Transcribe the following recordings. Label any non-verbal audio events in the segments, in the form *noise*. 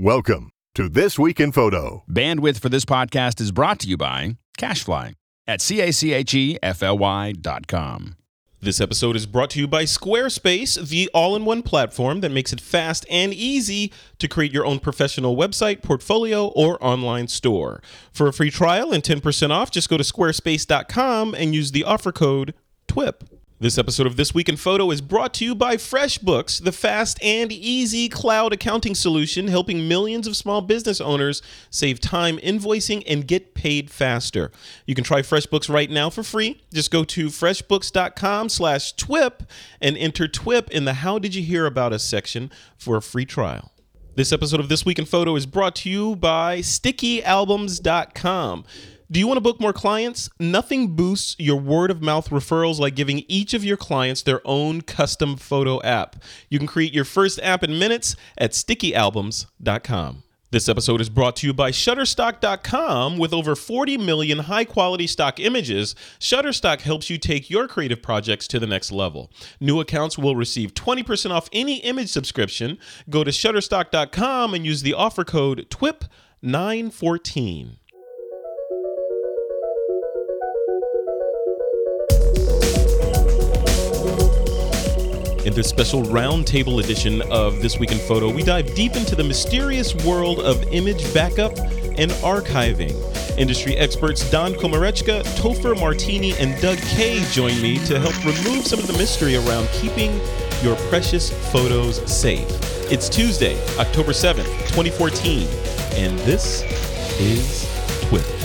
Welcome to This Week in Photo. Bandwidth for this podcast is brought to you by CacheFly at C-A-C-H-E-F-L-Y dot com. This episode is brought to you by Squarespace, the all in one platform that makes it fast and easy to create your own professional website, portfolio, or online store. For a free trial and 10% off, just go to squarespace.com and use the offer code TWIP. This episode of This Week in Photo is brought to you by FreshBooks, the fast and easy cloud accounting solution helping millions of small business owners save time invoicing and get paid faster. You can try FreshBooks right now for free. Just go to freshbooks.com slash TWIP and enter TWIP in the How Did You Hear About Us section for a free trial. This episode of This Week in Photo is brought to you by StickyAlbums.com. Do you want to book more clients? Nothing boosts your word of mouth referrals like giving each of your clients their own custom photo app. You can create your first app in minutes at stickyalbums.com. This episode is brought to you by Shutterstock.com. With over 40 million high quality stock images, Shutterstock helps you take your creative projects to the next level. New accounts will receive 20% off any image subscription. Go to Shutterstock.com and use the offer code TWIP914. In this special roundtable edition of This Week in Photo, we dive deep into the mysterious world of image backup and archiving. Industry experts Don Komarechka, Topher Martini, and Doug Kaye join me to help remove some of the mystery around keeping your precious photos safe. It's Tuesday, October 7th, 2014, and this is TWIP.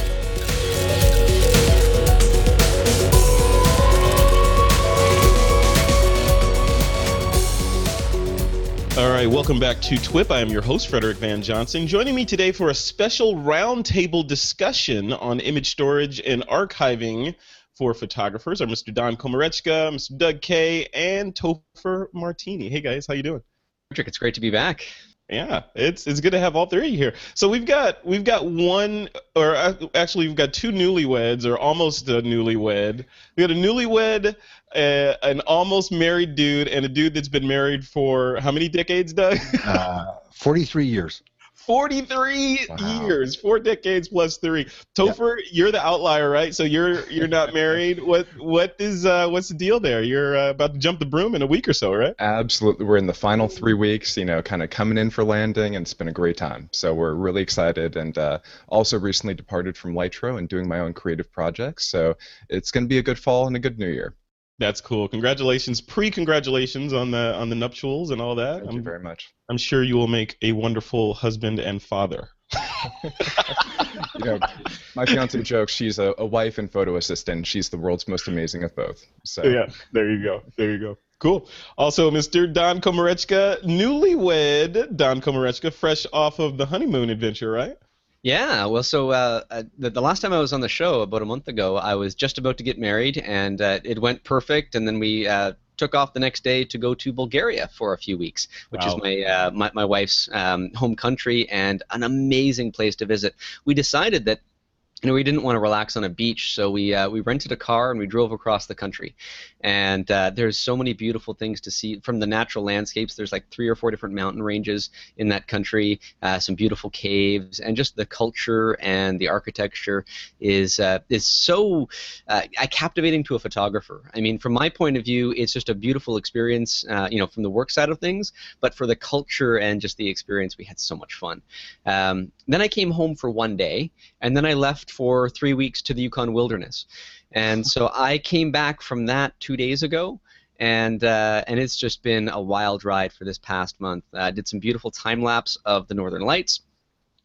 All right, welcome back to TWIP. I am your host, Frederick Van Johnson. Joining me today for a special roundtable discussion on image storage and archiving for photographers are Mr. Don Komarechka, Mr. Doug Kaye, and Topher Martini. Hey guys, how you doing? Frederick, it's great to be back. Yeah, it's it's good to have all three here. So we've got we've got one, or uh, actually we've got two newlyweds, or almost a newlywed. We got a newlywed, uh, an almost married dude, and a dude that's been married for how many decades, Doug? uh, *laughs* Forty-three years. 43 wow. years, four decades plus three. Topher, yep. you're the outlier, right? So you're you're not *laughs* married. What what is uh, what's the deal there? You're uh, about to jump the broom in a week or so, right? Absolutely. We're in the final three weeks. You know, kind of coming in for landing, and it's been a great time. So we're really excited, and uh, also recently departed from Lytro and doing my own creative projects. So it's going to be a good fall and a good new year. That's cool. Congratulations, pre-congratulations on the on the nuptials and all that. Thank I'm, you very much. I'm sure you will make a wonderful husband and father. *laughs* you know, my fiance jokes she's a, a wife and photo assistant. She's the world's most amazing of both. So yeah, there you go. There you go. Cool. Also, Mr. Don Komarechka, newlywed Don Komarechka, fresh off of the honeymoon adventure, right? Yeah, well, so uh, uh, the, the, last time I was on the show about a month ago, I was just about to get married, and uh, it went perfect. And then we uh, took off the next day to go to Bulgaria for a few weeks, which wow. is my, uh, my, my wife's um, home country and an amazing place to visit. We decided that know, we didn't want to relax on a beach, so we uh, we rented a car and we drove across the country. And uh, there's so many beautiful things to see from the natural landscapes. There's like three or four different mountain ranges in that country, uh, some beautiful caves, and just the culture and the architecture is uh, is so uh, captivating to a photographer. I mean, from my point of view, it's just a beautiful experience. Uh, you know, from the work side of things, but for the culture and just the experience, we had so much fun. Um, then I came home for one day, and then I left for three weeks to the Yukon wilderness. And so I came back from that two days ago, and uh, and it's just been a wild ride for this past month. I uh, did some beautiful time lapse of the Northern Lights.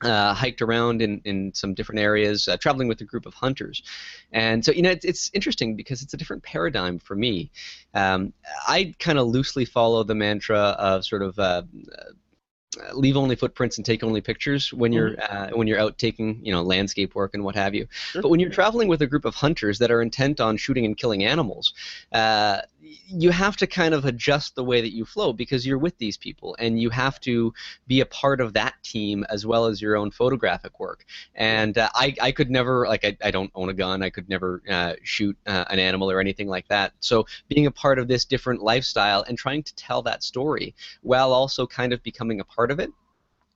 Uh, hiked around in, in some different areas, uh, traveling with a group of hunters. And so, you know, it's, it's interesting because it's a different paradigm for me. Um, I kind of loosely follow the mantra of sort of uh, uh, leave only footprints and take only pictures when you're mm-hmm. uh, when you're out taking you know landscape work and what have you. Sure. But when you're traveling with a group of hunters that are intent on shooting and killing animals, uh, you have to kind of adjust the way that you flow because you're with these people and you have to be a part of that team as well as your own photographic work. And uh, I, I could never, like, I, I don't own a gun, I could never uh, shoot uh, an animal or anything like that. So being a part of this different lifestyle and trying to tell that story while also kind of becoming a part of it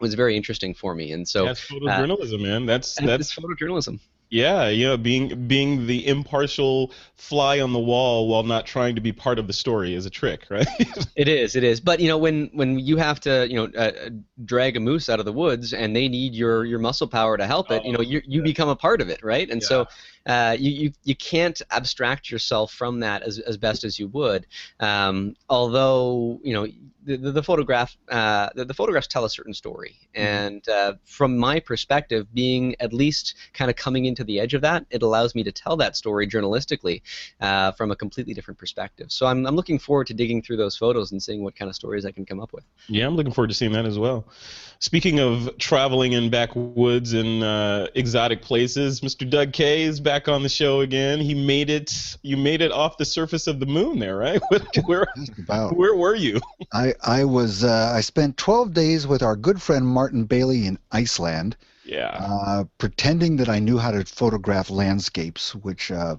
was very interesting for me. And so that's photojournalism, man. That's *laughs* that's it's photojournalism. Yeah, you know, being being the impartial fly on the wall while not trying to be part of the story is a trick, *laughs* right? it is, it is. But you know, when when you have to, you know, uh, drag a moose out of the woods and they need your your muscle power to help it, oh, you know, you you yeah. become a part of it, right? And yeah. so uh, you, you you can't abstract yourself from that as as best as you would. Um, although you know the, the, the photograph uh, the, the, photographs tell a certain story, mm-hmm. and uh, from my perspective, being at least kind of coming into the edge of that, it allows me to tell that story journalistically uh, from a completely different perspective. So I'm I'm looking forward to digging through those photos and seeing what kind of stories I can come up with. Yeah, I'm looking forward to seeing that as well. Speaking of traveling in backwoods and uh, exotic places, Mr. Doug Kaye is back on the show again. He made it. You made it off the surface of the moon there, right? *laughs* where, where were you? I I was. Uh, I spent 12 days with our good friend Martin Bailey in Iceland. Yeah. Uh, pretending that I knew how to photograph landscapes, which uh,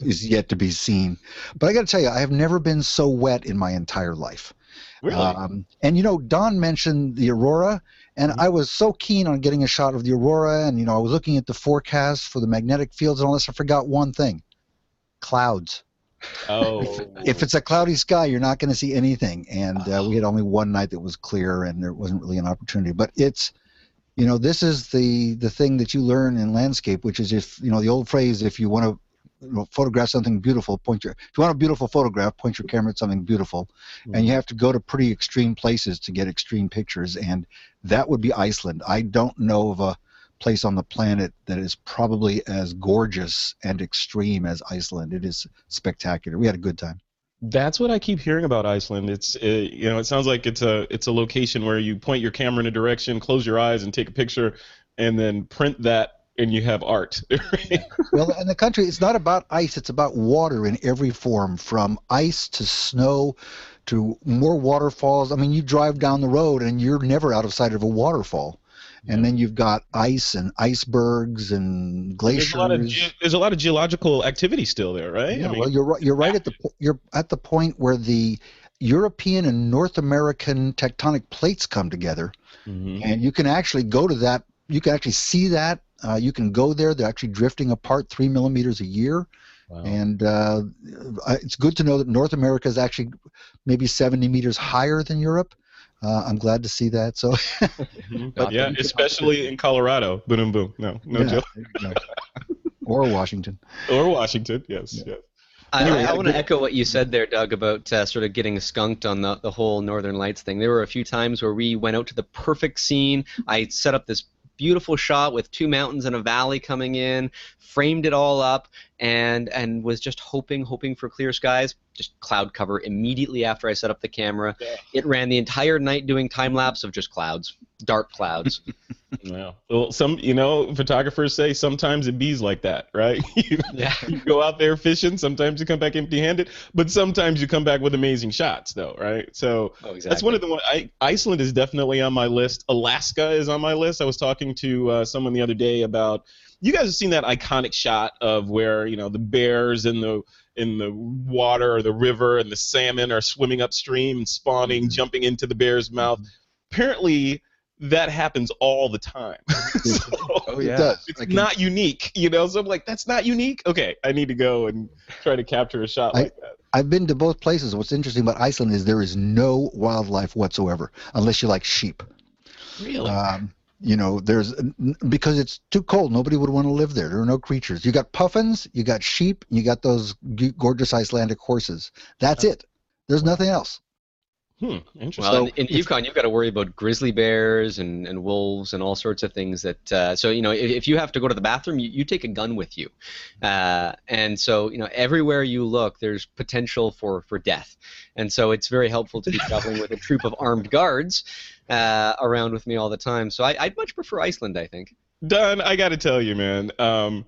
is yet to be seen. But I got to tell you, I have never been so wet in my entire life. Really? Um, and you know, Don mentioned the aurora, and mm-hmm. I was so keen on getting a shot of the aurora, and you know, I was looking at the forecast for the magnetic fields and all this. I forgot one thing: clouds. Oh. if, if it's a cloudy sky, you're not going to see anything. And uh, we had only one night that was clear, and there wasn't really an opportunity. But it's, you know, this is the the thing that you learn in landscape, which is if you know the old phrase: if you want to photograph something beautiful, point your if you want a beautiful photograph, point your camera at something beautiful, mm-hmm. and you have to go to pretty extreme places to get extreme pictures, and that would be Iceland. I don't know of a place on the planet that is probably as gorgeous and extreme as Iceland. It is spectacular. We had a good time. That's what I keep hearing about Iceland. It's it, you know, it sounds like it's a it's a location where you point your camera in a direction, close your eyes, and take a picture, and then print that and you have art. *laughs* well, in the country, it's not about ice; it's about water in every form, from ice to snow to more waterfalls. I mean, you drive down the road and you're never out of sight of a waterfall. And then you've got ice and icebergs and glaciers. There's a lot of, ge- there's a lot of geological activity still there, right? Yeah, I mean, well, you're right. You're right at the you're at the point where the European and North American tectonic plates come together, mm-hmm. and you can actually go to that. You can actually see that uh, you can go there. They're actually drifting apart three millimeters a year. Wow. And uh, it's good to know that North America is actually maybe 70 meters higher than Europe. Uh, I'm glad to see that. So, *laughs* mm-hmm. yeah, especially in Colorado. Boom, boom. No, no yeah, joke. or Washington. *laughs* Or Washington. Yes, yeah. yes. I, anyway, I want to echo what you said there, Doug, about uh, sort of getting skunked on the, the whole Northern Lights thing. There were a few times where we went out to the perfect scene. I set up this beautiful shot with two mountains and a valley coming in, framed it all up, and and was just hoping, hoping for clear skies. Just cloud cover immediately after I set up the camera. Yeah. It ran the entire night doing time lapse of just clouds, dark clouds. *laughs* yeah. Well, some you know photographers say sometimes it bees like that, right? *laughs* you, yeah. you *laughs* go out there fishing. Sometimes you come back empty-handed, but sometimes you come back with amazing shots, though, right? So oh, exactly. that's one of the one. I, Iceland is definitely on my list. Alaska is on my list. I was talking to uh, someone the other day about you guys have seen that iconic shot of where you know the bears in the in the water or the river and the salmon are swimming upstream and spawning, mm-hmm. jumping into the bear's mouth. Mm-hmm. Apparently, that happens all the time. *laughs* so oh yeah, it's like not unique, you know. So I'm like, that's not unique. Okay, I need to go and try to capture a shot I, like that. I've been to both places. What's interesting about Iceland is there is no wildlife whatsoever, unless you like sheep. Really? Um, you know there's because it's too cold nobody would want to live there. There are no creatures. You got puffins you got sheep you got those gorgeous icelandic horses. That's it. There's nothing else. Hmm, interesting. Well, in, in Yukon, you've got to worry about grizzly bears and, and wolves and all sorts of things. That uh, so you know, if, if, you have to go to the bathroom, you, you take a gun with you, uh, and so you know, everywhere you look, there's potential for for death, and so it's very helpful to be traveling with a troop of armed guards uh, around with me all the time. So I, would much prefer Iceland, I think. Don, I got to tell you, man. Um,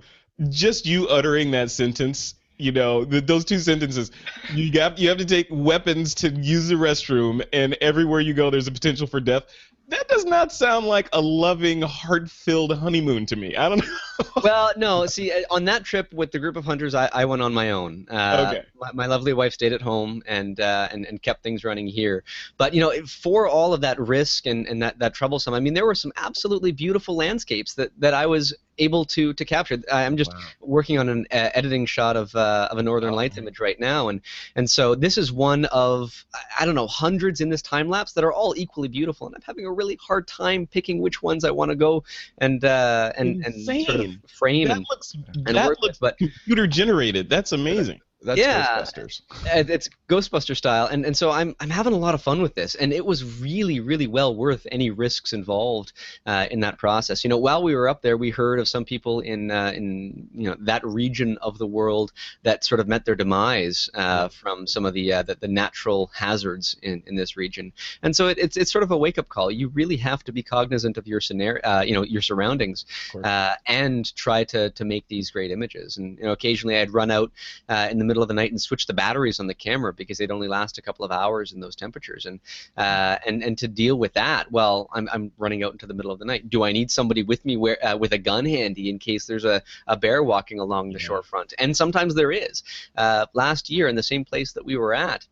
just you uttering that sentence you know those two sentences you got you have to take weapons to use the restroom and everywhere you go there's a potential for death that does not sound like a loving heart-filled honeymoon to me i don't know *laughs* well, no. See, uh, on that trip with the group of hunters, I, I went on my own. Uh, Okay. My, my lovely wife stayed at home and, uh, and and kept things running here. But you know, for all of that risk and, and that, that troublesome, I mean, there were some absolutely beautiful landscapes that, that I was able to to capture. I'm just working on an uh, editing shot of uh, of a Northern Lights image right now, and and so this is one of I- don't know hundreds in this time lapse that are all equally beautiful, and I'm having a really hard time picking which ones I want to go and uh, and and sort of frame That and, looks and that work looks with. But computer generated. That's amazing. That's Yeah. Ghostbusters. uh, it's Ghostbuster style, and, and so I'm I'm having a lot of fun with this, and it was really really well worth any risks involved uh, in that process. You know, while we were up there, we heard of some people in uh, in you know that region of the world that sort of met their demise uh, from some of the, uh, the the natural hazards in, in this region, and so it, it's it's sort of a wake up call. You really have to be cognizant of your scenario, uh, you know, your surroundings, uh, and try to to make these great images. And you know, occasionally I'd run out uh, in the middle of the night and switch the batteries on the camera because they'd only last a couple of hours in those temperatures. And uh, and and to deal with that, well, I'm, I'm running out into the middle of the night. Do I need somebody with me where uh, with a gun handy in case there's a, a bear walking along the Yeah. shore front? And sometimes there is. Uh, last year in the same place that we were at.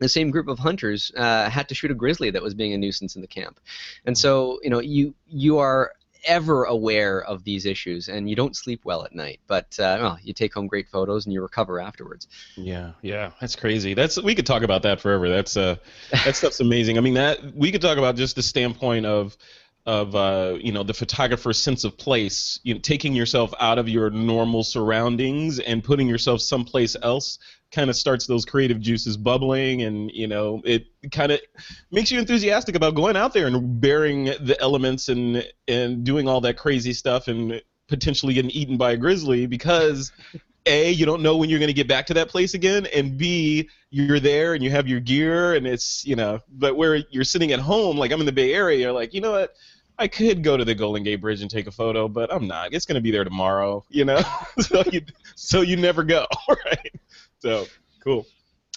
The same group of hunters uh, had to shoot a grizzly that was being a nuisance in the camp, and so you know you you are ever aware of these issues, and you don't sleep well at night. But uh, well, you take home great photos and you recover afterwards. Yeah, yeah, that's crazy. That's we could talk about that forever. That's uh, that *laughs* stuff's amazing. I mean, that we could talk about just the standpoint of of uh, you know the photographer's sense of place. You know, taking yourself out of your normal surroundings and putting yourself someplace else kind of starts those creative juices bubbling, and you know it kind of makes you enthusiastic about going out there and bearing the elements and and doing all that crazy stuff and potentially getting eaten by a grizzly because a you don't know when you're going to get back to that place again and b you're there and you have your gear and it's you know but where you're sitting at home like i'm in the bay area you're like you know what? I could go to the golden gate bridge and take a photo but i'm not. It's going to be there tomorrow you know? *laughs* So you so you never go *laughs* right so cool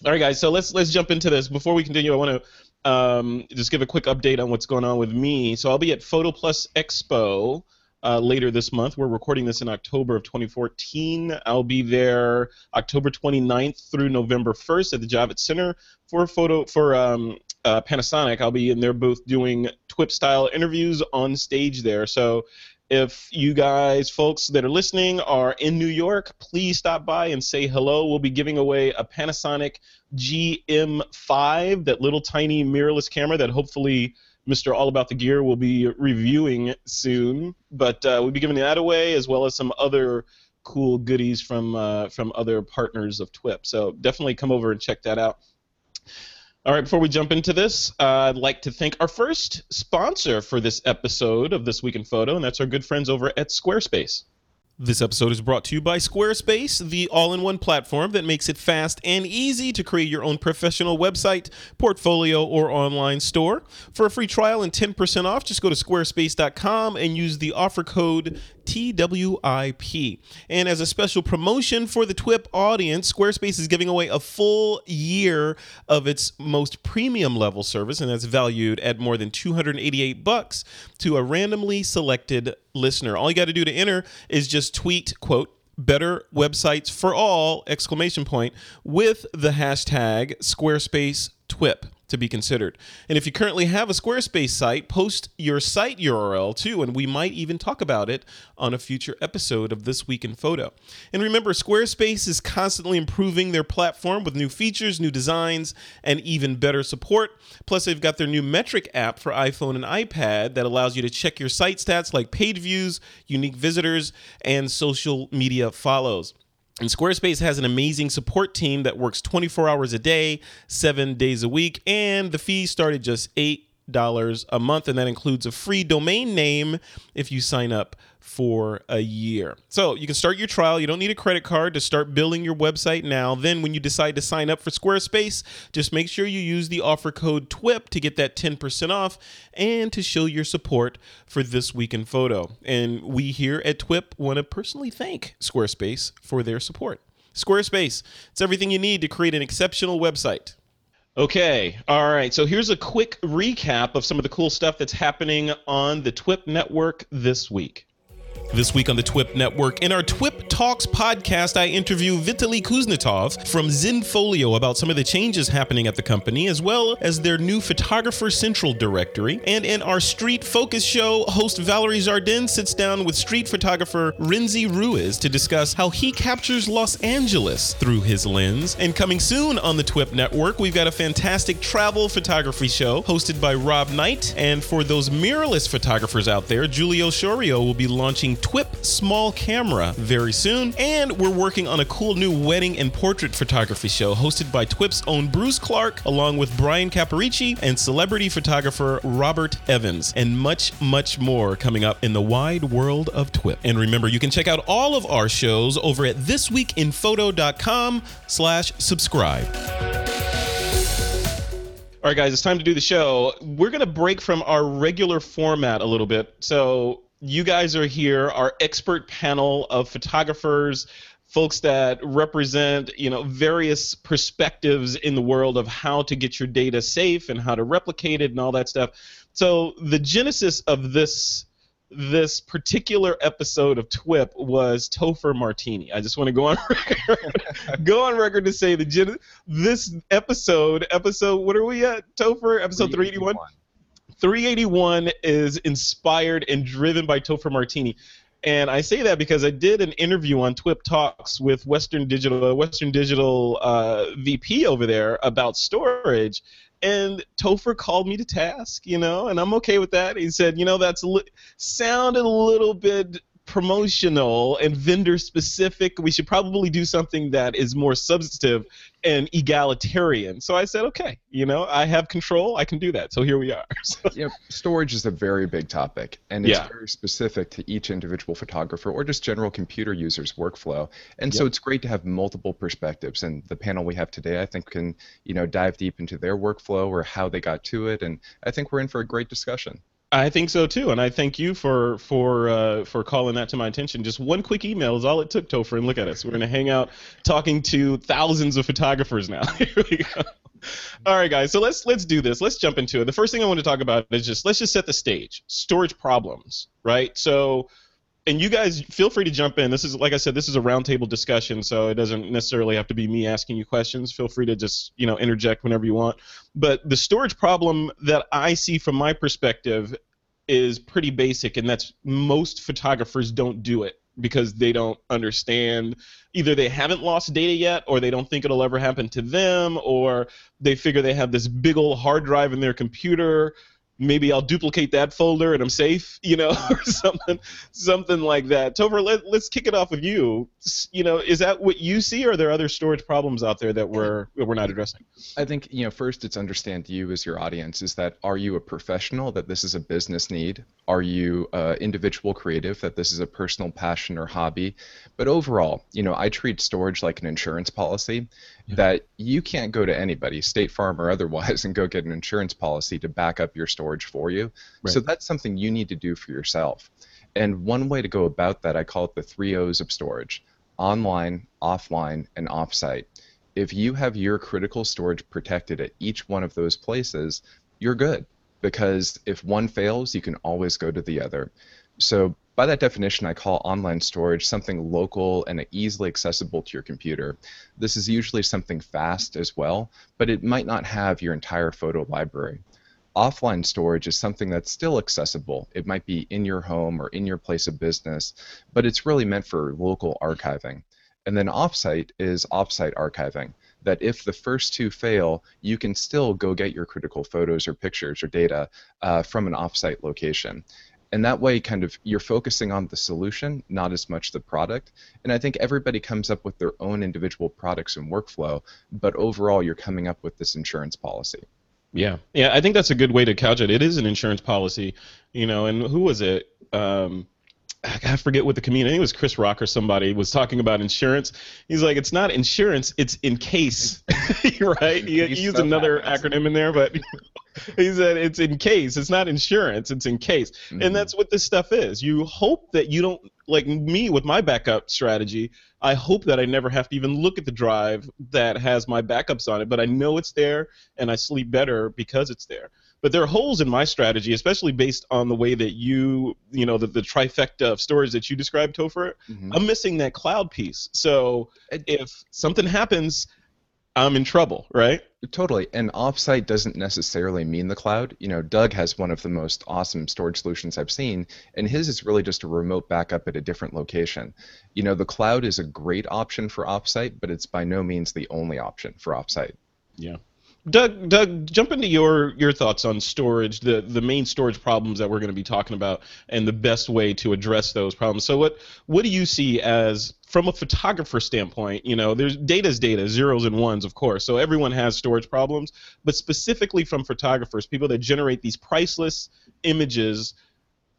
all right guys so let's let's jump into this before we continue i want to um, just give a quick update on what's going on with me so i'll be at photo plus expo uh, later this month. We're recording this in October of 2014. I'll be there October 29th through November 1st at the Javits Center for photo for um, uh, Panasonic. I'll be in their booth doing TWIP style interviews on stage there. So if you guys, folks that are listening, are in New York, please stop by and say hello. We'll be giving away a Panasonic GM5, that little tiny mirrorless camera that hopefully Mr. All About the Gear will be reviewing soon. But uh, we'll be giving that away as well as some other cool goodies from uh, from other partners of TWIP. So definitely come over and check that out. All right, before we jump into this, uh, I'd like to thank our first sponsor for this episode of This Week in Photo, and that's our good friends over at Squarespace. This episode is brought to you by Squarespace, the all in one platform that makes it fast and easy to create your own professional website, portfolio, or online store. For a free trial and 10% off, just go to squarespace.com and use the offer code TWIP. And as a special promotion for the TWIP audience, Squarespace is giving away a full year of its most premium level service, and that's valued at more than 288 bucks to a randomly selected listener. All you got to do to enter is just tweet, quote, better websites for all exclamation point with the hashtag squarespace twip to be considered. And if you currently have a squarespace site post your site url too and we might even talk about it on a future episode of this week in photo. And remember squarespace is constantly improving their platform with new features new designs and even better support. Plus they've got their new metric app for iphone and ipad that allows you to check your site stats like page views unique visitors and social media follows and Squarespace has an amazing support team that works 24 hours a day, seven days a week, and the fees start at just $8 a month, and that includes a free domain name if you sign up for a year. So you can start your trial. You don't need a credit card to start building your website now. Then, when you decide to sign up for Squarespace, just make sure you use the offer code TWIP to get that 10% off and to show your support for This Week in Photo. And we here at TWIP want to personally thank Squarespace for their support. Squarespace, it's everything you need to create an exceptional website. Okay, all right. So here's a quick recap of some of the cool stuff that's happening on the TWIP network this week. This week on the TWIP Network, in our TWIP Talks podcast, I interview Vitaly Kuznetsov from Zenfolio about some of the changes happening at the company, as well as their new Photographer Central directory. And in our Street Focus show, host Valerie Jardin sits down with street photographer Rinzi Ruiz to discuss how he captures Los Angeles through his lens. And coming soon on the TWIP Network, we've got a fantastic travel photography show hosted by Rob Knight. And for those mirrorless photographers out there, Giulio Sciorio will be launching TWIP Small Camera very soon. And we're working on a cool new wedding and portrait photography show hosted by TWIP's own Bruce Clark, along with Brian Caparici and celebrity photographer Robert Evans, and much, much more coming up in the wide world of TWIP. And remember, you can check out all of our shows over at thisweekinphoto.com slash subscribe. All right, guys, it's time to do the show. We're going to break from our regular format a little bit. So you guys are here, our expert panel of photographers, folks that represent you know various perspectives in the world of how to get your data safe and how to replicate it and all that stuff. So the genesis of this this particular episode of TWIP was Topher Martini. I just want to go on *laughs* record, go on record to say the gen- this episode, episode what are we at? Topher, episode 381. 381 is inspired and driven by Topher Martini. And I say that because I did an interview on TWIP Talks with Western Digital, Western Digital uh, VP over there about storage, and Topher called me to task, you know, and I'm okay with that. He said, you know, that's li- sounded a little bit promotional and vendor specific. We should probably do something that is more substantive and egalitarian. So I said, okay, you know, I have control. I can do that. So here we are. *laughs* you know, storage is a very big topic, and it's Yeah. very specific to each individual photographer or just general computer users' workflow. And so it's great to have multiple perspectives. And the panel we have today, I think, can you know dive deep into their workflow or how they got to it. And I think we're in for a great discussion. I think so too, and I thank you for for uh, for calling that to my attention. Just one quick email is all it took, Topher, and look at us. We're gonna hang out talking to thousands of photographers now. *laughs* Here we go. All right, guys. So let's let's do this. Let's jump into it. The first thing I want to talk about is just let's just set the stage. Storage problems, right? So, and you guys feel free to jump in. This is like I said, this is a roundtable discussion, so it doesn't necessarily have to be me asking you questions. Feel free to just you know interject whenever you want. But the storage problem that I see from my perspective is pretty basic, and that's most photographers don't do it because they don't understand either they haven't lost data yet or they don't think it'll ever happen to them or they figure they have this big old hard drive in their computer maybe I'll duplicate that folder and I'm safe, you know, *laughs* or *laughs* something, something like that. Topher, let, let's kick it off with you. You know, is that what you see, or are there other storage problems out there that we're that we're not addressing? I think you know first it's understand you as your audience is that are you a professional that this is a business need? Are you uh, individual creative that this is a personal passion or hobby? But overall, you know, I treat storage like an insurance policy that you can't go to anybody, State Farm or otherwise, *laughs* and go get an insurance policy to back up your storage for you. So that's something you need to do for yourself. And one way to go about that, I call it the three O's of storage online, offline, and offsite. If you have your critical storage protected at each one of those places, you're good. Because if one fails, you can always go to the other. So, by that definition, I call online storage something local and easily accessible to your computer. This is usually something fast as well, but it might not have your entire photo library. Offline storage is something that's still accessible. It might be in your home or in your place of business, but it's really meant for local archiving. And then offsite is offsite archiving, that if the first two fail, you can still go get your critical photos or pictures or data uh, from an offsite location. And that way, kind of, you're focusing on the solution, not as much the product. And I think everybody comes up with their own individual products and workflow, but overall, you're coming up with this insurance policy. Yeah, yeah, I think that's a good way to couch it. It is an insurance policy, you know. And who was it? Um, I forget what the comedian. I think it was Chris Rock or somebody was talking about insurance. He's like, it's not insurance, it's in case. *laughs* right? He, he case used another acronym in there, but *laughs* he said it's in case. It's not insurance. It's in case. Mhm. And that's what this stuff is. You hope that you don't like me with my backup strategy. I hope that I never have to even look at the drive that has my backups on it, but I know it's there and I sleep better because it's there. But there are holes in my strategy, especially based on the way that you, you know, the, the trifecta of storage that you described, Topher. Mhm. I'm missing that cloud piece. So if something happens, I'm in trouble, right? Totally. And offsite doesn't necessarily mean the cloud. You know, Doug has one of the most awesome storage solutions I've seen, and his is really just a remote backup at a different location. You know, the cloud is a great option for offsite, but it's by no means the only option for offsite. Yeah. Doug, Doug, jump into your your thoughts on storage, the the main storage problems that we're going to be talking about, and the best way to address those problems. So, what what do you see as from a photographer standpoint? You know, there's data's data, zeros and ones, of course. So everyone has storage problems, but specifically from photographers, people that generate these priceless images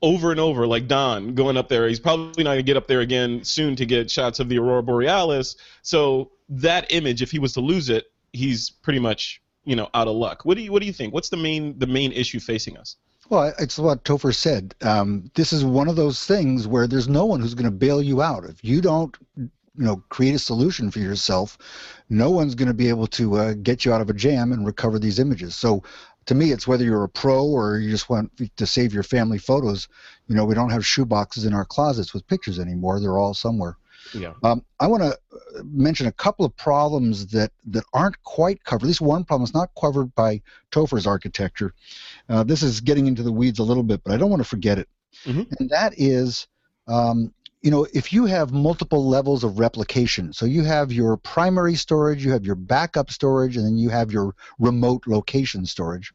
over and over, like Don going up there. He's probably not going to get up there again soon to get shots of the aurora borealis. So that image, if he was to lose it, he's pretty much you know out of luck. What do you what do you think? What's the main the main issue facing us? Well, it's what Topher said. Um, this is one of those things where there's no one who's going to bail you out. If you don't, you know, create a solution for yourself, no one's going to be able to uh, get you out of a jam and recover these images. So, to me, it's whether you're a pro or you just want to save your family photos. You know, we don't have shoe boxes in our closets with pictures anymore. They're all somewhere. Yeah. Um, I want to mention a couple of problems that, that aren't quite covered. At least one problem is not covered by Topher's architecture. Uh, this is getting into the weeds a little bit, but I don't want to forget it. Mhm. And that is, um, you know, if you have multiple levels of replication, so you have your primary storage, you have your backup storage, and then you have your remote location storage.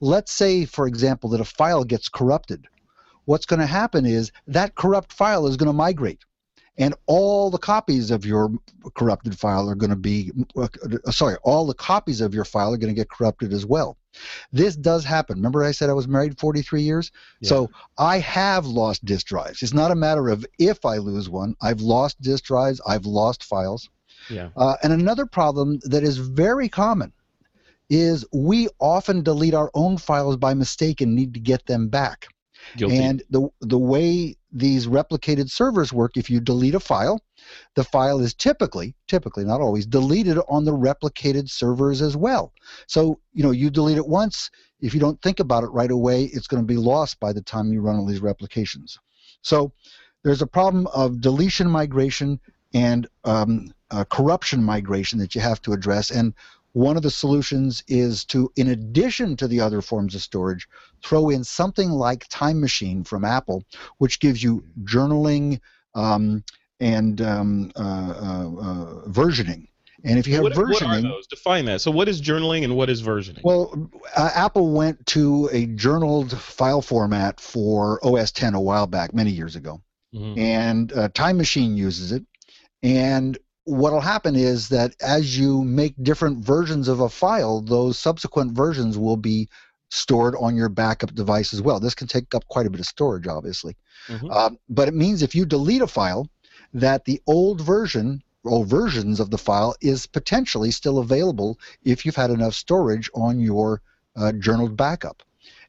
Let's say, for example, that a file gets corrupted. What's going to happen is that corrupt file is going to migrate and all the copies of your corrupted file are going to be uh, sorry all the copies of your file are going to get corrupted as well. This does happen. Remember i said i was married 43 years? So i have lost disk drives. It's not a matter of if i lose one. I've lost disk drives. I've lost files. Yeah. uh, and another problem that is very common is we often delete our own files by mistake and need to get them back. Guilty. and the the way these replicated servers work, if you delete a file, the file is typically, typically not always, deleted on the replicated servers as well. So you know you delete it once. If you don't think about it right away, it's going to be lost by the time you run all these replications. So there's a problem of deletion migration and um, uh, corruption migration that you have to address. And one of the solutions is to, in addition to the other forms of storage, throw in something like Time Machine from Apple, which gives you journaling um, and um, uh, uh, uh, versioning. And if you have what, what are versioning, those? Define that. So, what is journaling and what is versioning? well, uh, Apple went to a journaled file format for OS 10 a while back, many years ago, Mhm. and uh, Time Machine uses it. And what'll happen is that as you make different versions of a file, those subsequent versions will be stored on your backup device as well. This can take up quite a bit of storage, obviously. Mhm. Um, but it means if you delete a file, that the old version, or versions of the file, is potentially still available if you've had enough storage on your uh, journaled backup.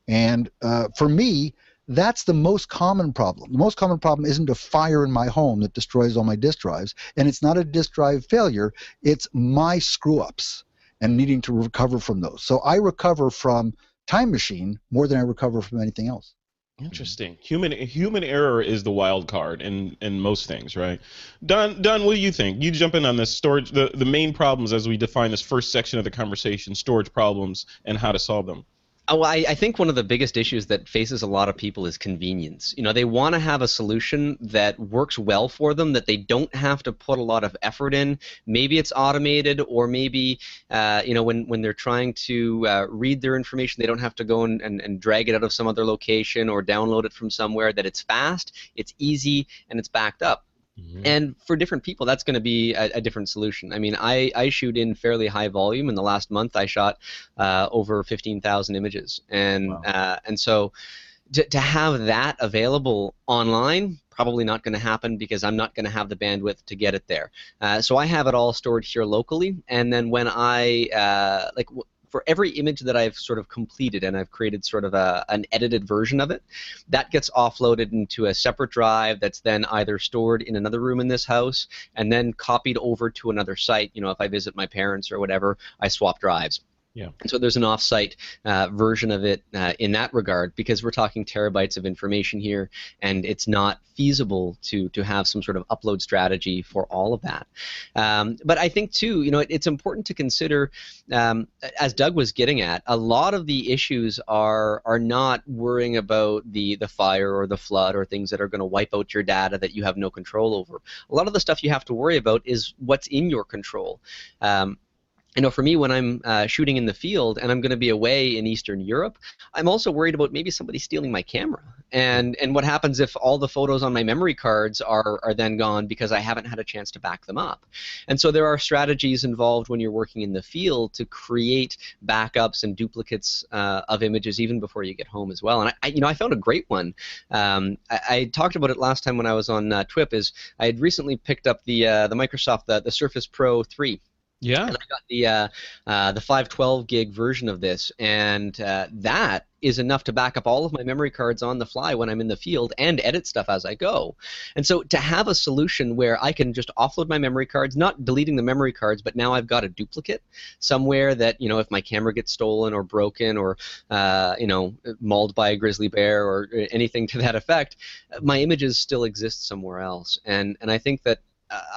And uh, for me, that's the most common problem. The most common problem isn't a fire in my home that destroys all my disk drives, and it's not a disk drive failure. It's my screw ups and needing to recover from those. So I recover from Time Machine more than I recover from anything else. Interesting. Human human error is the wild card in in most things, right? Don, Don, what do you think? You jump in on this storage, the the main problems as we define this first section of the conversation, storage problems and how to solve them. Oh, I, I think one of the biggest issues that faces a lot of people is convenience. You know, they want to have a solution that works well for them, that they don't have to put a lot of effort in. Maybe it's automated, or maybe, uh, you know, when, when they're trying to uh, read their information, they don't have to go and, and, and drag it out of some other location or download it from somewhere, that it's fast, it's easy, and it's backed up. And for different people, that's going to be a, a different solution. I mean, I, I shoot in fairly high volume. In the last month, I shot uh, over 15,000 images, and Wow. uh, and so to, to have that available online probably not going to happen because I'm not going to have the bandwidth to get it there. Uh, so I have it all stored here locally, and then when I uh, like. W- for every image that I've sort of completed and I've created sort of a, an edited version of it, that gets offloaded into a separate drive that's then either stored in another room in this house and then copied over to another site. You know, if I visit my parents or whatever, I swap drives. Yeah. So there's an off-site uh, version of it uh, in that regard because we're talking terabytes of information here, and it's not feasible to to have some sort of upload strategy for all of that. Um, but I think too, you know, it, it's important to consider, um, as Doug was getting at, a lot of the issues are are not worrying about the the fire or the flood or things that are going to wipe out your data that you have no control over. A lot of the stuff you have to worry about is what's in your control. Um, you know, for me, when I'm uh, shooting in the field and I'm going to be away in Eastern Europe, I'm also worried about maybe somebody stealing my camera. And and what happens if all the photos on my memory cards are are then gone because I haven't had a chance to back them up? And so there are strategies involved when you're working in the field to create backups and duplicates uh, of images even before you get home as well. And I, I you know, I found a great one. Um, I, I, talked about it last time when I was on uh, TWIP. Is I had recently picked up the uh, the Microsoft the, the Surface Pro 3 yeah. And I got the uh, uh, the 512 gig version of this, and uh, that is enough to back up all of my memory cards on the fly when I'm in the field and edit stuff as I go. And so to have a solution where I can just offload my memory cards, not deleting the memory cards, but now I've got a duplicate somewhere that you know if my camera gets stolen or broken or uh, you know mauled by a grizzly bear or anything to that effect, my images still exist somewhere else. And and I think that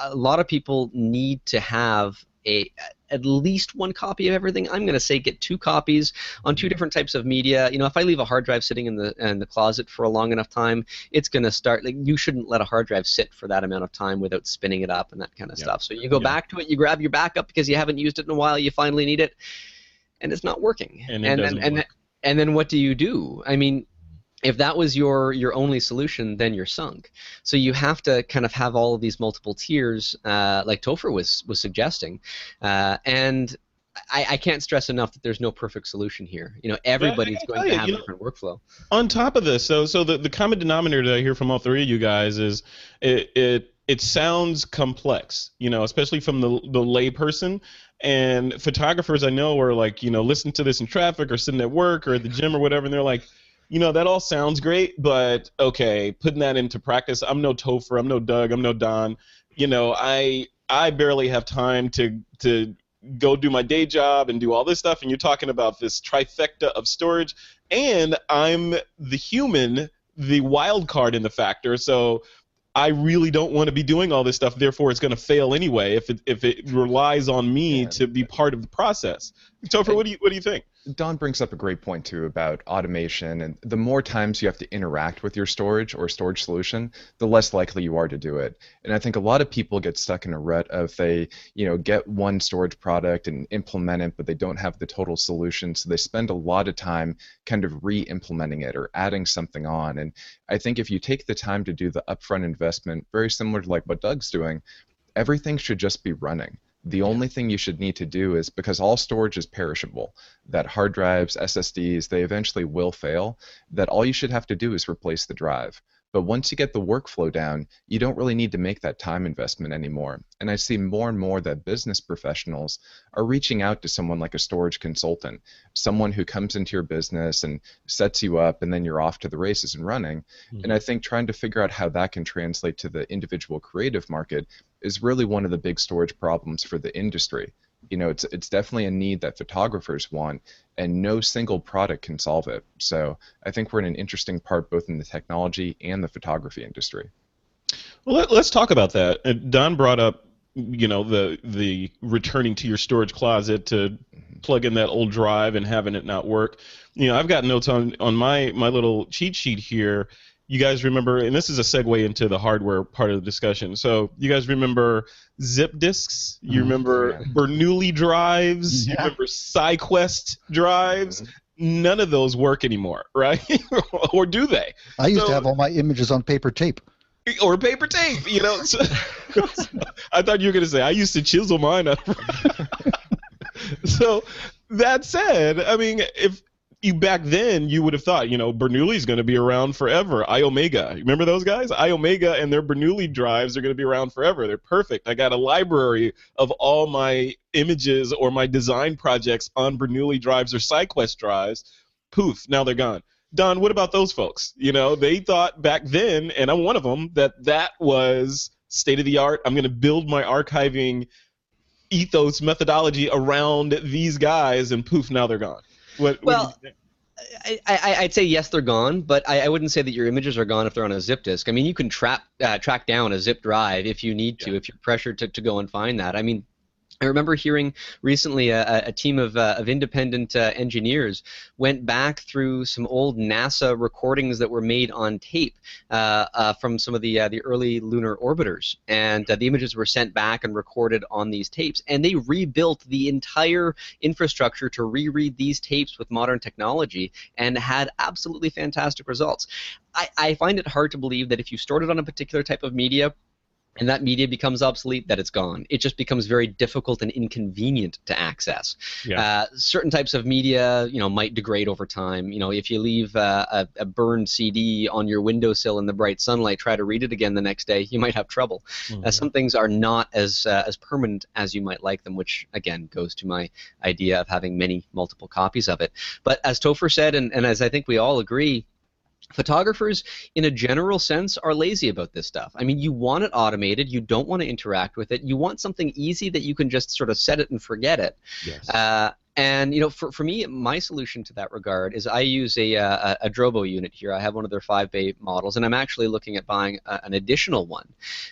a lot of people need to have a at least one copy of everything. I'm going to say get two copies on two different types of media. You know, if I leave a hard drive sitting in the in the closet for a long enough time, it's going to start like you shouldn't let a hard drive sit for that amount of time without spinning it up and that kind of stuff. So you go back to it, you grab your backup because you haven't used it in a while, you finally need it, and it's not working. And, and then and, and then what do you do? I mean, if that was your your only solution, then you're sunk. So you have to kind of have all of these multiple tiers, uh, like Topher was was suggesting, uh, and I, I, can't stress enough that there's no perfect solution here. You know, everybody's going to have a different know, workflow. On top of this, so so the, the common denominator that I hear from all three of you guys is it it it sounds complex. You know, especially from the the layperson. And photographers I know are like, you know, listen to this in traffic or sitting at work or at the gym or whatever, and they're like, you know, that all sounds great, but okay, putting that into practice, I'm no Topher, I'm no Doug, I'm no Don. You know, I I barely have time to to go do my day job and do all this stuff and you're talking about this trifecta of storage and I'm the human, the wild card in the factor. So I really don't want to be doing all this stuff. Therefore, it's going to fail anyway if it if it relies on me yeah. to be part of the process. Topher, what do you what do you think? Don brings up a great point too about automation, and the more times you have to interact with your storage or storage solution, the less likely you are to do it. And I think a lot of people get stuck in a rut of they, you know, get one storage product and implement it, but they don't have the total solution, so they spend a lot of time kind of re-implementing it or adding something on. And I think if you take the time to do the upfront investment, very similar to like what Doug's doing, everything should just be running the only thing you should need to do is because all storage is perishable, that hard drives, SSDs, they eventually will fail, that all you should have to do is replace the drive. But once you get the workflow down, you don't really need to make that time investment anymore. And I see more and more that business professionals are reaching out to someone like a storage consultant, someone who comes into your business and sets you up, and then you're off to the races and running. Mm-hmm. And I think trying to figure out how that can translate to the individual creative market is really one of the big storage problems for the industry you know it's it's definitely a need that photographers want and no single product can solve it. So i think we're in an interesting part both in the technology and the photography industry. Well let, us talk about that. And don brought up you know the the returning to your storage closet to mm-hmm. plug in that old drive and having it not work. You know i've got notes on on my my little cheat sheet here you guys remember, and this is a segue into the hardware part of the discussion. So you guys remember zip disks? You mm, remember yeah. Bernoulli drives? Yeah. You remember SyQuest drives? Mm-hmm. None of those work anymore, *laughs* right? or do they? I used so, to have all my images on paper tape. Or paper tape, you know. So, *laughs* I thought you were going to say I used to chisel mine up. *laughs* so that said, I mean, if you back then you would have thought, you know, Bernoulli's going to be around forever. Iomega, remember those guys? Iomega and their Bernoulli drives are going to be around forever. They're perfect. I got a library of all my images or my design projects on Bernoulli drives or SyQuest drives. Poof, now they're gone. Don, what about those folks? You know, they thought back then, and I'm one of them, that that was state of the art. I'm going to build my archiving ethos methodology around these guys, and poof, now they're gone. What, Well, what do you think? I, I, I'd say yes, they're gone, but I, I wouldn't say that your images are gone if they're on a zip disk. I mean, you can trap uh, track down a zip drive if you need to, Yeah. if you're pressured to, to go and find that. I mean, I remember hearing recently a, a- team of, uh, of independent uh, engineers went back through some old NASA recordings that were made on tape uh, uh, from some of the uh, the early lunar orbiters, and uh, the images were sent back and recorded on these tapes, and they rebuilt the entire infrastructure to reread these tapes with modern technology, and had absolutely fantastic results. I, I find it hard to believe that if you stored it on a particular type of media, and that media becomes obsolete, that it's gone. It just becomes very difficult and inconvenient to access. Yeah. Uh, certain types of media, you know, might degrade over time. You know, if you leave uh, a, a burned CD on your windowsill in the bright sunlight, try to read it again the next day, *laughs* you might have trouble. Mm-hmm. Uh, some things are not as uh, as permanent as you might like them, which again goes to my idea of having many multiple copies of it. But as Topher said, and, and as I think we all agree, photographers in a general sense are lazy about this stuff. I mean you want it automated. You don't want to interact with it. You want something easy that you can just sort of set it and forget it. Yes. uh, and you know, for, for me, my solution to that regard is I use a, uh, a, a Drobo unit here. I have one of their five bay models, and I'm actually looking at buying a, an additional one,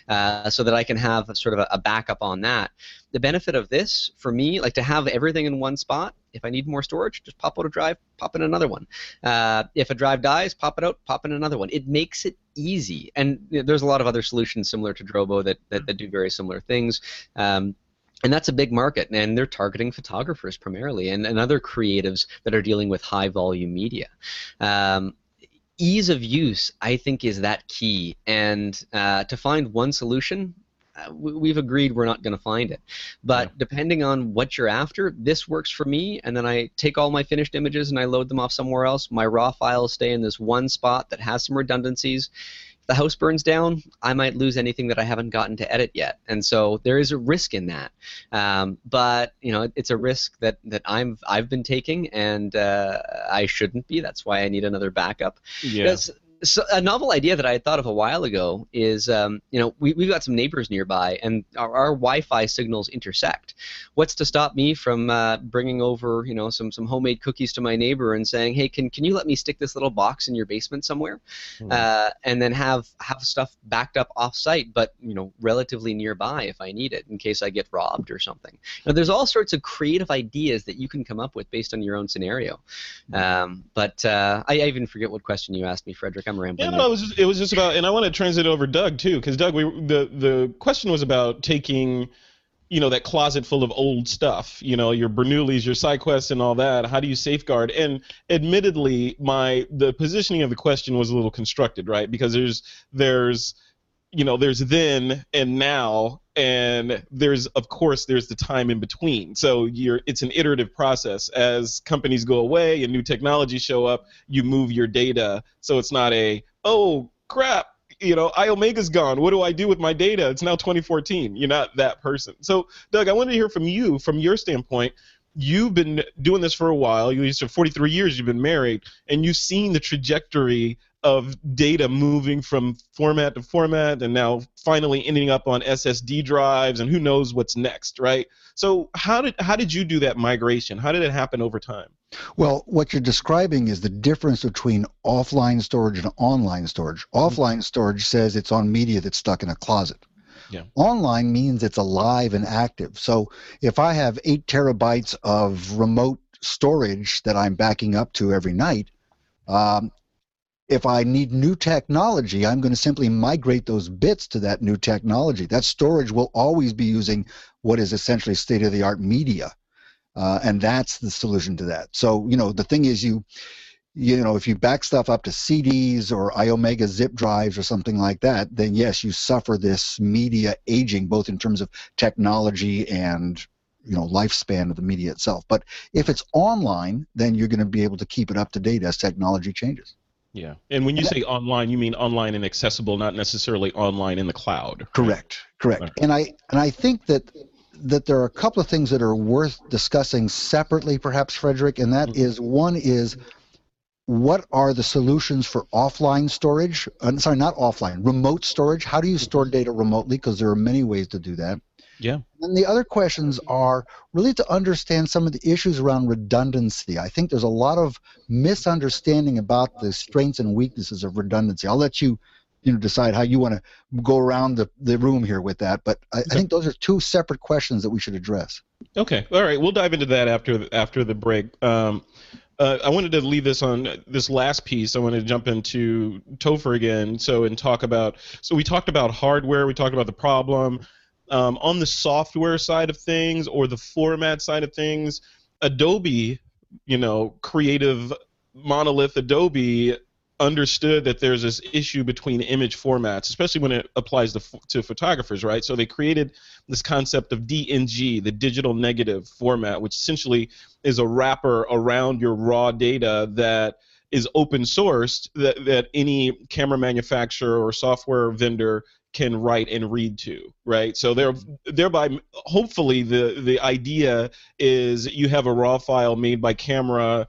uh, so that I can have sort of a, a backup on that. The benefit of this, for me, like to have everything in one spot. If I need more storage, just pop out a drive, pop in another one. Uh, if a drive dies, pop it out, pop in another one. It makes it easy, and you know, there's a lot of other solutions similar to Drobo that that, that do very similar things. Um, and that's a big market, and they're targeting photographers primarily, and, and other creatives that are dealing with high volume media. Um, ease of use, I think, is that key, and uh, to find one solution. Uh, we- we've agreed we're not going to find it, but Yeah. depending on what you're after, this works for me. And then I take all my finished images and I load them off somewhere else. My raw files stay in this one spot that has some redundancies the house burns down, I might lose anything that I haven't gotten to edit yet, and so there is a risk in that. Um, but you know, it's a risk that that I'm I've been taking, and uh, I shouldn't be. That's why I need another backup. yeah. That's- so a novel idea that I had thought of a while ago is, um, you know, we, we've got some neighbors nearby, and our, our Wi-Fi signals intersect. What's to stop me from uh, bringing over, you know, some some homemade cookies to my neighbor and saying, hey, can can you let me stick this little box in your basement somewhere, Hmm. uh, and then have have stuff backed up off-site, but you know, relatively nearby if I need it in case I get robbed or something. Now, there's all sorts of creative ideas that you can come up with based on your own scenario. Um, but uh, I, I even forget what question you asked me, Frederick. I'm rambling. Yeah, no, it was just, it was just about, and I want to transit over Doug too, because Doug, we the the question was about taking, you know, that closet full of old stuff, you know, your Bernoullis, your SyQuest, and all that. How do you safeguard? And admittedly, my the positioning of the question was a little constructed, right? Because there's there's you know there's then and now and there's of course there's the time in between. So you're it's an iterative process. As companies go away and new technologies show up you move your data. So it's not a oh crap you know iomega's gone. What do i do with my data? It's now 2014 you're not that person. So doug i wanted to hear from you from your standpoint. You've been doing this for a while. You used to 43 years you've been married and you've seen the trajectory of data moving from format to format and now finally ending up on SSD drives and who knows what's next, right? So how did how did you do that migration? How did it happen over time? Well, what you're describing is the difference between offline storage and online storage. Offline storage says it's on media that's stuck in a closet. Yeah. Online means it's alive and active. So if I have eight terabytes of remote storage that I'm backing up to every night, um, if I need new technology, I'm going to simply migrate those bits to that new technology. That storage will always be using what is essentially state of the art media. Uh, and that's the solution to that. So, you know, the thing is, you, you know, if you back stuff up to CDs or iOmega zip drives or something like that, then yes, you suffer this media aging, both in terms of technology and you know lifespan of the media itself. But if it's online, then you're going to be able to keep it up to date as technology changes. Yeah. And when you say online, you mean online and accessible, not necessarily online in the cloud. right? Correct, correct. Right. And I and I think that that there are a couple of things that are worth discussing separately, perhaps, Frederick, and that Mhm. is one is what are the solutions for offline storage? Uh, sorry, not offline, remote storage. How do you store data remotely? Because there are many ways to do that. Yeah. And the other questions are really to understand some of the issues around redundancy. I think there's a lot of misunderstanding about the strengths and weaknesses of redundancy. I'll let you you know decide how you want to go around the, the room here with that but I, I think those are two separate questions that we should address Okay. All right. We'll dive into that after after the break. Um, uh, I wanted to leave this on this last piece. I wanted to jump into Topher again. So and talk about. So we talked about hardware. We talked about the problem. Um, on the software side of things or the format side of things, Adobe, you know, creative monolith Adobe understood that there's this issue between image formats, especially when it applies to, to photographers, right? So they created this concept of DNG, the digital negative format, which essentially is a wrapper around your raw data that is open sourced that, that any camera manufacturer or software vendor can write and read to, right? So there, mm-hmm. thereby, hopefully, the the idea is you have a raw file made by camera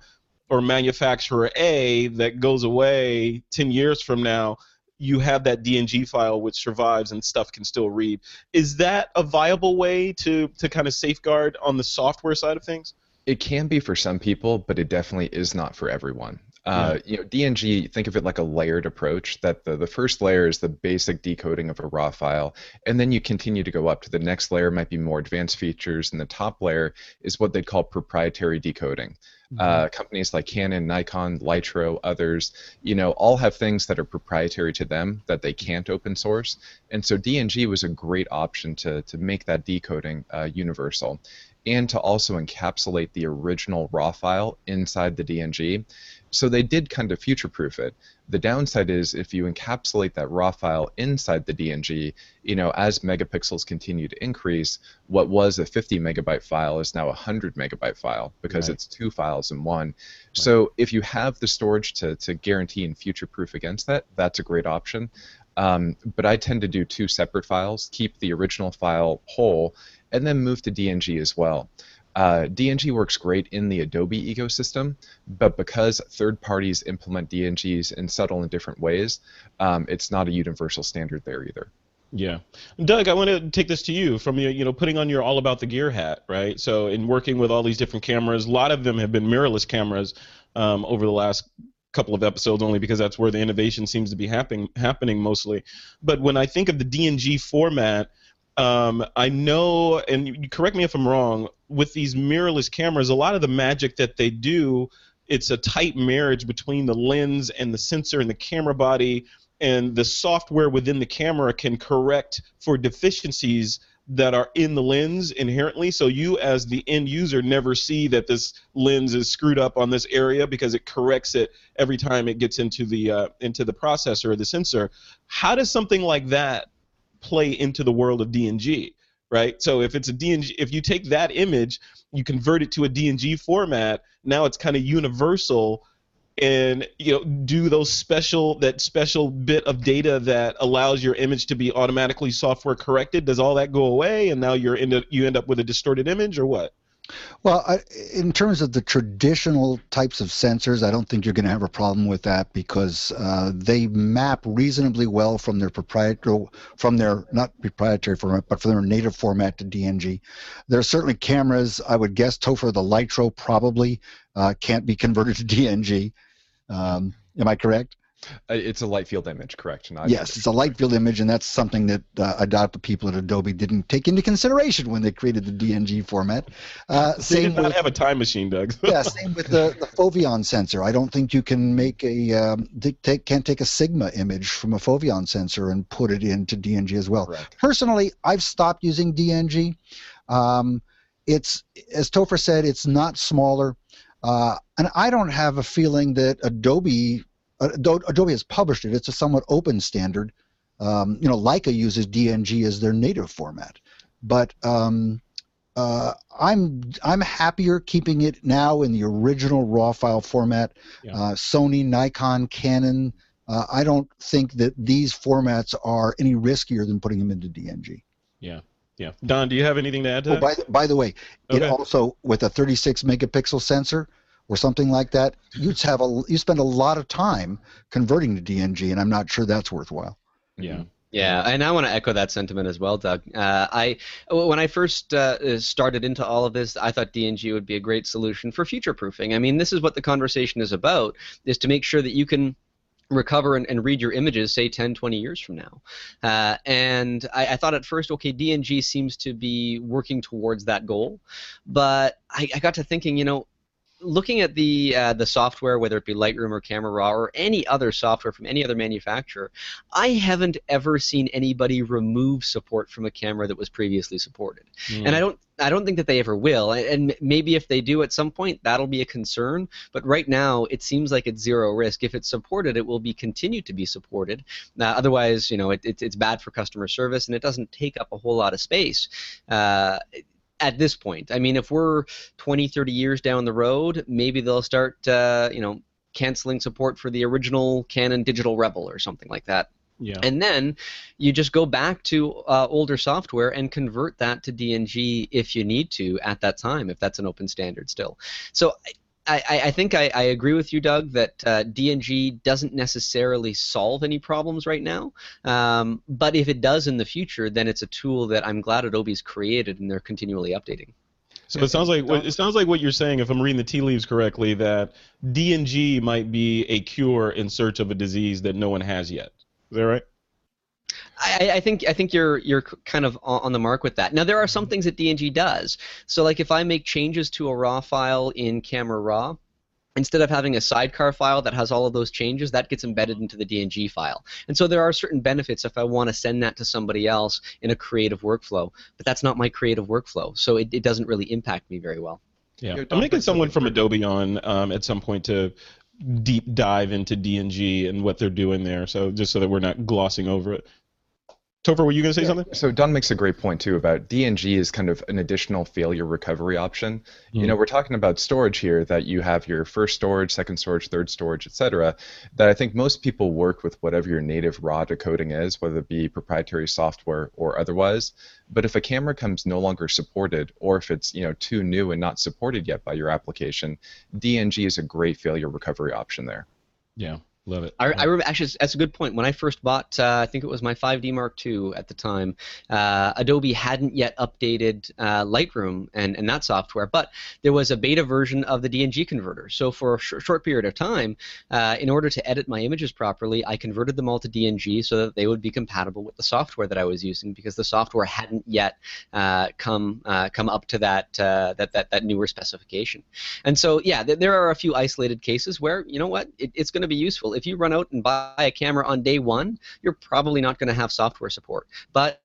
or manufacturer A that goes away 10 years from now, you have that DNG file which survives and stuff can still read. Is that a viable way to, to kind of safeguard on the software side of things? It can be for some people, but it definitely is not for everyone. Uh, you know, DNG, think of it like a layered approach. That the, the first layer is the basic decoding of a raw file, and then you continue to go up to the next layer, might be more advanced features, and the top layer is what they call proprietary decoding. Mm-hmm. Uh, companies like Canon, Nikon, Lytro, others, you know, all have things that are proprietary to them that they can't open source. And so DNG was a great option to, to make that decoding uh, universal and to also encapsulate the original raw file inside the DNG. So they did kind of future proof it. The downside is if you encapsulate that raw file inside the DNG, you know, as megapixels continue to increase, what was a 50 megabyte file is now a 100 megabyte file because right. it's two files in one. Right. So if you have the storage to, to guarantee and future proof against that, that's a great option. Um, but I tend to do two separate files, keep the original file whole, and then move to DNG as well. Uh, DNG works great in the Adobe ecosystem, but because third parties implement DNGs in subtle and different ways, um, it's not a universal standard there either. Yeah, Doug, I want to take this to you from you know, putting on your all about the gear hat, right? So, in working with all these different cameras, a lot of them have been mirrorless cameras um, over the last couple of episodes, only because that's where the innovation seems to be happening, happening mostly. But when I think of the DNG format, um, I know, and correct me if I'm wrong, with these mirrorless cameras, a lot of the magic that they do, it's a tight marriage between the lens and the sensor and the camera body, and the software within the camera can correct for deficiencies that are in the lens inherently. So you, as the end user, never see that this lens is screwed up on this area because it corrects it every time it gets into the uh, into the processor or the sensor. How does something like that play into the world of DNG, right? So if it's a DNG, if you take that image, you convert it to a DNG format, now it's kind of universal and you know do those special that special bit of data that allows your image to be automatically software corrected does all that go away and now you're in you end up with a distorted image or what well, I, in terms of the traditional types of sensors, I don't think you're going to have a problem with that because uh, they map reasonably well from their proprietary, from their not proprietary format, but from their native format to DNG. There are certainly cameras. I would guess Topher the Lytro probably uh, can't be converted to DNG. Um, am I correct? Uh, it's a light field image, correct? Not yes, it's a light field image, and that's something that uh, I the people at Adobe didn't take into consideration when they created the DNG format. Uh, they same did not with, have a time machine, Doug. *laughs* yeah, same with the, the Foveon sensor. I don't think you can make a um, take, can't take a Sigma image from a Foveon sensor and put it into DNG as well. Correct. Personally, I've stopped using DNG. Um, it's as Topher said, it's not smaller. Uh, and I don't have a feeling that Adobe Adobe has published it. It's a somewhat open standard. Um, you know, Leica uses DNG as their native format, but um, uh, I'm I'm happier keeping it now in the original RAW file format. Yeah. Uh, Sony, Nikon, Canon. Uh, I don't think that these formats are any riskier than putting them into DNG. Yeah. Yeah. Don, do you have anything to add to oh, that? By the, by the way, okay. it also with a 36 megapixel sensor, or something like that, you'd have a you spend a lot of time converting to DNG, and I'm not sure that's worthwhile. Yeah. Yeah, and I want to echo that sentiment as well, Doug. Uh, I when I first uh, started into all of this, I thought DNG would be a great solution for future proofing. I mean, this is what the conversation is about: is to make sure that you can recover and, and, read your images, say 10, 20 years from now. Uh, and I, I, thought at first, okay, DNG seems to be working towards that goal. But I, I got to thinking, you know, looking at the uh, the software, whether it be Lightroom or Camera Raw or any other software from any other manufacturer, I haven't ever seen anybody remove support from a camera that was previously supported, mm. and I don't. I don't think that they ever will, and maybe if they do at some point, that'll be a concern. But right now, it seems like it's zero risk. If it's supported, it will be continued to be supported. Uh, otherwise, you know, it, it, it's bad for customer service, and it doesn't take up a whole lot of space. Uh, at this point. I mean, if we're 20, 30 years down the road, maybe they'll start, uh, you know, canceling support for the original Canon Digital Rebel or something like that. Yeah. And then you just go back to uh, older software and convert that to DNG if you need to at that time, if that's an open standard still. So I, I think I, I, agree with you, Doug, that uh, DNG doesn't necessarily solve any problems right now. Um, but if it does in the future, then it's a tool that I'm glad Adobe's created and they're continually updating. So it sounds like it sounds like what you're saying, if I'm reading the tea leaves correctly, that DNG might be a cure in search of a disease that no one has yet. Is that right? I, I, think I think you're you're kind of on the mark with that. Now there are some things that DNG does. So like if I make changes to a raw file in Camera Raw, instead of having a sidecar file that has all of those changes, that gets embedded into the DNG file. And so there are certain benefits if I want to send that to somebody else in a creative workflow, but that's not my creative workflow, so it, it doesn't really impact me very well. Yeah, I'm making someone from Adobe on um, at some point to deep dive into DNG and what they're doing there, so just so that we're not glossing over it. Topher, were you going to say yeah. something? So Don makes a great point too about DNG is kind of an additional failure recovery option. Mm. You know, we're talking about storage here that you have your first storage, second storage, third storage, etc. That I think most people work with whatever your native raw decoding is, whether it be proprietary software or otherwise. But if a camera comes no longer supported, or if it's you know too new and not supported yet by your application, DNG is a great failure recovery option there. Yeah. Love it. I, I remember actually that's a good point. When I first bought, uh, I think it was my 5D Mark II at the time. Uh, Adobe hadn't yet updated uh, Lightroom and, and that software, but there was a beta version of the DNG converter. So for a sh- short period of time, uh, in order to edit my images properly, I converted them all to DNG so that they would be compatible with the software that I was using because the software hadn't yet uh, come uh, come up to that, that that that newer specification. And so yeah, th- there are a few isolated cases where you know what it, it's going to be useful if you run out and buy a camera on day one, you're probably not going to have software support. But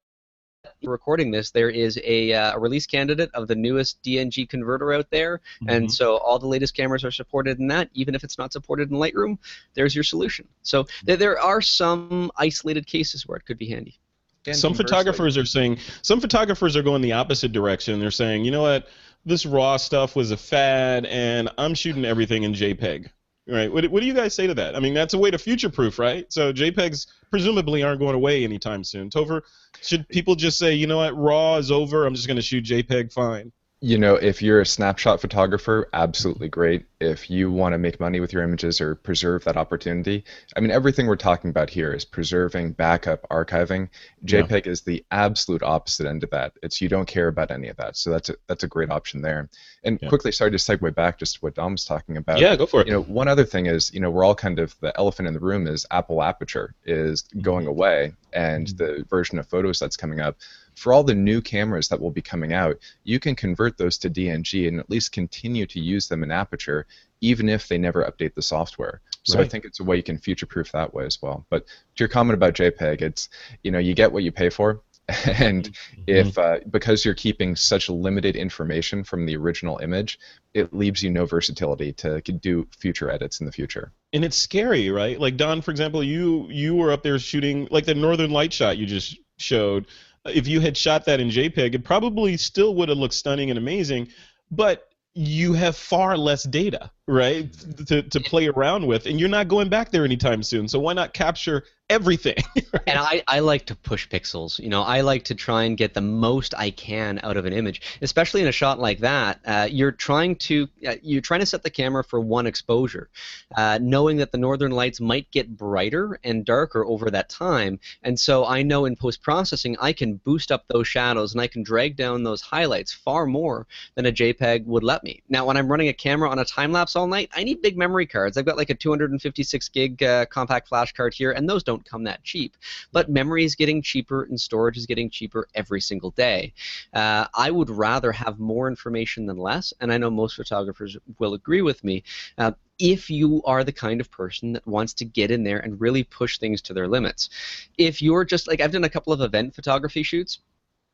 recording this, there is a, uh, a, release candidate of the newest DNG converter out there, mm-hmm. and so all the latest cameras are supported in that. Even if it's not supported in Lightroom, there's your solution. So th- there are some isolated cases where it could be handy. And some photographers are saying some photographers are going the opposite direction. They're saying, you know what, this raw stuff was a fad, and I'm shooting everything in JPEG. Right. What, what do you guys say to that? I mean, that's a way to future proof, right? So JPEGs presumably aren't going away anytime soon. Topher, should people just say, you know what, RAW is over, I'm just going to shoot JPEG fine? You know, if you're a snapshot photographer, absolutely great. If you want to make money with your images or preserve that opportunity, I mean, everything we're talking about here is preserving, backup, archiving. JPEG yeah. is the absolute opposite end of that. It's you don't care about any of that. So that's a, that's a great option there. And yeah. quickly, sorry to segue back just to what Don was talking about. Yeah, go for it. You know, one other thing is, you know, we're all kind of the elephant in the room is Apple Aperture is going mm-hmm. away, and mm-hmm. the version of Photos that's coming up for all the new cameras that will be coming out, you can convert those to DNG and at least continue to use them in Aperture, even if they never update the software. So right. I think it's a way you can future-proof that way as well. But to your comment about JPEG, it's you know you get what you pay for, *laughs* and mm-hmm. if uh, because you're keeping such limited information from the original image, it leaves you no versatility to do future edits in the future. And it's scary, right? Like Don, for example, you you were up there shooting like the Northern Light shot you just showed if you had shot that in JPEG, it probably still would have looked stunning and amazing, but you have far less data, right, to, to play around with, and you're not going back there anytime soon. So why not capture everything. *laughs* and I, I like to push pixels. You know, I like to try and get the most I can out of an image, especially in a shot like that. Uh, you're trying to uh, you're trying to set the camera for one exposure, uh, knowing that the northern lights might get brighter and darker over that time. And so I know in post processing I can boost up those shadows and I can drag down those highlights far more than a JPEG would let me. Now, when I'm running a camera on a time lapse all night, I need big memory cards. I've got like a 256 gig uh, compact flash card here, and those don't come that cheap. But memory is getting cheaper and storage is getting cheaper every single day. Uh, I would rather have more information than less, and I know most photographers will agree with me. Uh, if you are the kind of person that wants to get in there and really push things to their limits. If you're just like, I've done a couple of event photography shoots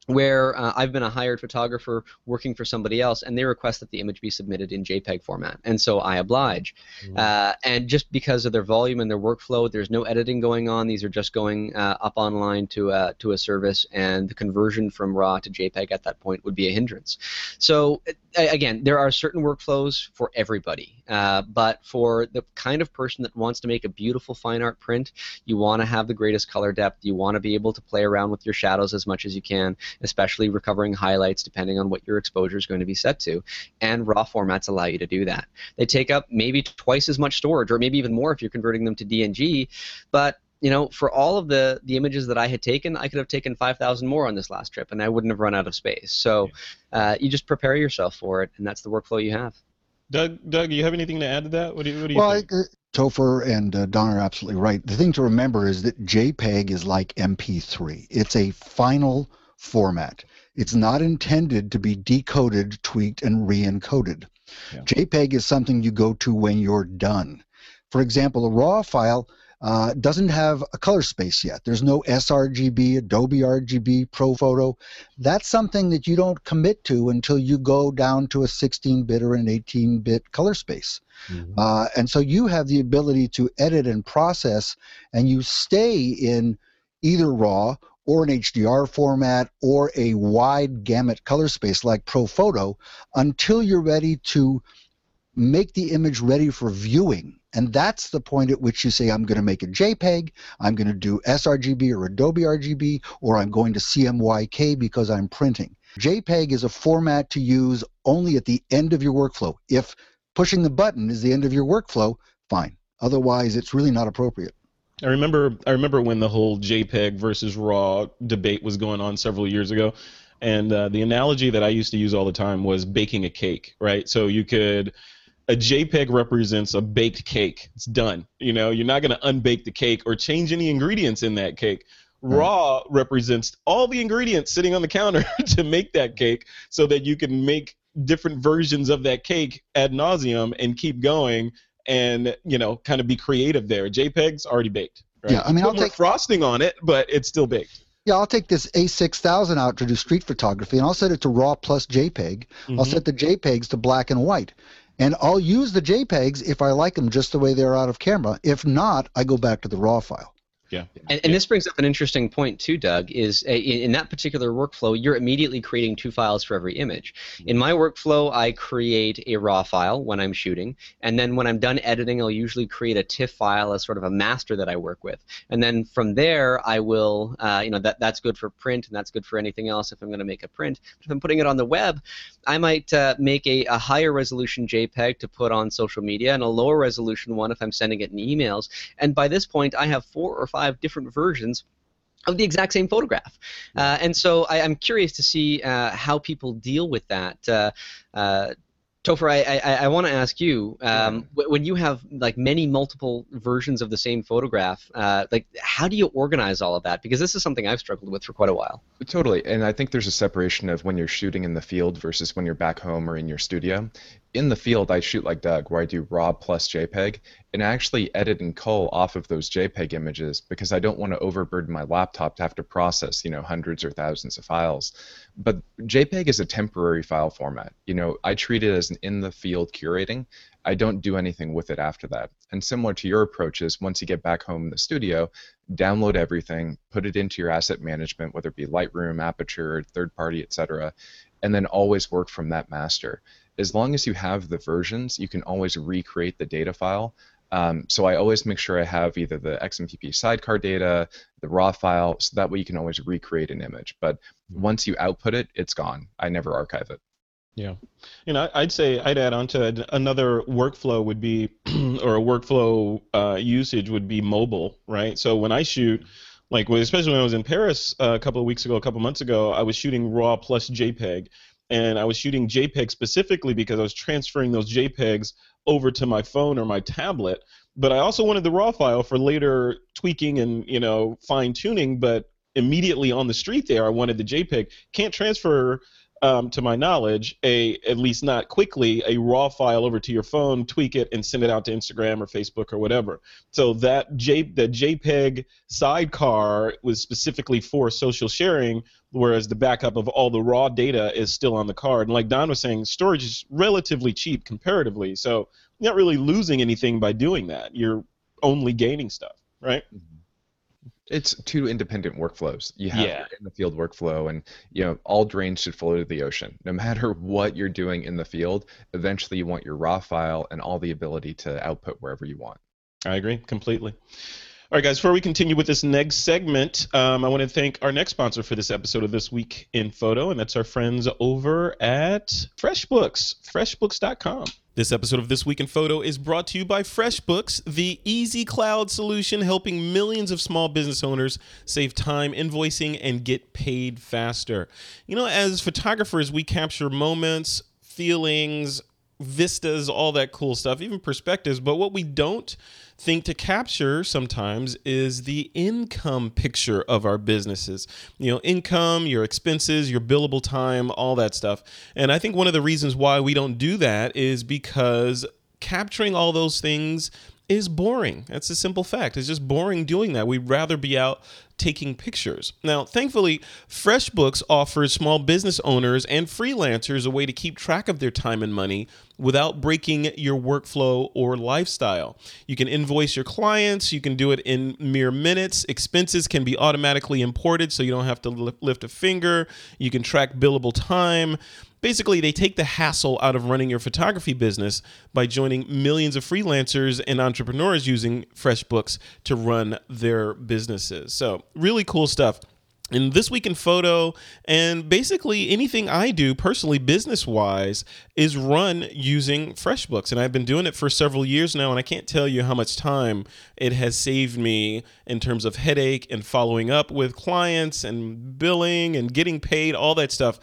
where uh, I've been a hired photographer working for somebody else, and they request that the image be submitted in JPEG format, and so I oblige. Mm-hmm. Uh, and just because of their volume and their workflow, there's no editing going on. These are just going uh, up online to a, to a service, and the conversion from RAW to JPEG at that point would be a hindrance. So again, there are certain workflows for everybody, uh, but for the kind of person that wants to make a beautiful fine art print, you want to have the greatest color depth. You want to be able to play around with your shadows as much as you can especially recovering highlights depending on what your exposure is going to be set to. And RAW formats allow you to do that. They take up maybe twice as much storage, or maybe even more if you're converting them to DNG, but you know, for all of the the images that I had taken, I could have taken 5,000 more on this last trip, and I wouldn't have run out of space. So uh, you just prepare yourself for it, and that's the workflow you have. Doug, Doug, you have anything to add to that? What do you, what do you well, think? I, uh, Topher and uh, Don are absolutely right. The thing to remember is that JPEG is like MP3. It's a final format. It's not intended to be decoded, tweaked, and re encoded. Yeah. JPEG is something you go to when you're done. For example, a RAW file uh, doesn't have a color space yet. There's no sRGB, Adobe RGB, ProPhoto. That's something that you don't commit to until you go down to a 16 bit or an 18 bit color space. Mm-hmm. Uh, and so you have the ability to edit and process, and you stay in either RAW or an HDR format or a wide gamut color space like ProPhoto until you're ready to make the image ready for viewing. And that's the point at which you say, I'm going to make a JPEG, I'm going to do sRGB or Adobe RGB, or I'm going to CMYK because I'm printing. JPEG is a format to use only at the end of your workflow. If pushing the button is the end of your workflow, fine. Otherwise, it's really not appropriate. I remember I remember when the whole JPEG versus RAW debate was going on several years ago, and uh, the analogy that I used to use all the time was baking a cake, right? So you could a JPEG represents a baked cake. It's done. You know, you're not going to unbake the cake or change any ingredients in that cake. Raw represents all the ingredients sitting on the counter *laughs* to make that cake so that you can make different versions of that cake ad nauseum and keep going and you know kind of be creative there. JPEG's already baked. Right? Yeah, I mean, I'll take frosting on it, but it's still baked. Yeah, I'll take this A6000 out to do street photography, and I'll set it to RAW plus JPEG. Mm-hmm. I'll set the JPEGs to black and white. And I'll use the JPEGs if I like them just the way they're out of camera. If not, I go back to the RAW file. Yeah. And, and, this brings up an interesting point too, Doug. Is a, in that particular workflow, you're immediately creating two files for every image. In my workflow, I create a raw file when I'm shooting, and then when I'm done editing, I'll usually create a TIFF file as sort of a master that I work with. And then from there, I will, uh, you know, that that's good for print, and that's good for anything else if I'm going to make a print. But if I'm putting it on the web, I might uh, make a, a higher resolution JPEG to put on social media, and a lower resolution one if I'm sending it in emails. And by this point, I have four or five different versions of the exact same photograph. Uh, and so I, am curious to see uh, how people deal with that. Uh, uh Topher, I, I, I want to ask you um, yeah. when you have like many multiple versions of the same photograph, uh, like how do you organize all of that? Because this is something I've struggled with for quite a while. Totally, and I think there's a separation of when you're shooting in the field versus when you're back home or in your studio in the field, I shoot like Doug, where I do RAW plus JPEG, and I actually edit and cull off of those JPEG images because I don't want to overburden my laptop to have to process, you know, hundreds or thousands of files. But JPEG is a temporary file format. You know, I treat it as an in-the-field curating. I don't do anything with it after that. And similar to your approaches, once you get back home in the studio, download everything, put it into your asset management, whether it be Lightroom, Aperture, third party, etc., and then always work from that master as long as you have the versions, you can always recreate the data file. Um, so I always make sure I have either the XMP sidecar data, the raw file, so that way you can always recreate an image. But once you output it, it's gone. I never archive it. Yeah, you know, I'd say I'd add on to another workflow would be, *clears throat* or a workflow uh, usage would be mobile, right? So when I shoot, like especially when I was in Paris uh, a couple of weeks ago, a couple of months ago, I was shooting RAW plus JPEG, and I was shooting JPEG specifically because I was transferring those JPEGs over to my phone or my tablet. But I also wanted the RAW file for later tweaking and you know fine tuning. But immediately on the street there, I wanted the JPEG. Can't transfer um, to my knowledge, a at least not quickly, a raw file over to your phone, tweak it, and send it out to Instagram or Facebook or whatever. So that J the JPEG sidecar was specifically for social sharing, whereas the backup of all the raw data is still on the card. And like Don was saying, storage is relatively cheap comparatively, so you're not really losing anything by doing that. You're only gaining stuff, right? Mm-hmm. It's two independent workflows. You have Yeah. in the field workflow, and you know all drains should flow to the ocean. No matter *laughs* what you're doing in the field, eventually you want your raw file and all the ability to output wherever you want. I agree completely. All right, guys, before we continue with this next segment, um, I want to thank our next sponsor for this episode of This Week in Photo, and that's our friends over at FreshBooks, freshbooks.com. This episode of This Week in Photo is brought to you by FreshBooks, the easy cloud solution helping millions of small business owners save time invoicing and get paid faster. You know, as photographers, we capture moments, feelings, vistas, all that cool stuff, even perspectives. But what we don't think to capture sometimes is the income picture of our businesses. You know, income, your expenses, your billable time, all that stuff. And I think one of the reasons why we don't do that is because capturing all those things is boring. That's a simple fact. It's just boring doing that. We'd rather be out taking pictures. Now, thankfully, FreshBooks offers small business owners and freelancers a way to keep track of their time and money without breaking your workflow or lifestyle. You can invoice your clients, you can do it in mere minutes. Expenses can be automatically imported so you don't have to lift a finger. You can track billable time. Basically, they take the hassle out of running your photography business by joining millions of freelancers and entrepreneurs using FreshBooks to run their businesses. So, really cool stuff. In this week in photo, and basically anything I do personally, business wise, is run using FreshBooks. And I've been doing it for several years now, and I can't tell you how much time it has saved me in terms of headache and following up with clients and billing and getting paid, all that stuff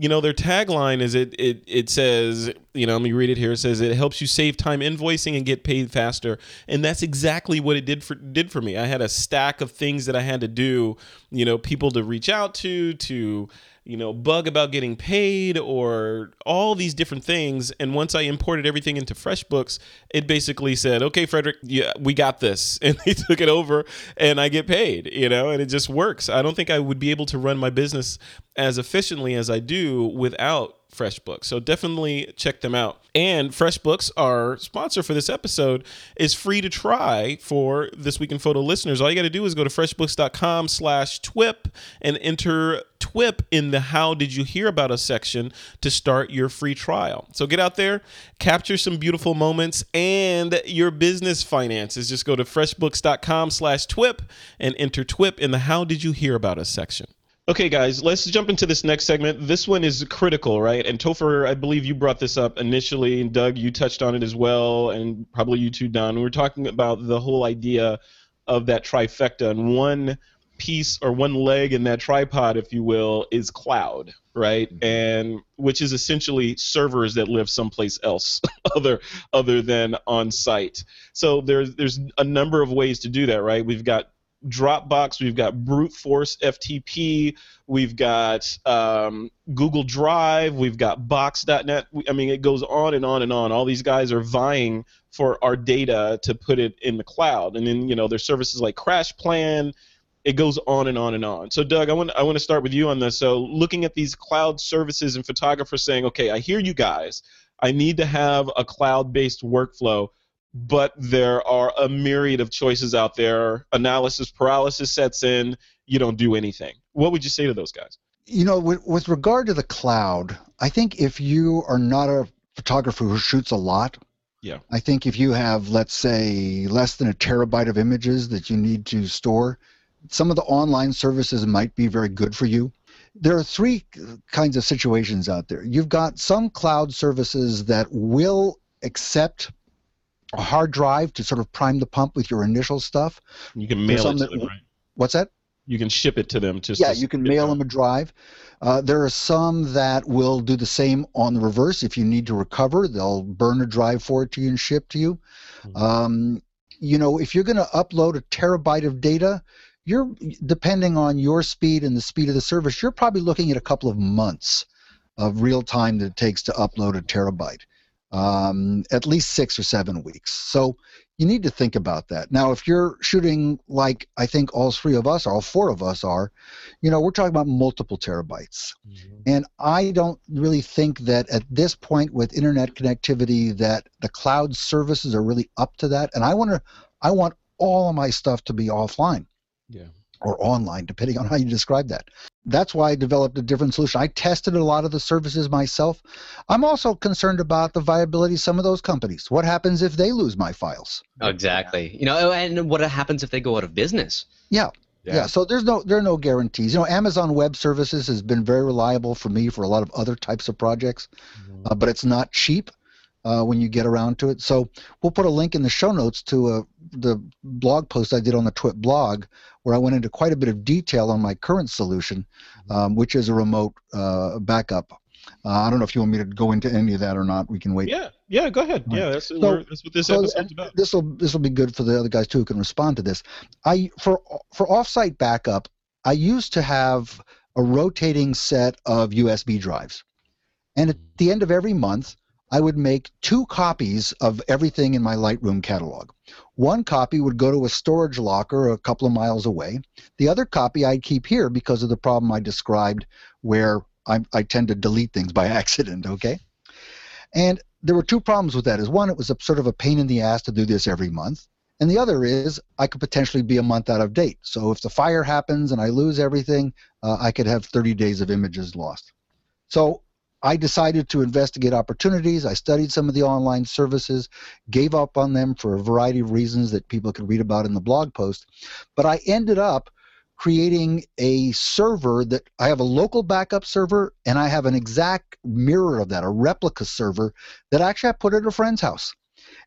you know their tagline is it it it says you know let me read it here. It says it helps you save time invoicing and get paid faster. And that's exactly what it did for did for me. I had a stack of things that i had to do you know people to reach out to to you know bug about getting paid or all these different things. And once i imported everything into freshbooks it basically said okay frederick yeah we got this. *laughs* And they took it over and i get paid you know and it just works. I don't think i would be able to run my business as efficiently as i do without FreshBooks. So definitely check them out. And FreshBooks, our sponsor for this episode, is free to try for This Week in Photo listeners. All you got to do is go to freshbooks.com slash TWIP and enter TWIP in the How Did You Hear About Us section to start your free trial. So get out there, capture some beautiful moments and your business finances. Just go to freshbooks.com slash TWIP and enter TWIP in the How Did You Hear About Us section. Okay, guys, let's jump into this next segment. This one is critical, right? And Topher, I believe you brought this up initially, and Doug, you touched on it as well, and probably you too, Don. We were talking about the whole idea of that trifecta, and one piece or one leg in that tripod, if you will, is cloud, right? Mm-hmm. And which is essentially servers that live someplace else *laughs* other other than on site. So there's there's a number of ways to do that, right? We've got Dropbox, we've got brute force FTP, we've got um, Google Drive, we've got Box.net. I mean, it goes on and on and on. All these guys are vying for our data to put it in the cloud, and then you know there's services like CrashPlan. It goes on and on and on. So, Doug, I want I want to start with you on this. So, looking at these cloud services and photographers saying, okay, I hear you guys. I need to have a cloud-based workflow but there are a myriad of choices out there. Analysis paralysis sets in. You don't do anything. What would you say to those guys? You know, with, with regard to the cloud, I think if you are not a photographer who shoots a lot, Yeah. I think if you have, let's say, less than a terabyte of images that you need to store, some of the online services might be very good for you. There are three kinds of situations out there. You've got some cloud services that will accept a hard drive to sort of prime the pump with your initial stuff. You can mail it to them, that- right? What's that? You can ship it to them. Just yeah, to you can mail out. them a drive. Uh, there are some that will do the same on the reverse. If you need to recover, they'll burn a drive for it to you and ship to you. Mhm. Um, you know, if you're going to upload a terabyte of data, you're depending on your speed and the speed of the service, you're probably looking at a couple of months of real time that it takes to upload a terabyte, um, at least six or seven weeks. So you need to think about that. Now, if you're shooting like I think all three of us, all four of us are, you know, we're talking about multiple terabytes. Mhm. And I don't really think that at this point with internet connectivity that the cloud services are really up to that. And I want to, I want all of my stuff to be offline Yeah. Or online, depending on how you describe that. That's why I developed a different solution. I tested a lot of the services myself. I'm also concerned about the viability of some of those companies. What happens if they lose my files? Exactly. You know, and what happens if they go out of business? Yeah. Yeah. so there's no there are no guarantees. You know, Amazon Web Services has been very reliable for me for a lot of other types of projects, uh, but it's not cheap uh, when you get around to it. So we'll put a link in the show notes to uh, the blog post I did on the Twit blog, where I went into quite a bit of detail on my current solution, um, which is a remote uh, backup. Uh, I don't know if you want me to go into any of that or not. We can wait. Yeah. Yeah. Go ahead. Yeah. That's, So- that's what this so, episode's about. This will this will be good for the other guys too who can respond to this. I for for offsite backup, I used to have a rotating set of USB drives, and at the end of every month, I would make two copies of everything in my Lightroom catalog. One copy would go to a storage locker a couple of miles away. The other copy I'd keep here because of the problem I described, where I, I tend to delete things by *laughs* accident. Okay. And there were two problems with that. Is one, it was a sort of a pain in the ass to do this every month, and the other is I could potentially be a month out of date. So if the fire happens and I lose everything, uh, I could have 30 days of images lost. So I decided to investigate opportunities. I studied some of the online services, gave up on them for a variety of reasons that people could read about in the blog post, but I ended up creating a server that I have a local backup server and I have an exact mirror of that, a replica server that actually I put at a friend's house.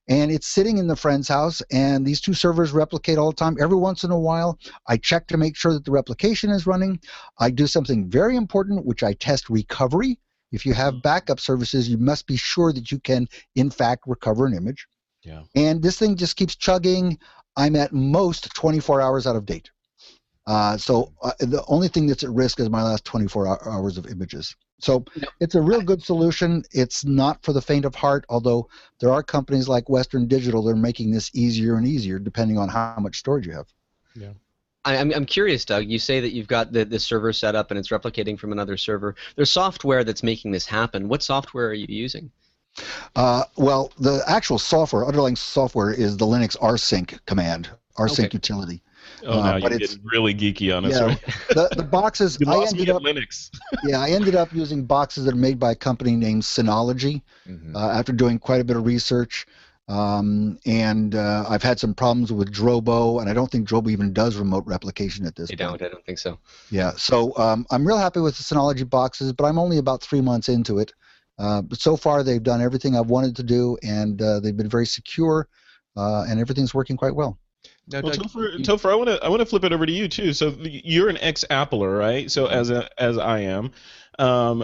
And it's sitting in the friend's house, and these two servers replicate all the time. Every once in a while, I check to make sure that the replication is running. I do something very important, which I test recovery. If you have backup services, you must be sure that you can, in fact, recover an image. Yeah. And this thing just keeps chugging. I'm at most 24 hours out of date. Uh, so uh, the only thing that's at risk is my last 24 hours of images. So it's a real good solution. It's not for the faint of heart, although there are companies like Western Digital that are making this easier and easier depending on how much storage you have. I, I'm, I'm curious, Doug. You say that you've got the, the server set up and it's replicating from another server. There's software that's making this happen. What software are you using? Uh, well, the actual software, underlying software, is the Linux rsync command, rsync Okay. utility. Oh, Uh, now but you're it's- getting really geeky on us, Yeah, right? the, the boxes. *laughs* You I lost me ended at up, Linux. *laughs* yeah, I ended up using boxes that are made by a company named Synology. Mhm. uh, after doing quite a bit of research. Um, and uh, I've had some problems with Drobo, and I don't think Drobo even does remote replication at this They point. don't. I don't think so. Yeah, so um, I'm real happy with the Synology boxes, but I'm only about three months into it. Uh, but so far, they've done everything I've wanted to do, and uh, they've been very secure, uh, and everything's working quite well. Now, Well, Doug, Topher, you- Topher, I want to I want to flip it over to you too. So you're an ex-Appler, right? So as a as I am, um,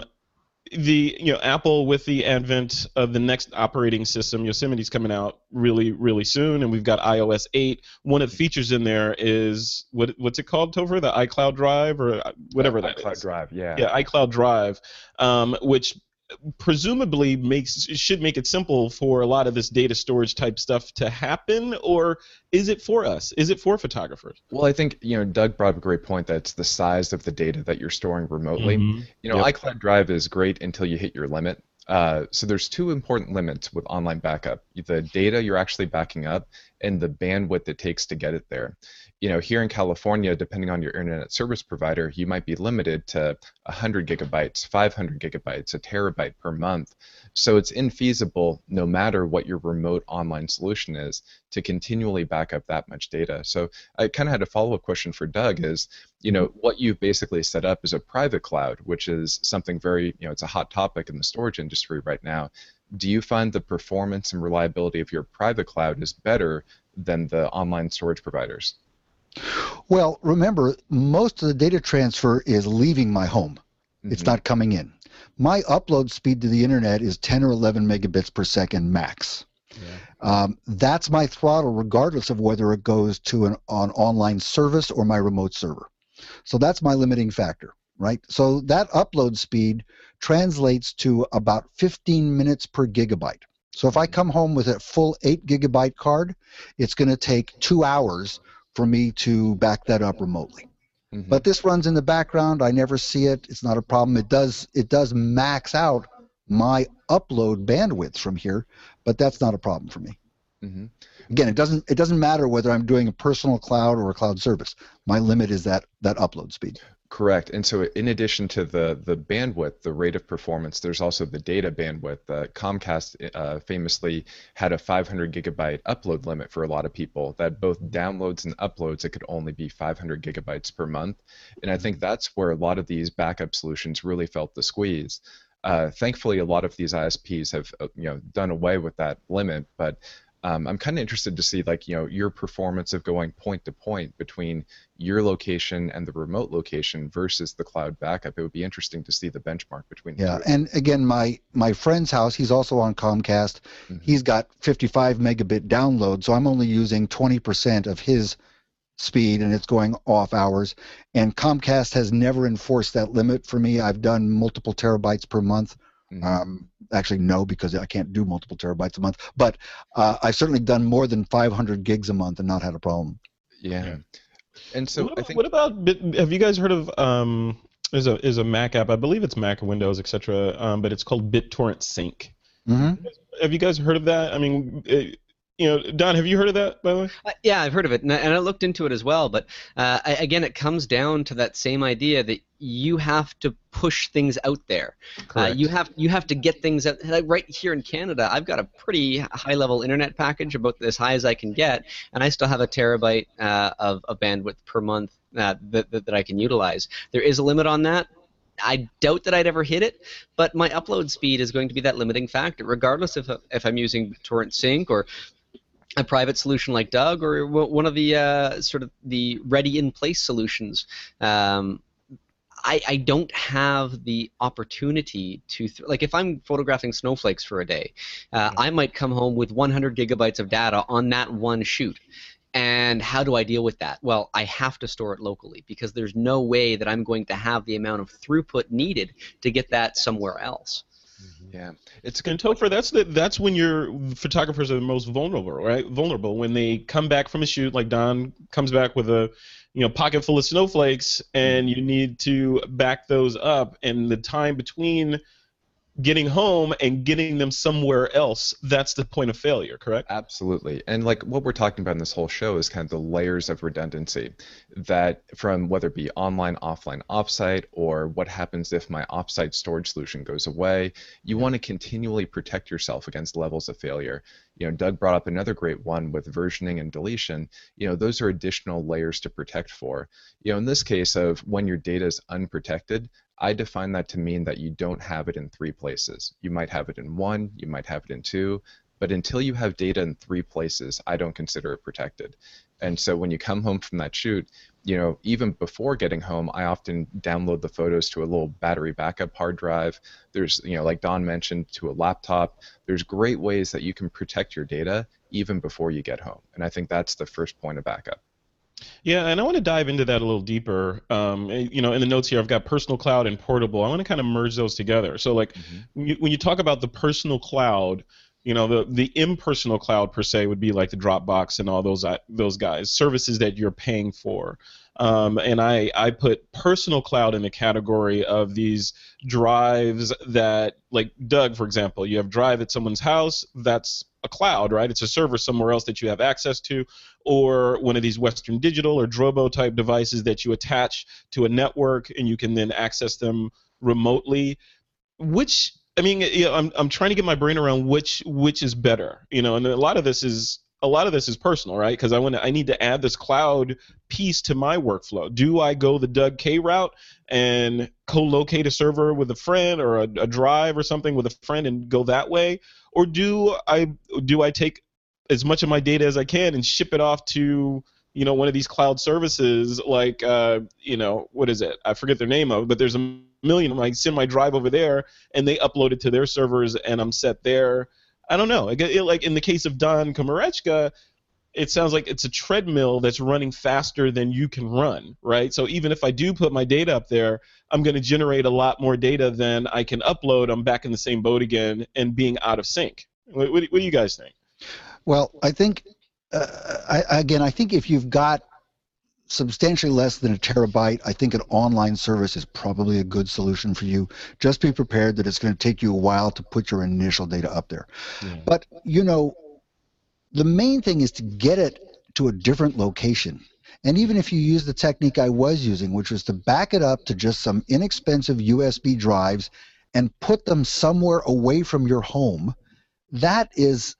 the you know Apple with the advent of the next operating system, Yosemite's coming out really really soon, and we've got iOS 8. One of the features in there is what what's it called, Topher? The iCloud Drive or uh, whatever that is. iCloud Drive, yeah. Yeah, iCloud Drive, um, which presumably makes should make it simple for a lot of this data storage type stuff to happen, or is it for us? Is it for photographers? Well, I think you know Doug brought up a great point. That's the size of the data that you're storing remotely. Mhm. You know, Yep. iCloud Drive is great until you hit your limit. Uh, so there's two important limits with online backup: the data you're actually backing up and the bandwidth it takes to get it there. You know, here in California, depending on your internet service provider, you might be limited to 100 gigabytes, 500 gigabytes, a terabyte per month. So it's infeasible, no matter what your remote online solution is, to continually back up that much data. So I kind of had a follow-up question for Doug: is you know what you've basically set up is a private cloud, which is something very you know it's a hot topic in the storage industry right now. Do you find the performance and reliability of your private cloud is better than the online storage providers? Well, remember, most of the data transfer is leaving my home. Mm-hmm. It's not coming in. My upload speed to the internet is 10 or 11 megabits per second max. Yeah. Um, that's my throttle, regardless of whether it goes to an, an online service or my remote server. So that's my limiting factor, right? So that upload speed translates to about 15 minutes per gigabyte. So if I mm-hmm. come home with a full 8 gigabyte card, it's going to take two hours for me to back that up remotely. Mm-hmm. But this runs in the background. I never see it. It's not a problem. It does it does max out my upload bandwidth from here, but that's not a problem for me. Mm-hmm. Again, it doesn't it doesn't matter whether I'm doing a personal cloud or a cloud service. My limit is that that upload speed. Correct. And so, in addition to the the bandwidth, the rate of performance, there's also the data bandwidth. Uh, Comcast uh, famously had a 500 gigabyte upload limit for a lot of people. That both downloads and uploads, it could only be 500 gigabytes per month. And I think mm-hmm. that's where a lot of these backup solutions really felt the squeeze. Uh, thankfully, a lot of these ISPs have uh, you know done away with that limit, but um, I'm kind of interested to see like you know your performance of going point to point between your location and the remote location versus the cloud backup. It would be interesting to see the benchmark between. Yeah, two. and again, my my friend's house, he's also on Comcast. Mm-hmm. He's got 55 megabit download, so I'm only using 20% of his speed, and it's going off hours. And Comcast has never enforced that limit for me. I've done multiple terabytes per month. Mm-hmm. Um, actually no because I can't do multiple terabytes a month. But uh, I've certainly done more than 500 gigs a month and not had a problem. Yeah. yeah. And so what about, I think. What about? Have you guys heard of? Um, is a is a Mac app. I believe it's Mac Windows, etc. Um, but it's called BitTorrent Sync. Mm-hmm. Have you guys heard of that? I mean, it, you know, Don, have you heard of that, by the way? Uh, yeah, I've heard of it, and I, and I, looked into it as well. But uh, I, again, it comes down to that same idea that you have to push things out there. Uh, you have you have to get things out. Like right here in Canada, I've got a pretty high-level internet package, about as high as I can get, and I still have a terabyte uh, of, of bandwidth per month uh, that, that, that I can utilize. There is a limit on that. I doubt that I'd ever hit it, but my upload speed is going to be that limiting factor, regardless if if I'm using Torrent Sync or a private solution like Doug or one of the uh, sort of the ready in place solutions. Um, I, I don't have the opportunity to th- like if I'm photographing snowflakes for a day, uh, mm-hmm. I might come home with 100 gigabytes of data on that one shoot. And how do I deal with that? Well, I have to store it locally because there's no way that I'm going to have the amount of throughput needed to get that somewhere else. Mm-hmm. Yeah, it's and Topher, that's the that's when your photographers are the most vulnerable, right? Vulnerable. When they come back from a shoot, like Don comes back with a you know pocket full of snowflakes, and you need to back those up, and the time between getting home and getting them somewhere else that's the point of failure correct? Absolutely. And like what we're talking about in this whole show is kind of the layers of redundancy that from whether it be online offline offsite or what happens if my offsite storage solution goes away you mm-hmm. want to continually protect yourself against levels of failure you know doug brought up another great one with versioning and deletion you know those are additional layers to protect for you know in this case of when your data is unprotected I define that to mean that you don't have it in three places. You might have it in one, you might have it in two, but until you have data in three places, I don't consider it protected. And so when you come home from that shoot, you know, even before getting home, I often download the photos to a little battery backup hard drive. There's, you know, like Don mentioned, to a laptop. There's great ways that you can protect your data even before you get home. And I think that's the first point of backup. Yeah, and I want to dive into that a little deeper. Um, eh, you know, in the notes here, I've got personal cloud and portable. I want to kind of merge those together. So, like, mm-hmm. when, you, when you talk about the personal cloud, you know, the the impersonal cloud per se would be like the Dropbox and all those uh, those guys, services that you're paying for. Um, and I, I put personal cloud in the category of these drives that, like Doug, for example, you have drive at someone's house, that's a cloud, right? It's a server somewhere else that you have access to, or one of these Western Digital or Drobo type devices that you attach to a network and you can then access them remotely. Which I mean, you know, I'm I'm trying to get my brain around which which is better, you know, and a lot of this is a lot of this is personal, right? Because I want to, I need to add this cloud piece to my workflow. Do I go the Doug Kaye route and co-locate a server with a friend or a, a drive or something with a friend and go that way, or do I do I take as much of my data as I can and ship it off to you know one of these cloud services like uh, you know what is it? I forget their name of, but there's a million. I send my drive over there and they upload it to their servers and I'm set there I don't know. Like in the case of Don Komarechka, it sounds like it's a treadmill that's running faster than you can run, right? So even if I do put my data up there, I'm going to generate a lot more data than I can upload. I'm back in the same boat again and being out of sync. What, what, what do you guys think? Well, I think, uh, I, again, I think if you've got substantially less than a terabyte, I think an online service is probably a good solution for you. Just be prepared that it's going to take you a while to put your initial data up there. Yeah. But, you know, the main thing is to get it to a different location. And even if you use the technique I was using, which was to back it up to just some inexpensive USB drives and put them somewhere away from your home, that is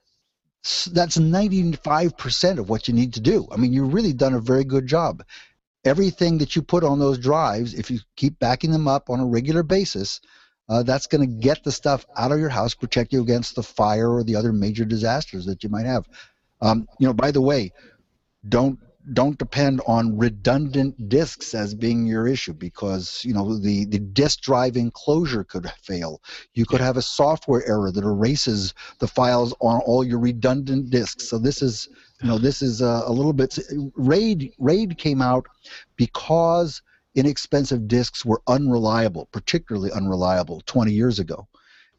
that's 95% of what you need to do. I mean, you've really done a very good job. Everything that you put on those drives, if you keep backing them up on a regular basis, uh, that's going to get the stuff out of your house, protect you against the fire or the other major disasters that you might have. Um, you know, by the way, don't don't depend on redundant disks as being your issue because you know the, the disk drive enclosure could fail. You could have a software error that erases the files on all your redundant disks. So this is you know this is a, a little bit RAID RAID came out because inexpensive disks were unreliable, particularly unreliable 20 years ago.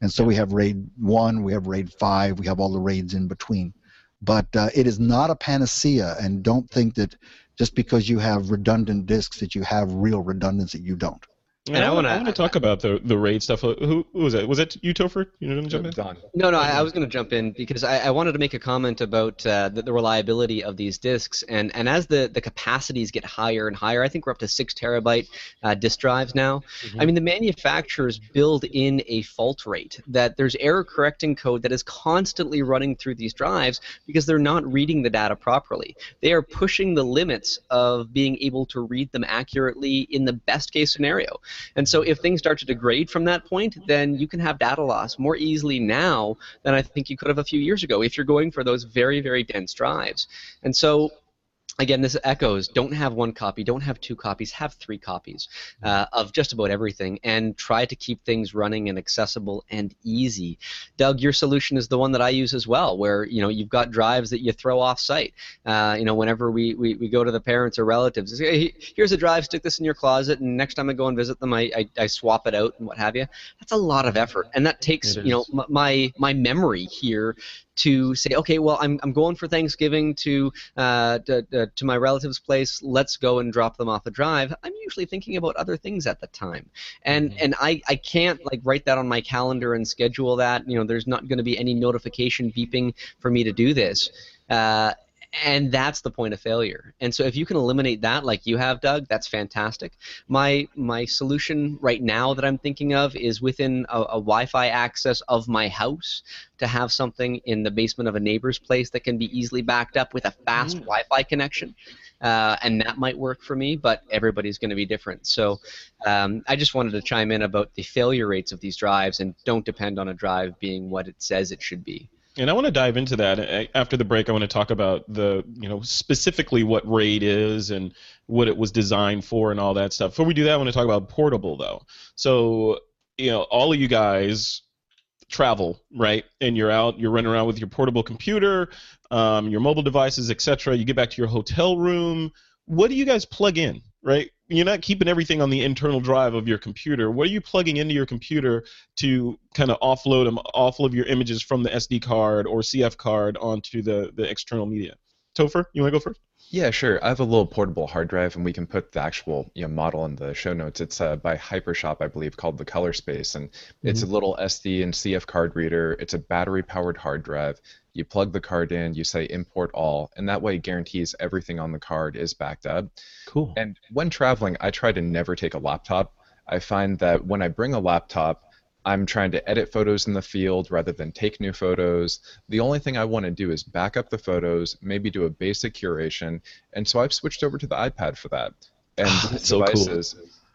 And so we have RAID 1, we have RAID 5, we have all the RAIDs in between. But uh, it is not a panacea, and don't think that just because you have redundant disks that you have real redundancy. You don't. And I, want to talk about the the raid stuff. Who, who was that? Was it you, Topher? You going to jump in? Don. No, no, I, I was going to jump in because I, I, wanted to make a comment about uh, the, the, reliability of these disks. And, and as the, the capacities get higher and higher, I think we're up to six terabyte uh, disk drives now. Mm-hmm. I mean, the manufacturers build in a fault rate that there's error correcting code that is constantly running through these drives because they're not reading the data properly. They are pushing the limits of being able to read them accurately in the best case scenario. And so if things start to degrade from that point, then you can have data loss more easily now than I think you could have a few years ago if you're going for those very, very dense drives. And so again, this echoes don't have one copy, don't have two copies, have three copies uh, of just about everything, and try to keep things running and accessible and easy. Doug, your solution is the one that I use as well, where you know you've got drives that you throw off site. Uh, you know, whenever we, we, we go to the parents or relatives, hey, here's a drive, stick this in your closet, and next time I go and visit them, I, I, I swap it out and what have you. That's a lot of effort, and that takes you know my my memory here to say, okay, well, I'm, I'm going for Thanksgiving to, uh, to, uh, to my relative's place. Let's go and drop them off a drive. I'm usually thinking about other things at the time, and mm-hmm. and I, I can't like write that on my calendar and schedule that. You know, there's not going to be any notification beeping for me to do this. Uh, and that's the point of failure. And so if you can eliminate that like you have Doug, that's fantastic. My my solution right now that I'm thinking of is within a, a Wi-Fi access of my house to have something in the basement of a neighbor's place that can be easily backed up with a fast mm. Wi-Fi connection. Uh, and that might work for me, but everybody's going to be different. So um, I just wanted to chime in about the failure rates of these drives and don't depend on a drive being what it says it should be. And I want to dive into that after the break. I want to talk about the, you know, specifically what RAID is and what it was designed for and all that stuff. Before we do that, I want to talk about portable though. So, you know, all of you guys travel, right? And you're out, you're running around with your portable computer, um, your mobile devices, etc. You get back to your hotel room. What do you guys plug in, right? You're not keeping everything on the internal drive of your computer. What are you plugging into your computer to kind of offload them, offload your images from the SD card or CF card onto the, the external media? Topher, you want to go first? Yeah, sure. I have a little portable hard drive, and we can put the actual you know, model in the show notes. It's uh, by Hypershop, I believe, called the Color Space, and it's a little SD and CF card reader. It's a battery-powered hard drive. You plug the card in, you say import all, and that way it guarantees everything on the card is backed up. Cool. And when traveling, I try to never take a laptop. I find that when I bring a laptop, I'm trying to edit photos in the field rather than take new photos. The only thing I want to do is back up the photos, maybe do a basic curation, and so I've switched over to the iPad for that. And ah, these That's so cool.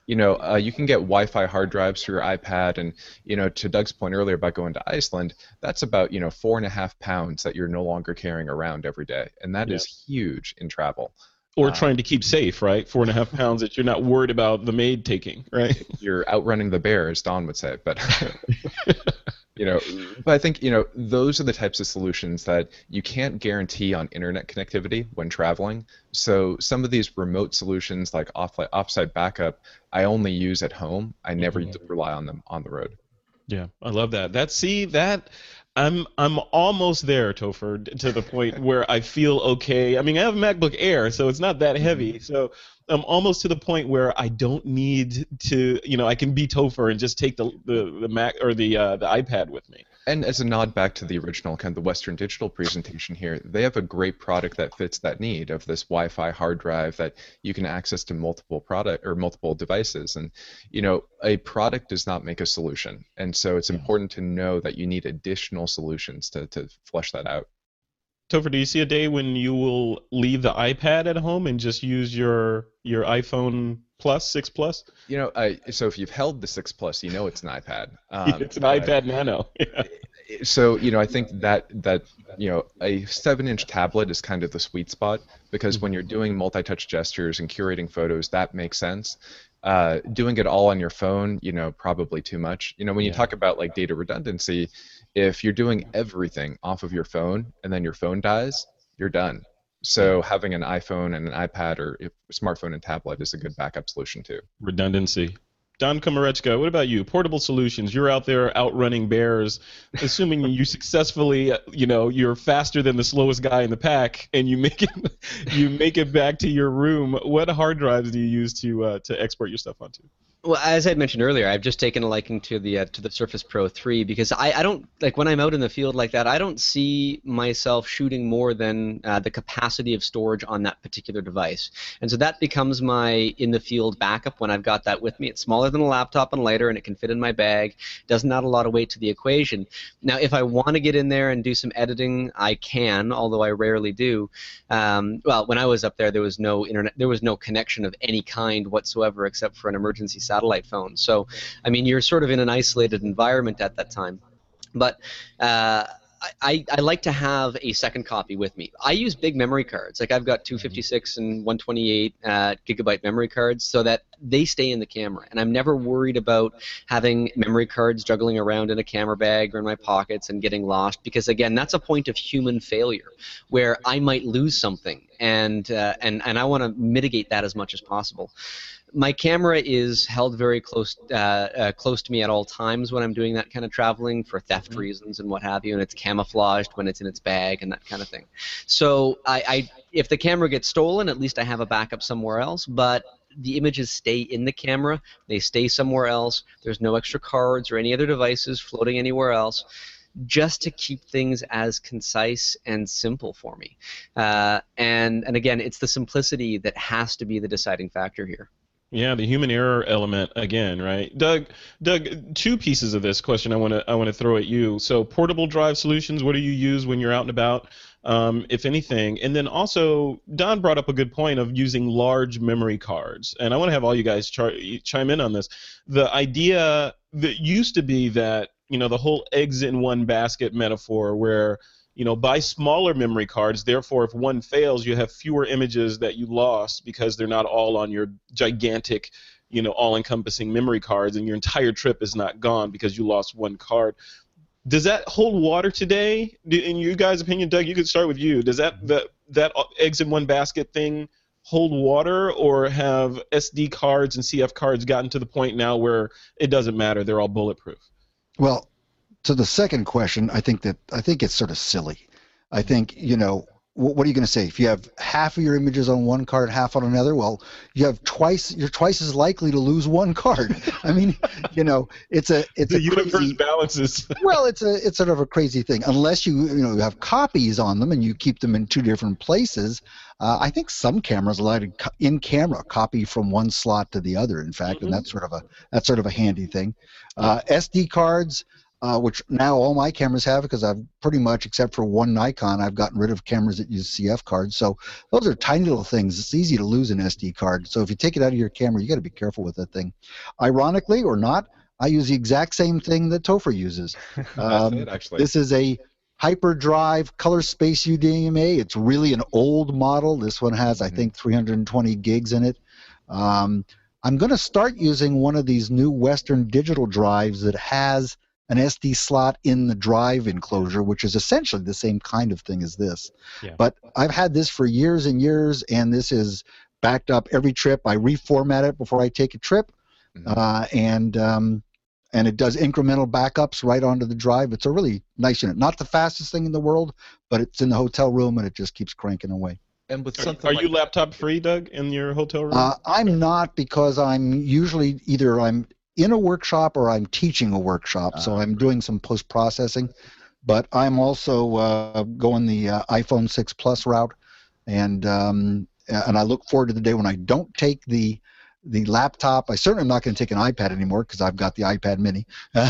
You know, uh, you can get Wi-Fi hard drives for your iPad, and you know, to Doug's point earlier about going to Iceland, that's about you know four and a half pounds that you're no longer carrying around every day, and that is huge in travel. Or uh, trying to keep safe, right? Four and a half pounds that you're not worried about the maid taking, right? you're outrunning the bear, as Don would say. But *laughs* you know, but I think you know those are the types of solutions that you can't guarantee on internet connectivity when traveling. So some of these remote solutions, like off offsite backup, I only use at home. I never mm-hmm. rely on them on the road. Yeah, I love that. That see that I'm I'm almost there, Topher, to the point where I feel okay. I mean, I have a MacBook Air, so it's not that heavy. Mm-hmm. So I'm almost to the point where I don't need to, you know, I can be Topher and just take the the, the Mac or the uh, the iPad with me. And as a nod back to the original kind of the Western Digital presentation here, they have a great product that fits that need of this Wi-Fi hard drive that you can access to multiple product or multiple devices. And you know, a product does not make a solution, and so it's important to know that you need additional solutions to to flesh that out. Topher, do you see a day when you will leave the iPad at home and just use your your iPhone Plus, six Plus? You know, I, so if you've held the six plus, you know it's an iPad. Um, *laughs* it's an uh, iPad Nano. *laughs* Yeah. so you know i think that that you know a seven inch tablet is kind of the sweet spot because when you're doing multi-touch gestures and curating photos that makes sense uh, doing it all on your phone you know probably too much you know when you Yeah. talk about like data redundancy if you're doing everything off of your phone and then your phone dies you're done so having an iphone and an ipad or smartphone and tablet is a good backup solution too Redundancy. Don Komarechka, what about you? Portable solutions. You're out there outrunning bears, assuming you successfully, you know, you're faster than the slowest guy in the pack, and you make it, *laughs* you make it back to your room. What hard drives do you use to uh, to export your stuff onto? Well, as I mentioned earlier, I've just taken a liking to the uh, to the Surface Pro 3 because I, I don't like when I'm out in the field like that. I don't see myself shooting more than uh, the capacity of storage on that particular device, and so that becomes my in the field backup when I've got that with me. It's smaller than a laptop and lighter, and it can fit in my bag. Doesn't add a lot of weight to the equation. Now, if I want to get in there and do some editing, I can, although I rarely do. Um, well, when I was up there, there was no internet, there was no connection of any kind whatsoever except for an emergency satellite phone. So, I mean, you're sort of in an isolated environment at that time. But uh, I, I like to have a second copy with me. I use big memory cards. Like I've got 256 and 128 uh, gigabyte memory cards so that they stay in the camera. And I'm never worried about having memory cards juggling around in a camera bag or in my pockets and getting lost because, again, that's a point of human failure where I might lose something. And, uh, and, and I want to mitigate that as much as possible my camera is held very close uh, uh, close to me at all times when I'm doing that kind of traveling for theft reasons and what have you, and it's camouflaged when it's in its bag and that kind of thing. So I, I if the camera gets stolen, at least I have a backup somewhere else. But the images stay in the camera; they stay somewhere else. There's no extra cards or any other devices floating anywhere else just to keep things as concise and simple for me. Uh, and and again, it's the simplicity that has to be the deciding factor here. Yeah, the human error element again, right? Doug, Doug, two pieces of this question I want to I want to throw at you. So, portable drive solutions, what do you use when you're out and about, um, if anything? And then also, Don brought up a good point of using large memory cards, and I want to have all you guys char- chime in on this. The idea that used to be that you know the whole eggs in one basket metaphor, where you know, buy smaller memory cards. Therefore, if one fails, you have fewer images that you lost because they're not all on your gigantic, you know, all-encompassing memory cards, and your entire trip is not gone because you lost one card. Does that hold water today? In you guys' opinion, Doug, you could start with you. Does that that that eggs in one basket thing hold water, or have SD cards and CF cards gotten to the point now where it doesn't matter? They're all bulletproof. Well, to the second question, I think that I think it's sort of silly. I think you know what are you going to say? If you have half of your images on one card, half on another, well, you have twice. You're twice as likely to lose one card. *laughs* I mean, you know, it's a it's the a universe crazy, balances. *laughs* well, it's a it's sort of a crazy thing. Unless you you know you have copies on them and you keep them in two different places. Uh, I think some cameras allow to in camera copy from one slot to the other. In fact, and that's sort of a that's sort of a handy thing. Uh, SD cards uh, which now all my cameras have because I've pretty much, except for one Nikon, I've gotten rid of cameras that use CF cards. So those are tiny little things. It's easy to lose an SD card. So if you take it out of your camera, you got to be careful with that thing. Ironically or not, I use the exact same thing that Topher uses. *laughs* Um, it, actually. This is a Hyperdrive Color Space UDMA. It's really an old model. This one has, I Mhm. think, 320 gigs in it. Um, I'm going to start using one of these new Western digital drives that has an SD slot in the drive enclosure, which is essentially the same kind of thing as this. Yeah. But I've had this for years and years, and this is backed up every trip. I reformat it before I take a trip, Mhm. uh, and um, and it does incremental backups right onto the drive. It's a really nice unit. Not the fastest thing in the world, but it's in the hotel room and it just keeps cranking away. and with Are, something are like you laptop free, Doug, in your hotel room? Uh, I'm not because I'm usually either I'm in a workshop or I'm teaching a workshop, so Ah, I'm doing some post processing. But I'm also uh, going the uh, iPhone 6 Plus route, and um, and I look forward to the day when I don't take the the laptop. I certainly am not going to take an iPad anymore because I've got the iPad Mini. *laughs* yeah.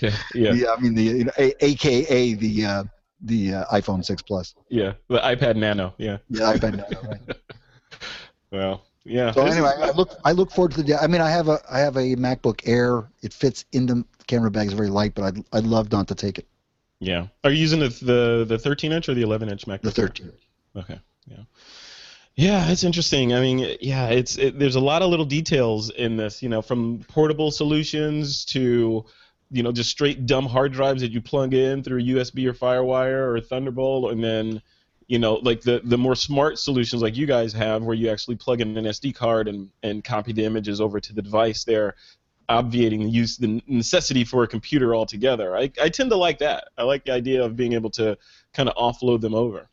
yeah, *laughs* The- I mean the you know, a, AKA the uh, the uh, iPhone 6 Plus. yeah, the iPad Nano. Yeah. Yeah, iPad Nano, right. *laughs* Well, yeah. So anyway, I look I look forward to the day. I mean, I have a I have a MacBook Air. It fits in the camera bag. It's very light, but I'd I'd love not to take it. yeah. Are you using the the the 13 inch or the 11 inch MacBook? The 13. Okay. Yeah. Yeah, it's interesting. I mean, yeah, it's it, there's a lot of little details in this. You know, from portable solutions to, you know, just straight dumb hard drives that you plug in through USB or FireWire or Thunderbolt, and then, you know, like the the more smart solutions like you guys have, where you actually plug in an SD card and and copy the images over to the device. There, obviating the use the necessity for a computer altogether. I I tend to like that. I like the idea of being able to kind of offload them over.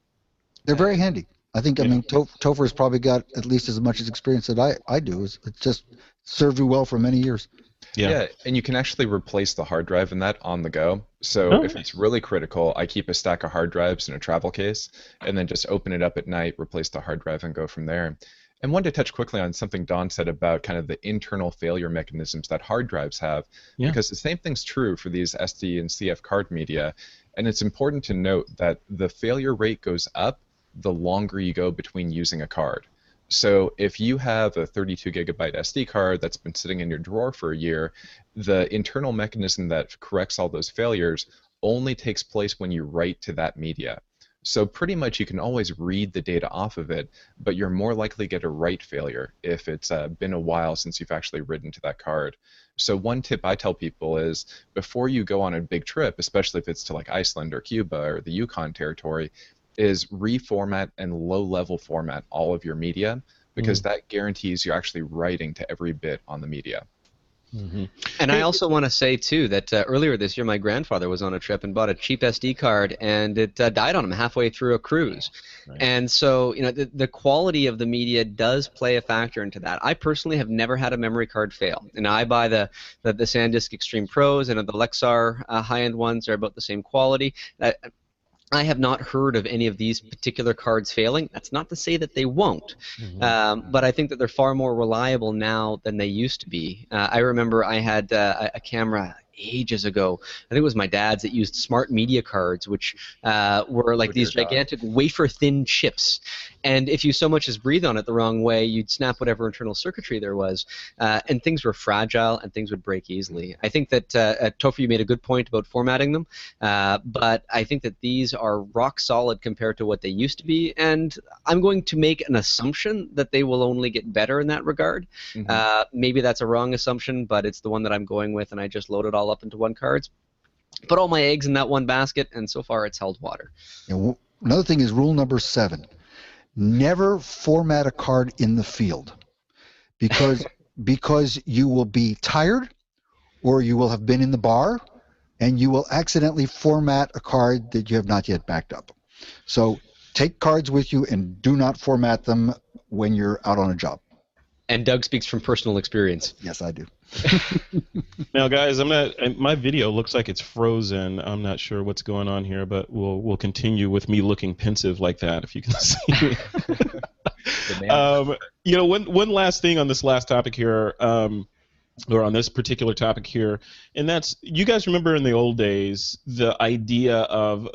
They're very handy. I think I Yeah. mean to- Topher's probably got at least as much experience that I I do. It's, it's just served you well for many years. Yeah. and you can actually replace the hard drive in that on the go. So Oh, if nice. it's really critical, I keep a stack of hard drives in a travel case and then just open it up at night, replace the hard drive, and go from there. And wanted to touch quickly on something Don said about kind of the internal failure mechanisms that hard drives have, Yeah. because the same thing's true for these SD and CF card media. And it's important to note that the failure rate goes up the longer you go between using a card. So if you have a 32 gigabyte SD card that's been sitting in your drawer for a year, the internal mechanism that corrects all those failures only takes place when you write to that media. So pretty much you can always read the data off of it, but you're more likely to get a write failure if it's uh, been a while since you've actually written to that card. So one tip I tell people is before you go on a big trip, especially if it's to like Iceland or Cuba or the Yukon territory, is reformat and low level format all of your media because that guarantees you're actually writing to every bit on the media. And I also want to say too that uh, earlier this year, my grandfather was on a trip and bought a cheap SD card, and it uh, died on him halfway through a cruise. Right. And so, you know, the, the quality of the media does play a factor into that. I personally have never had a memory card fail, and I buy the the, the SanDisk Extreme Pros and the Lexar uh, high-end ones are about the same quality. Uh, I have not heard of any of these particular cards failing. That's not to say that they won't, um, but I think that they're far more reliable now than they used to be. Uh, I remember I had uh, a camera ages ago. I think it was my dad's that used smart media cards, which uh, were like Oh, these God. gigantic wafer-thin chips. And if you so much as breathe on it the wrong way, you'd snap whatever internal circuitry there was. Uh, and things were fragile and things would break easily. I think that uh, uh, Topher, you made a good point about formatting them, uh, but I think that these are rock solid compared to what they used to be. And I'm going to make an assumption that they will only get better in that regard. Mhm. Uh, maybe that's a wrong assumption, but it's the one that I'm going with, and I just load it all up into one cards. Put all my eggs in that one basket, and so far it's held water. W- another thing is rule number seven: never format a card in the field, because *laughs* because you will be tired, or you will have been in the bar, and you will accidentally format a card that you have not yet backed up. So take cards with you and do not format them when you're out on a job. And Doug speaks from personal experience. Yes, I do. *laughs* Now, guys, I'm not. My video looks like it's frozen. I'm not sure what's going on here, but we'll we'll continue with me looking pensive like that. If you can *laughs* see me. um, you know, one one last thing on this last topic here, um, or on this particular topic here, and that's you guys remember in the old days the idea of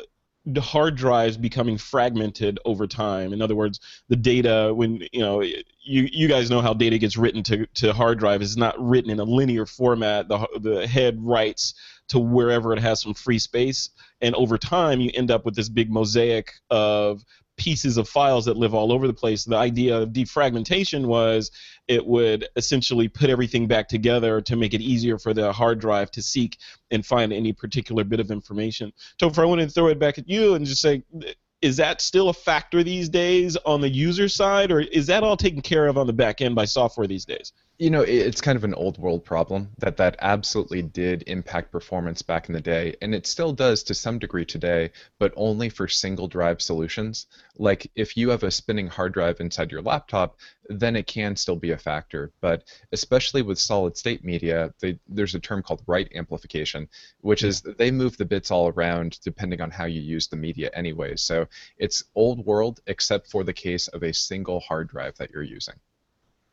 the hard drives becoming fragmented over time. In other words, the data when you know you you guys know how data gets written to, to hard drive is not written in a linear format. The the head writes to wherever it has some free space, and over time you end up with this big mosaic of pieces of files that live all over the place. The idea of defragmentation was it would essentially put everything back together to make it easier for the hard drive to seek and find any particular bit of information. Topher, I want to throw it back at you and just say, is that still a factor these days on the user side, or is that all taken care of on the back end by software these days? You know, it's kind of an old world problem that that absolutely did impact performance back in the day, and it still does to some degree today, but only for single drive solutions. Like if you have a spinning hard drive inside your laptop, then it can still be a factor. But especially with solid state media, they, there's a term called write amplification, which is they move the bits all around depending on how you use the media anyway. So it's old world except for the case of a single hard drive that you're using.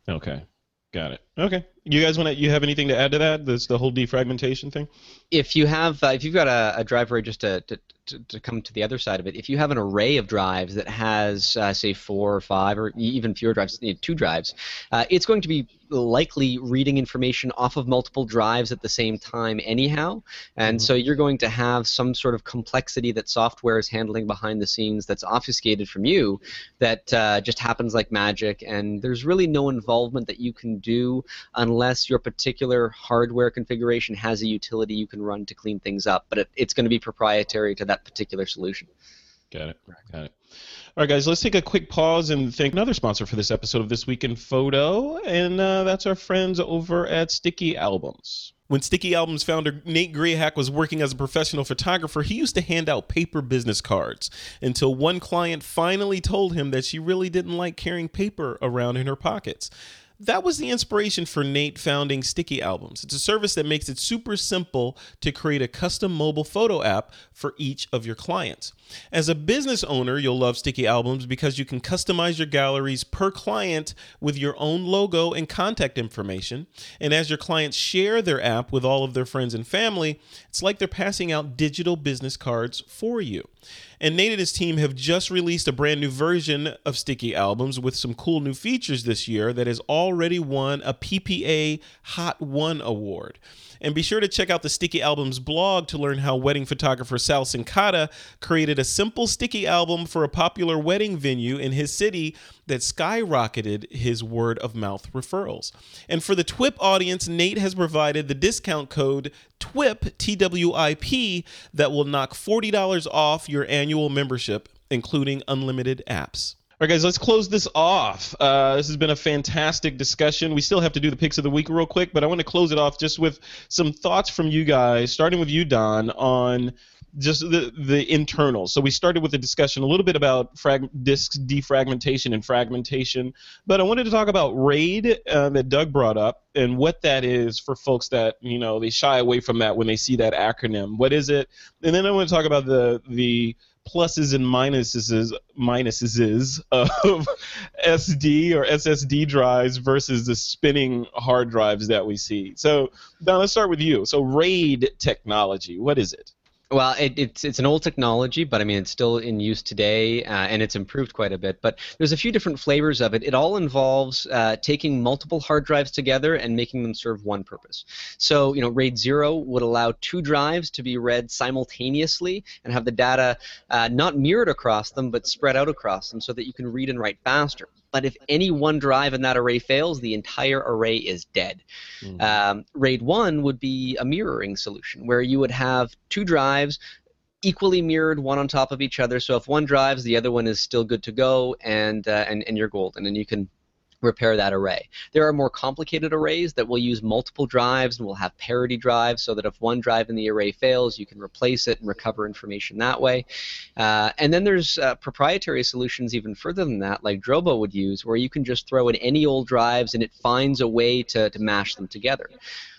Okay, got it. Okay, you guys want to? You have anything to add to that? This the whole defragmentation thing. if you have uh, if you've got a, a drive array just to, to, to, to come to the other side of it if you have an array of drives that has uh, say four or five or even fewer drives you know, two drives uh, it's going to be likely reading information off of multiple drives at the same time anyhow and so you're going to have some sort of complexity that software is handling behind the scenes that's obfuscated from you that uh, just happens like magic and there's really no involvement that you can do unless your particular hardware configuration has a utility you can run to clean things up. But it, it's going to be proprietary to that particular solution. Got it. Got it. All right, guys, let's take a quick pause and thank another sponsor for this episode of This Week in Photo, and uh, that's our friends over at Sticky Albums. When Sticky Albums founder Nate Grahek was working as a professional photographer, he used to hand out paper business cards until one client finally told him that she really didn't like carrying paper around in her pockets. That was the inspiration for Nate founding Sticky Albums. It's a service that makes it super simple to create a custom mobile photo app for each of your clients. As a business owner, you'll love Sticky Albums because you can customize your galleries per client with your own logo and contact information. And as your clients share their app with all of their friends and family, it's like they're passing out digital business cards for you. And Nate and his team have just released a brand new version of Sticky Albums with some cool new features this year that has already won a PPA Hot One award. And be sure to check out the Sticky Albums blog to learn how wedding photographer Sal Sincata created a simple sticky album for a popular wedding venue in his city that skyrocketed his word of mouth referrals. And for the TWIP audience, Nate has provided the discount code TWIP, T W I P, that will knock $40 off your annual membership, including unlimited apps. All right, guys, let's close this off. Uh, this has been a fantastic discussion. We still have to do the picks of the week real quick, but I want to close it off just with some thoughts from you guys, starting with you, Don, on just the the internals. So we started with a discussion a little bit about frag- defragmentation and fragmentation, but I wanted to talk about RAID uh, that Doug brought up and what that is for folks that you know they shy away from that when they see that acronym. What is it? And then I want to talk about the the pluses and minuses minuses of *laughs* SD or SSD drives versus the spinning hard drives that we see. So, Don, let's start with you. So, RAID technology, what is it? Well, it, it's it's an old technology, but I mean it's still in use today, uh, and it's improved quite a bit. But there's a few different flavors of it. It all involves uh, taking multiple hard drives together and making them serve one purpose. So you know, RAID zero would allow two drives to be read simultaneously and have the data uh, not mirrored across them, but spread out across them, so that you can read and write faster. But if any one drive in that array fails, the entire array is dead. Mm-hmm. Um, RAID 1 would be a mirroring solution where you would have two drives equally mirrored one on top of each other. So if one drives, the other one is still good to go, and uh, and, and you're golden. And you can repair that array. There are more complicated arrays that will use multiple drives and will have parity drives so that if one drive in the array fails, you can replace it and recover information that way. Uh, and then there's uh, proprietary solutions even further than that, like Drobo would use, where you can just throw in any old drives and it finds a way to, to mash them together.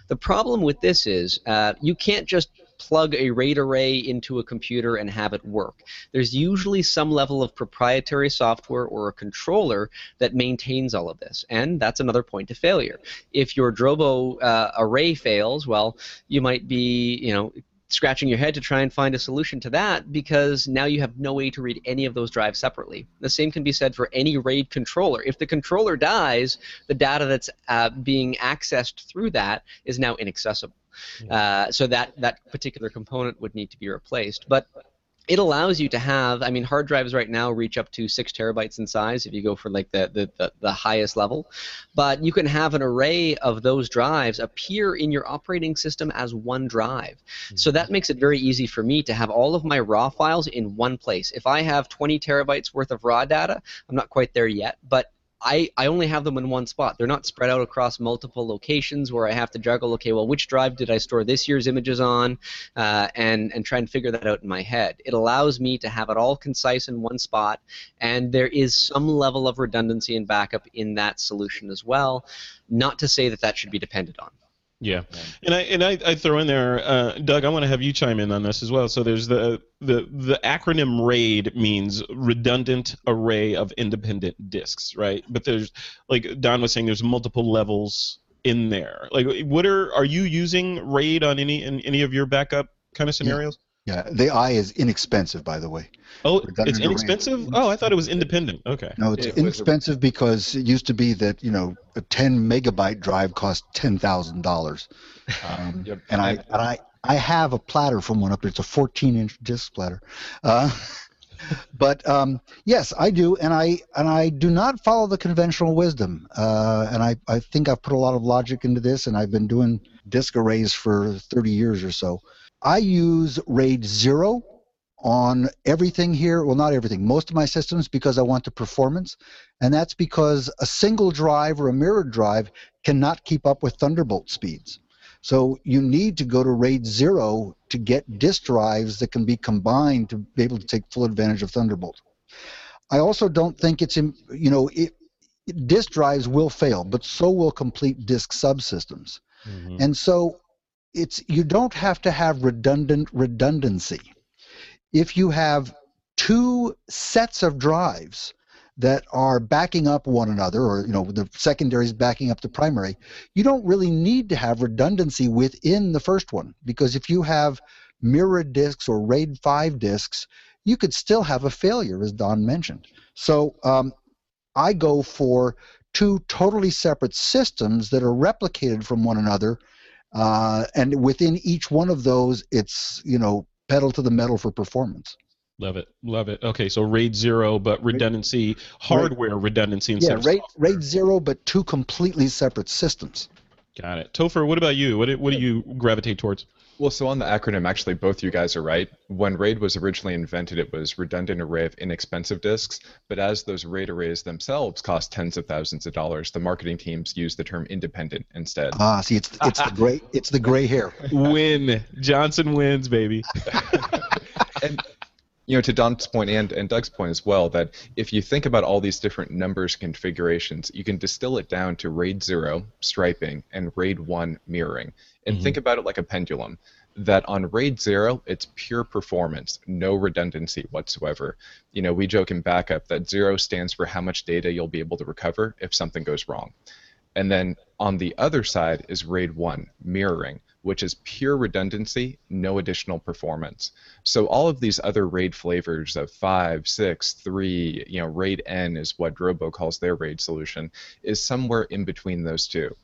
The problem with this is uh, you can't just plug a RAID array into a computer and have it work. There's usually some level of proprietary software or a controller that maintains all of this, and that's another point of failure. If your Drobo uh, array fails, well, you might be, you know, scratching your head to try and find a solution to that because now you have no way to read any of those drives separately. The same can be said for any RAID controller. If the controller dies, the data that's uh, being accessed through that is now inaccessible. Uh, so that that particular component would need to be replaced. But it allows you to have i mean hard drives right now reach up to six terabytes in size if you go for like the, the, the, the, highest level but you can have an array of those drives appear in your operating system as one drive mm-hmm. so that makes it very easy for me to have all of my raw files in one place if i have 20 terabytes worth of raw data i'm not quite there yet but I, I only have them in one spot. They're not spread out across multiple locations where I have to juggle, okay, well, which drive did I store this year's images on, uh, and, and try and figure that out in my head. It allows me to have it all concise in one spot, and there is some level of redundancy and backup in that solution as well. Not to say that that should be depended on. Yeah, and I and I, I throw in there, uh, Doug. I want to have you chime in on this as well. So there's the the the acronym RAID means redundant array of independent disks, right? But there's like Don was saying, there's multiple levels in there. Like, what are are you using RAID on any in any of your backup kind of scenarios? Yeah. Yeah, the I is inexpensive, by the way. Oh, it's inexpensive. Oh, I thought it was independent. Okay. No, it's inexpensive because it used to be that you know a 10 megabyte drive cost ten thousand dollars, um, and I and I I have a platter from one up there. It's a 14 inch disc platter. Uh, *laughs* but um, yes, I do, and I and I do not follow the conventional wisdom. Uh, and I, I think I've put a lot of logic into this, and I've been doing disk arrays for 30 years or so. I use RAID 0 on everything here. Well, not everything, most of my systems because I want the performance. And that's because a single drive or a mirrored drive cannot keep up with Thunderbolt speeds. So you need to go to RAID 0 to get disk drives that can be combined to be able to take full advantage of Thunderbolt. I also don't think it's, in, you know, it, disk drives will fail, but so will complete disk subsystems. Mm-hmm. And so it's you don't have to have redundant redundancy. If you have two sets of drives that are backing up one another or you know the secondary is backing up the primary you don't really need to have redundancy within the first one because if you have mirrored disks or raid 5 disks you could still have a failure as don mentioned so um, i go for two totally separate systems that are replicated from one another uh, and within each one of those, it's you know pedal to the metal for performance. Love it, love it. Okay, so RAID zero, but redundancy, hardware redundancy instead yeah, RAID, RAID zero, but two completely separate systems. Got it. Topher, what about you? What what do you gravitate towards? Well, so on the acronym, actually, both you guys are right. When RAID was originally invented, it was redundant array of inexpensive disks. But as those RAID arrays themselves cost tens of thousands of dollars, the marketing teams use the term independent instead. Ah, see, it's it's the gray it's the gray hair. Win. Johnson wins, baby. *laughs* and you know, to Don's point and, and Doug's point as well, that if you think about all these different numbers configurations, you can distill it down to RAID 0, striping, and RAID 1, mirroring. And mm-hmm. think about it like a pendulum. That on RAID 0, it's pure performance, no redundancy whatsoever. You know, we joke in backup that 0 stands for how much data you'll be able to recover if something goes wrong. And then on the other side is RAID 1, mirroring which is pure redundancy, no additional performance. So all of these other RAID flavors of 5, 6, 3, you know, RAID N is what Drobo calls their RAID solution, is somewhere in between those two.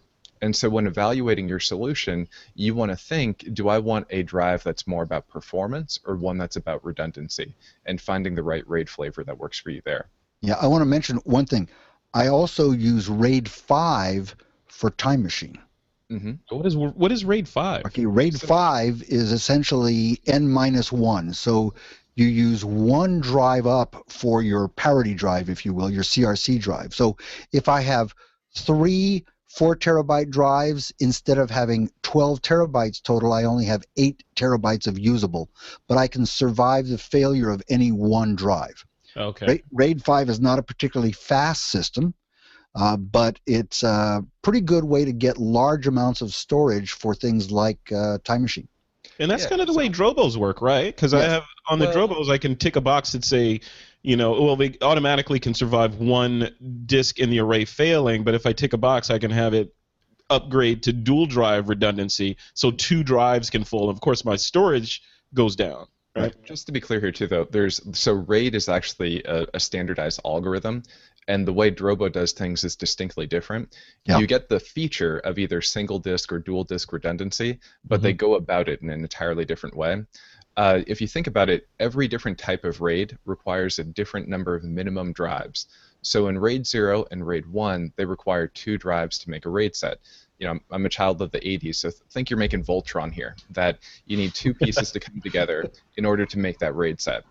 And so when evaluating your solution, you want to think, do I want a drive that's more about performance or one that's about redundancy? And finding the right RAID flavor that works for you there. Yeah, I want to mention one thing. I also use RAID 5 for Time Machine. Mm-hmm. What is what is RAID five? Okay, RAID five is essentially n minus one. So you use one drive up for your parity drive, if you will, your CRC drive. So if I have three four terabyte drives instead of having 12 terabytes total i only have 8 terabytes of usable but i can survive the failure of any one drive Okay. Ra- raid 5 is not a particularly fast system uh, but it's a pretty good way to get large amounts of storage for things like uh, time machine And that's Yeah, kind of the way Drobos work, right? Because I have on the Well- Drobos, I can tick a box that say, you know, well, they automatically can survive one disk in the array failing, but if I tick a box, I can have it upgrade to dual drive redundancy, so two drives can full. Of course, my storage goes down. Right. Just to be clear here too, though, there's so RAID is actually a, a standardized algorithm, and the way Drobo does things is distinctly different. Yeah. You get the feature of either single disk or dual disk redundancy, but they mm-hmm. go about it in an entirely different way. Uh, if you think about it, every different type of RAID requires a different number of minimum drives. So in RAID 0 and RAID 1, they require two drives to make a RAID set. You know, I'm, I'm a child of the 80s, so think you're making Voltron here, that you need two *laughs* pieces to come together in order to make that RAID set.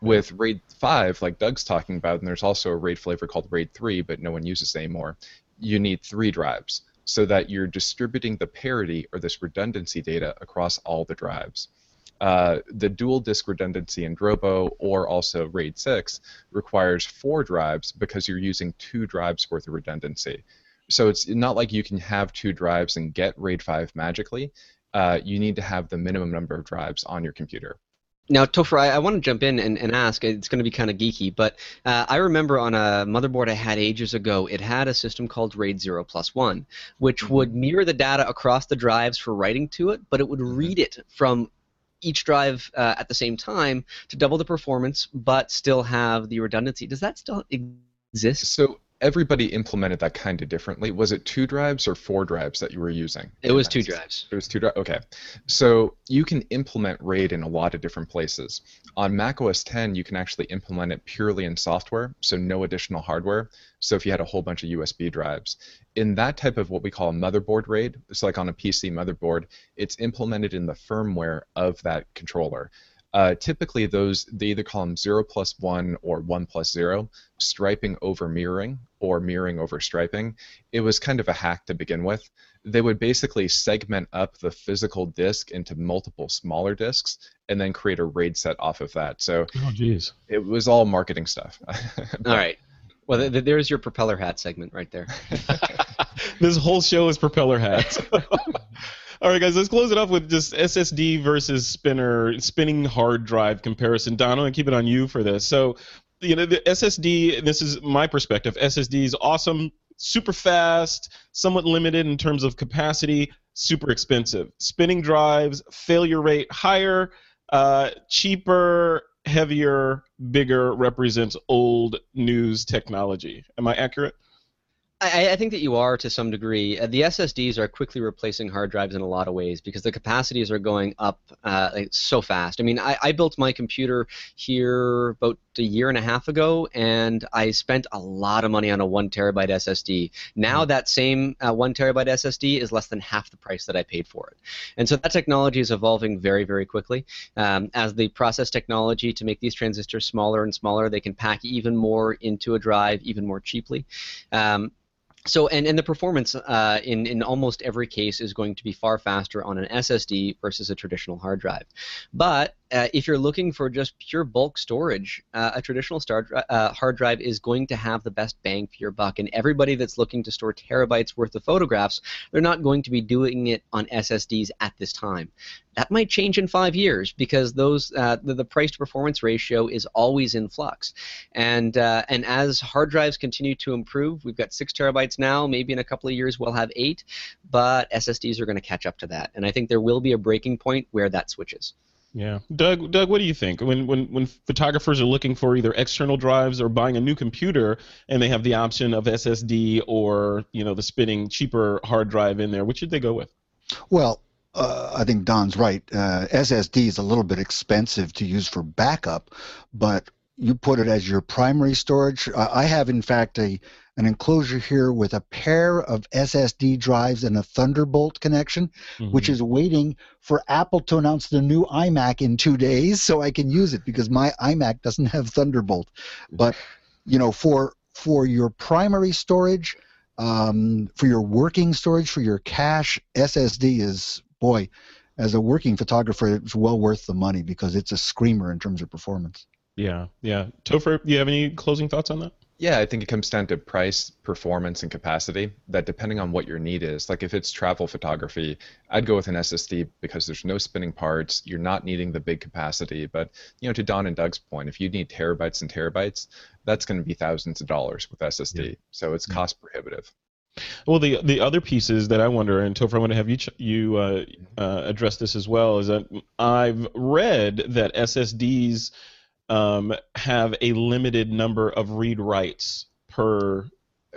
With RAID 5, like Doug's talking about, and there's also a RAID flavor called RAID 3, but no one uses it anymore, you need three drives so that you're distributing the parity or this redundancy data across all the drives. Uh, the dual disk redundancy in Drobo or also RAID 6 requires four drives because you're using two drives worth of redundancy. So it's not like you can have two drives and get RAID 5 magically. Uh, you need to have the minimum number of drives on your computer. Now, Topher, I, I want to jump in and, and ask. It's going to be kind of geeky, but uh, I remember on a motherboard I had ages ago, it had a system called RAID 0 plus 1, which would mirror the data across the drives for writing to it, but it would read it from each drive uh, at the same time to double the performance, but still have the redundancy. Does that still exist? So everybody implemented that kind of differently. Was it two drives or four drives that you were using? It was two drives. It was two drives. Okay, so you can implement RAID in a lot of different places. On Mac OS 10, you can actually implement it purely in software, so no additional hardware. So if you had a whole bunch of USB drives, in that type of what we call a motherboard RAID, it's like on a PC motherboard, it's implemented in the firmware of that controller. Uh, typically, those they either call them 0 plus 1 or 1 plus 0, striping over mirroring or mirroring over striping. It was kind of a hack to begin with. They would basically segment up the physical disk into multiple smaller disks and then create a RAID set off of that. So Oh, jeez. it was all marketing stuff. *laughs* All right. Well, th- th- there's your propeller hat segment right there. *laughs* *laughs* this whole show is propeller hats. All right, guys, let's close it off with just SSD versus spinner spinning hard drive comparison. Don, I'm gonna keep it on you for this. So, you know, the SSD. This is my perspective. SSD is awesome, super fast, somewhat limited in terms of capacity, super expensive. Spinning drives, failure rate higher, uh, cheaper, heavier, bigger. Represents old news technology. Am I accurate? I, I think that you are to some degree. Uh, the SSDs are quickly replacing hard drives in a lot of ways because the capacities are going up uh, like, so fast. I mean, I, I built my computer here about a year and a half ago, and I spent a lot of money on a one terabyte SSD. Now that same uh, one terabyte SSD is less than half the price that I paid for it, and so that technology is evolving very, very quickly. Um, as the process technology to make these transistors smaller and smaller, they can pack even more into a drive even more cheaply. Um, so and, and the performance uh, in, in almost every case is going to be far faster on an SSD versus a traditional hard drive. But uh, if you're looking for just pure bulk storage, uh, a traditional star, uh, hard drive is going to have the best bang for your buck. And everybody that's looking to store terabytes worth of photographs, they're not going to be doing it on SSDs at this time. That might change in five years because those uh, the, the price to performance ratio is always in flux. And uh, and as hard drives continue to improve, we've got six terabytes now. Maybe in a couple of years we'll have eight, but SSDs are going to catch up to that. And I think there will be a breaking point where that switches. Yeah, Doug. Doug, what do you think when when when photographers are looking for either external drives or buying a new computer and they have the option of SSD or you know the spinning cheaper hard drive in there, which should they go with? Well, uh, I think Don's right. Uh, SSD is a little bit expensive to use for backup, but you put it as your primary storage. I I have, in fact, a an enclosure here with a pair of SSD drives and a Thunderbolt connection, which is waiting for Apple to announce the new iMac in two days, so I can use it because my iMac doesn't have Thunderbolt. But you know, for for your primary storage, Um, for your working storage, for your cache, SSD is boy, as a working photographer, it's well worth the money because it's a screamer in terms of performance. Yeah, yeah. Topher, do you have any closing thoughts on that? Yeah, I think it comes down to price, performance, and capacity. That depending on what your need is, like if it's travel photography, I'd go with an SSD because there's no spinning parts. You're not needing the big capacity. But you know, to Don and Doug's point, if you need terabytes and terabytes, that's going to be thousands of dollars with SSD. Yeah. So it's cost prohibitive. Well, the the other pieces that I wonder, and Topher, I want to have you ch- you uh, uh, address this as well, is that I've read that SSDs um, have a limited number of read writes per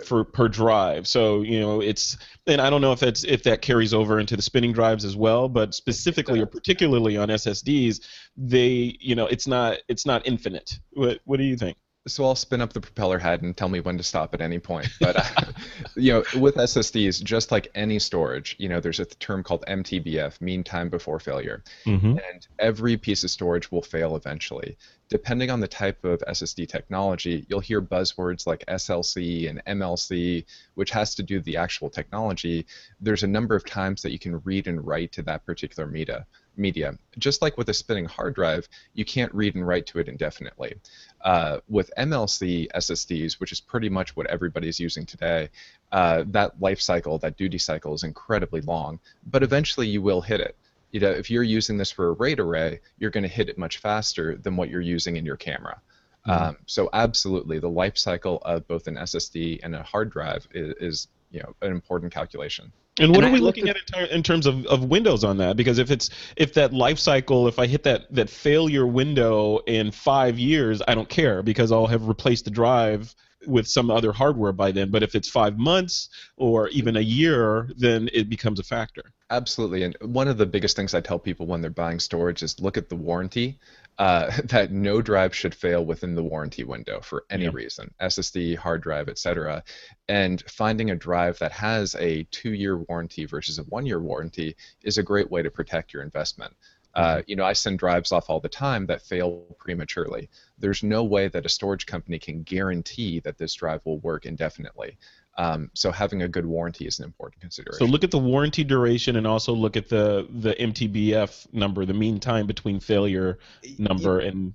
for per drive. So you know it's and I don't know if that's if that carries over into the spinning drives as well, but specifically or particularly on SSDs, they you know it's not it's not infinite. What what do you think? so I'll spin up the propeller head and tell me when to stop at any point. But *laughs* uh, you know, with SSDs, just like any storage, you know, there's a term called MTBF, mean time before failure, mm-hmm. and every piece of storage will fail eventually. Depending on the type of SSD technology, you'll hear buzzwords like SLC and MLC, which has to do with the actual technology. There's a number of times that you can read and write to that particular media media. Just like with a spinning hard drive, you can't read and write to it indefinitely. Uh, with MLC SSDs, which is pretty much what everybody's using today, uh, that life cycle, that duty cycle, is incredibly long. But eventually, you will hit it. You know, if you're using this for a RAID array, you're going to hit it much faster than what you're using in your camera. Mm-hmm. Um, so absolutely, the life cycle of both an SSD and a hard drive is, is you know an important calculation. And what and are we looking at, at in, terms of, of windows on that? Because if it's if that life cycle, if I hit that that failure window in five years, I don't care because I'll have replaced the drive with some other hardware by then. But if it's five months or even a year, then it becomes a factor. Absolutely. And one of the biggest things I tell people when they're buying storage is look at the warranty. Uh, *laughs* that no drive should fail within the warranty window for any yeah. reason ssd hard drive etc and finding a drive that has a two year warranty versus a one year warranty is a great way to protect your investment uh, mm-hmm. you know, I send drives off all the time that fail prematurely. There's no way that a storage company can guarantee that this drive will work indefinitely. Um, so having a good warranty is an important consideration. So look at the warranty duration and also look at the the MTBF number, the mean time between failure number, and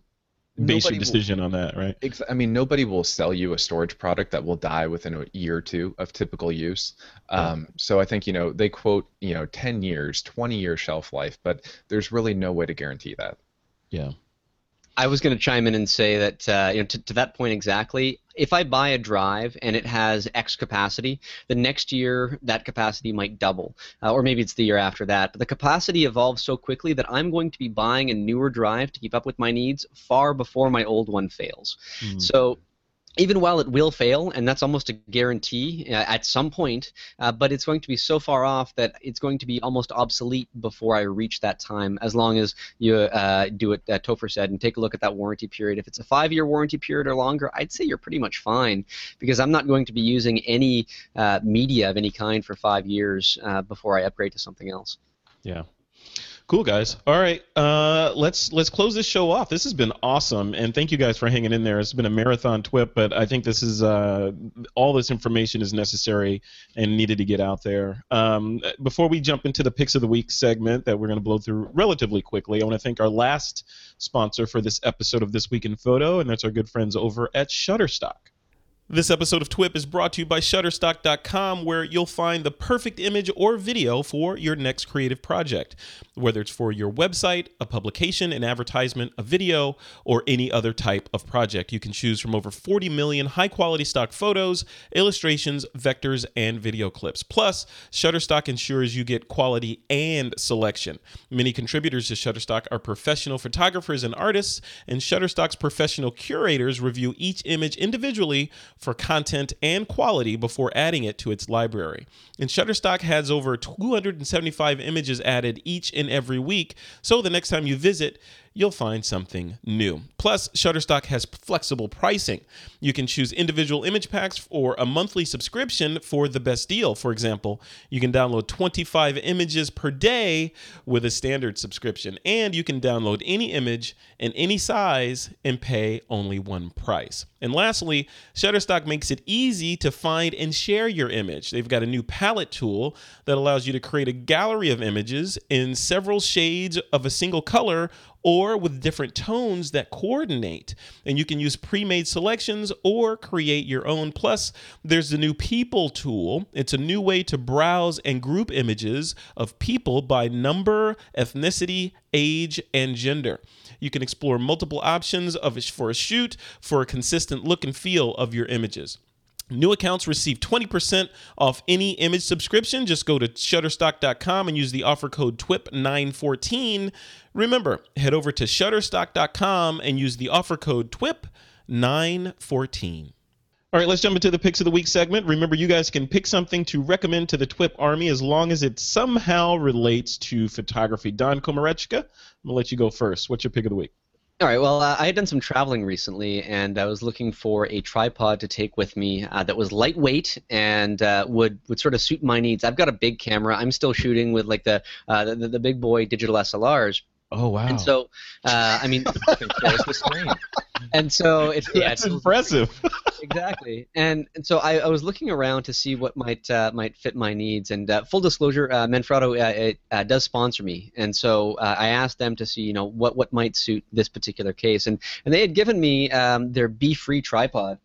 base your decision will, on that, right? Ex- I mean, nobody will sell you a storage product that will die within a year or two of typical use. Um, yeah. So I think you know they quote you know 10 years, 20 year shelf life, but there's really no way to guarantee that. Yeah. I was going to chime in and say that uh, you know to, to that point exactly. If I buy a drive and it has X capacity, the next year that capacity might double, uh, or maybe it's the year after that. But the capacity evolves so quickly that I'm going to be buying a newer drive to keep up with my needs far before my old one fails. Mm. So even while it will fail, and that's almost a guarantee uh, at some point, uh, but it's going to be so far off that it's going to be almost obsolete before I reach that time, as long as you uh, do what uh, Topher said and take a look at that warranty period. If it's a five year warranty period or longer, I'd say you're pretty much fine because I'm not going to be using any uh, media of any kind for five years uh, before I upgrade to something else. Yeah. Cool guys. All right, uh, let's let's close this show off. This has been awesome, and thank you guys for hanging in there. It's been a marathon twip, but I think this is uh, all this information is necessary and needed to get out there. Um, before we jump into the picks of the week segment that we're going to blow through relatively quickly, I want to thank our last sponsor for this episode of This Week in Photo, and that's our good friends over at Shutterstock. This episode of TWIP is brought to you by Shutterstock.com, where you'll find the perfect image or video for your next creative project. Whether it's for your website, a publication, an advertisement, a video, or any other type of project, you can choose from over 40 million high quality stock photos, illustrations, vectors, and video clips. Plus, Shutterstock ensures you get quality and selection. Many contributors to Shutterstock are professional photographers and artists, and Shutterstock's professional curators review each image individually for content and quality before adding it to its library. And Shutterstock has over 275 images added each and every week, so the next time you visit, you'll find something new. Plus, Shutterstock has flexible pricing. You can choose individual image packs or a monthly subscription for the best deal. For example, you can download 25 images per day with a standard subscription, and you can download any image in any size and pay only one price. And lastly, Shutterstock makes it easy to find and share your image. They've got a new palette tool that allows you to create a gallery of images in several shades of a single color or with different tones that coordinate. And you can use pre made selections or create your own. Plus, there's the new People tool. It's a new way to browse and group images of people by number, ethnicity, age, and gender. You can explore multiple options of for a shoot for a consistent look and feel of your images. New accounts receive 20% off any image subscription. Just go to shutterstock.com and use the offer code TWIP914. Remember, head over to shutterstock.com and use the offer code TWIP914. All right, let's jump into the picks of the week segment. Remember, you guys can pick something to recommend to the TWIP Army as long as it somehow relates to photography. Don Komarechka, I'm going to let you go first. What's your pick of the week? All right. Well, uh, I had done some traveling recently, and I was looking for a tripod to take with me uh, that was lightweight and uh, would would sort of suit my needs. I've got a big camera. I'm still shooting with like the uh, the, the big boy digital SLRs. Oh wow! And so, uh, I mean, and so it's *laughs* yeah, That's it's, impressive. *laughs* exactly. And and so I, I was looking around to see what might uh, might fit my needs. And uh, full disclosure, uh, Manfrotto uh, it, uh, does sponsor me, and so uh, I asked them to see you know what what might suit this particular case, and and they had given me um, their Be Free tripod.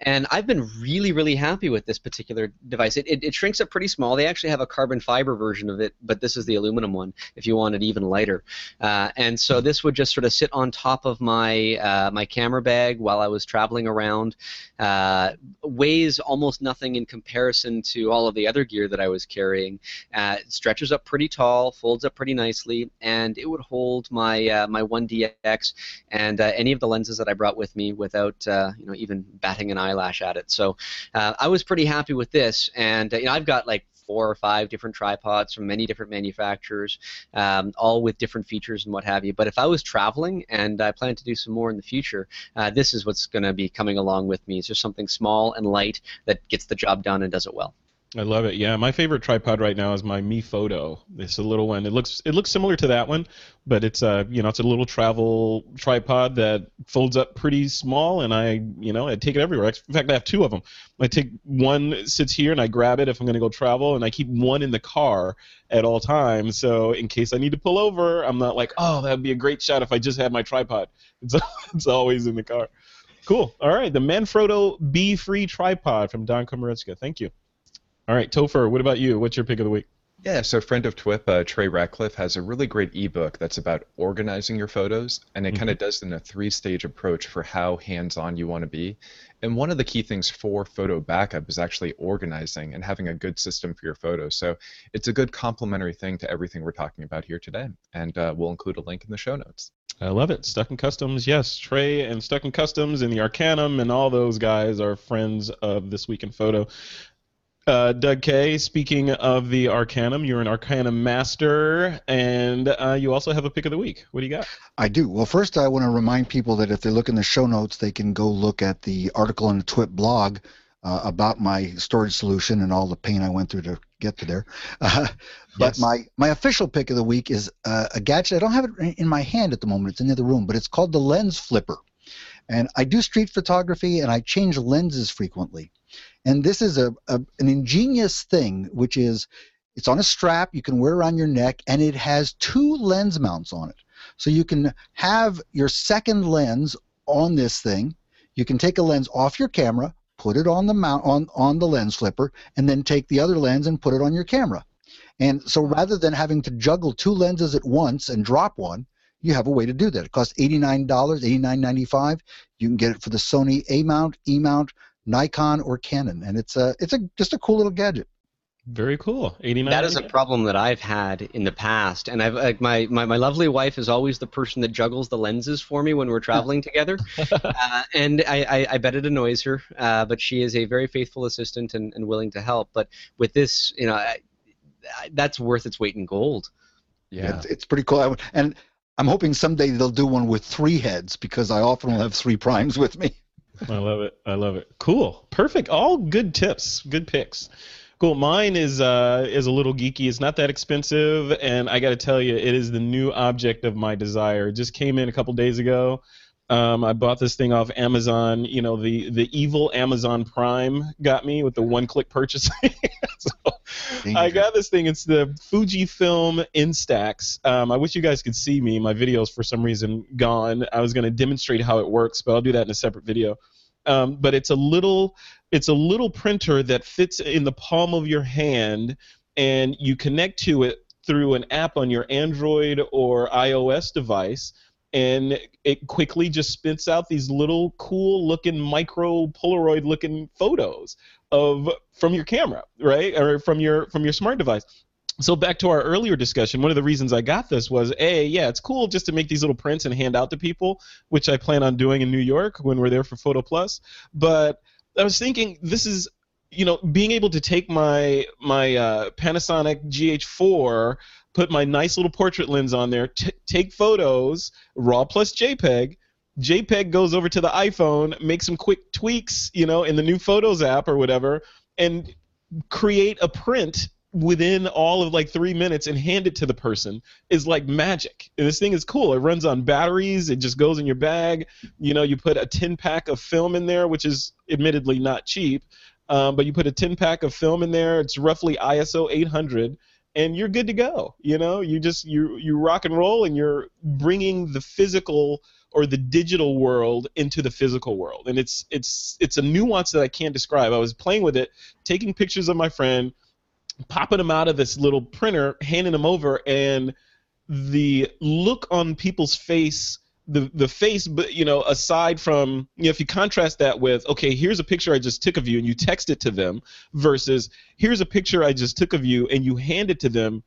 And I've been really, really happy with this particular device. It, it, it, shrinks up pretty small. They actually have a carbon fiber version of it, but this is the aluminum one if you want it even lighter. Uh, and so this would just sort of sit on top of my uh, my camera bag while I was traveling around. Uh, weighs almost nothing in comparison to all of the other gear that I was carrying. Uh, stretches up pretty tall, folds up pretty nicely, and it would hold my uh, my 1DX and uh, any of the lenses that I brought with me without you know even batting an eye eyelash at it. So uh, I was pretty happy with this, and you know I've got like four or five different tripods from many different manufacturers, um, all with different features and what have you. But if I was traveling and I plan to do some more in the future, uh, this is what's going to be coming along with me. It's just something small and light that gets the job done and does it well. I love it. Yeah, my favorite tripod right now is my MeFOTO. It's a little one. It looks it looks similar to that one, but it's a you know it's a little travel tripod that folds up pretty small, and I you know I take it everywhere. In fact, I have two of them. I take one sits here, and I grab it if I'm going to go travel, and I keep one in the car at all times. So in case I need to pull over, I'm not like oh that would be a great shot if I just had my tripod. *laughs* It's it's always in the car. Cool. All right, the Manfrotto Be Free tripod from Don Komarechka. Thank you. All right, Topher, what about you? What's your pick of the week? Yeah, so friend of TWIP, uh, Trey Ratcliff, has a really great ebook that's about organizing your photos, and it mm-hmm. kind of does in a three-stage approach for how hands-on you want to be. And one of the key things for photo backup is actually organizing and having a good system for your photos. So it's a good complementary thing to everything we're talking about here today, and uh, we'll include a link in the show notes. I love it. Stuck in Customs, yes. Trey and Stuck in Customs and the Arcanum and all those guys are friends of This Week in Photo. Uh, Doug Kaye, speaking of the Arcanum, you're an Arcanum master, and uh, you also have a pick of the week. What do you got? I do. Well, first, I want to remind people that if they look in the show notes, they can go look at the article on the TWIP blog uh, about my storage solution and all the pain I went through to get to there. *laughs* Uh, but yes. my, my official pick of the week is uh, a gadget. I don't have it in my hand at the moment, it's in the other room, but it's called the Lens Flipper. And I do street photography and I change lenses frequently. And this is a, a, an ingenious thing, which is it's on a strap you can wear around your neck, and it has two lens mounts on it. So you can have your second lens on this thing. You can take a lens off your camera, put it on the mount on, on the lens flipper, and then take the other lens and put it on your camera. And so rather than having to juggle two lenses at once and drop one, you have a way to do that. It costs $89, $89.95. You can get it for the Sony A mount, E mount, Nikon, or Canon, and it's a it's a just a cool little gadget. Very cool. 89. That is a problem that I've had in the past, and I've like my, my my lovely wife is always the person that juggles the lenses for me when we're traveling together, *laughs* uh, and I, I, I, bet it annoys her, uh, but she is a very faithful assistant and, and willing to help. But with this, you know, I, I, that's worth its weight in gold. Yeah, it's, it's pretty cool. And I'm hoping someday they'll do one with three heads because I often will have three primes with me. I love it. I love it. Cool. Perfect. All good tips. Good picks. Cool. Mine is uh, is a little geeky. It's not that expensive, and I got to tell you, it is the new object of my desire. It just came in a couple days ago. Um, I bought this thing off Amazon. You know, the the evil Amazon Prime got me with the one-click purchasing. *laughs* so I got this thing. It's the Fujifilm Instax. Um, I wish you guys could see me. My video's for some reason gone. I was going to demonstrate how it works, but I'll do that in a separate video. Um, but it's a little it's a little printer that fits in the palm of your hand, and you connect to it through an app on your Android or iOS device and it quickly just spits out these little cool looking micro polaroid looking photos of from your camera right? Or from your from your smart device. So back to our earlier discussion one of the reasons i got this was a yeah it's cool just to make these little prints and hand out to people which i plan on doing in new york when we're there for photo plus. But i was thinking this is you know being able to take my my uh, panasonic gh4 put my nice little portrait lens on there, t- take photos, RAW plus JPEG. JPEG goes over to the iPhone, make some quick tweaks, you know, in the new Photos app or whatever, and create a print within all of like three minutes and hand it to the person is like magic. And this thing is cool. It runs on batteries. It just goes in your bag. You know, you put a 10 pack of film in there, which is admittedly not cheap, um, but you put a 10 pack of film in there. It's roughly ISO 800 and you're good to go. You know, you just you you rock and roll, and you're bringing the physical or the digital world into the physical world, and it's it's it's a nuance that I can't describe. I was playing with it, taking pictures of my friend, popping them out of this little printer, handing them over, and the look on people's face the the face, but you know, aside from you know, if you contrast that with okay, here's a picture I just took of you and you text it to them, versus here's a picture I just took of you and you hand it to them,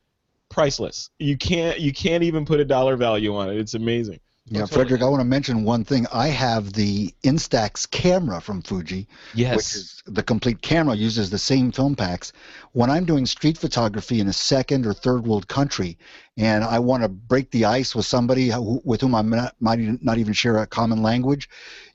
priceless. You can't you can't even put a dollar value on it. It's amazing. Yeah, Frederick, I want to mention one thing. I have the Instax camera from Fuji, yes. which is the complete camera uses the same film packs. When I'm doing street photography in a second or third world country, and I want to break the ice with somebody who, with whom I might not even share a common language,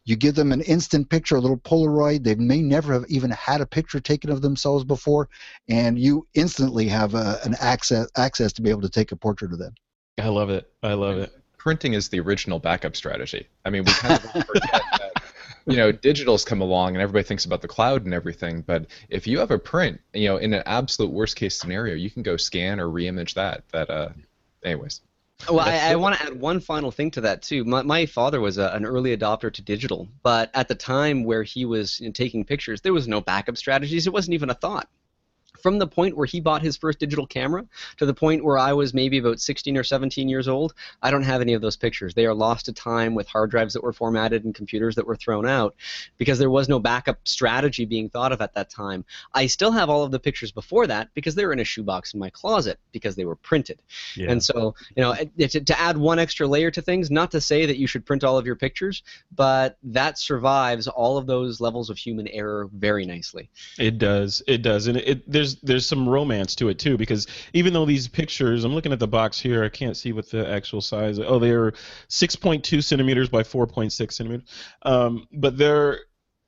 you give them an instant picture, a little Polaroid. They may never have even had a picture taken of themselves before, and you instantly have a, an access access to be able to take a portrait of them. I love it. I love it printing is the original backup strategy. I mean, we kind of forget that you know digital's come along and everybody thinks about the cloud and everything, but if you have a print, you know, in an absolute worst case scenario, you can go scan or reimage that. That, uh, anyways. Well, I, I want to add one final thing to that too. My, my father was a, an early adopter to digital, but at the time where he was you know, taking pictures, there was no backup strategies. It wasn't even a thought from the point where he bought his first digital camera to the point where I was maybe about 16 or 17 years old, I don't have any of those pictures. They are lost to time with hard drives that were formatted and computers that were thrown out because there was no backup strategy being thought of at that time. I still have all of the pictures before that because they're in a shoebox in my closet because they were printed. Yeah. And so, you know, to, to add one extra layer to things, not to say that you should print all of your pictures, but that survives all of those levels of human error very nicely. It does. It does. And it, there's there's some romance to it too because even though these pictures, I'm looking at the box here, I can't see what the actual size. Oh, they're 6.2 centimeters by 4.6 centimeters, um, but they're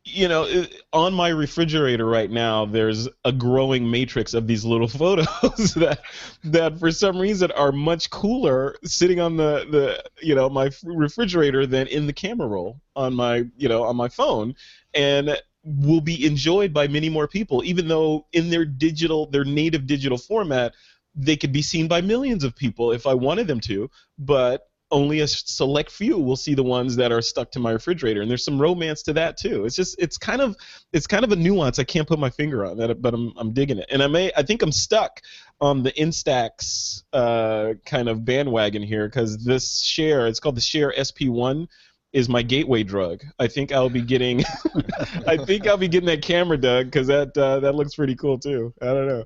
you know, on my refrigerator right now, there's a growing matrix of these little *laughs* photos that that for some reason are much cooler sitting on the the you know my refrigerator than in the camera roll on my you know on my phone, and will be enjoyed by many more people, even though in their digital, their native digital format, they could be seen by millions of people if I wanted them to, but only a select few will see the ones that are stuck to my refrigerator and there's some romance to that too. It's just it's kind of it's kind of a nuance i can't put my finger on that but i'm, I'm digging it. And i may i think i'm stuck on the instax uh, kind of bandwagon here because this share it's called the share sp1 is my gateway drug. I think I'll be getting, *laughs* I think I'll be getting that camera, Doug, because that uh, that looks pretty cool too. I don't know.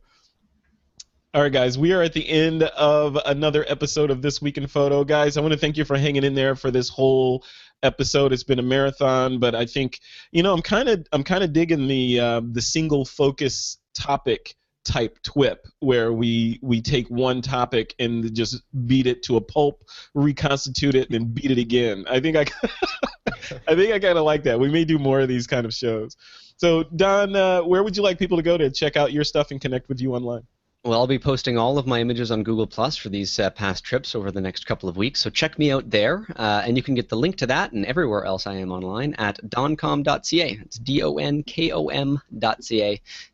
All right, guys, we are at the end of another episode of This Week in Photo. Guys, I want to thank you for hanging in there for this whole episode. It's been a marathon, but I think you know I'm kind of I'm kind of digging the uh, the single focus topic type TWIP where we we take one topic and just beat it to a pulp, reconstitute it, and then beat it again. I think I *laughs* I think I kind of like that. We may do more of these kind of shows. So Don, uh, where would you like people to go to check out your stuff and connect with you online? Well, I'll be posting all of my images on Google Plus for these uh, past trips over the next couple of weeks. So check me out there, uh, and you can get the link to that and everywhere else I am online at donkom.ca. It's D-O-N-K-O-M.ca,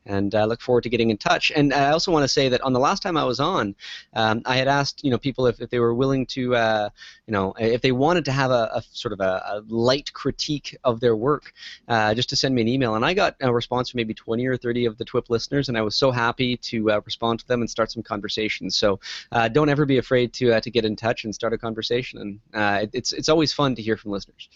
and I look forward to getting in touch. And I also want to say that on the last time I was on, um, I had asked you know people if, if they were willing to uh, you know if they wanted to have a, a sort of a, a, light critique of their work, uh, just to send me an email, and I got a response from maybe 20 or 30 of the TWIP listeners, and I was so happy to uh, respond to them and start some conversations. So uh, don't ever be afraid to uh, to get in touch and start a conversation. And uh, it, it's it's always fun to hear from listeners.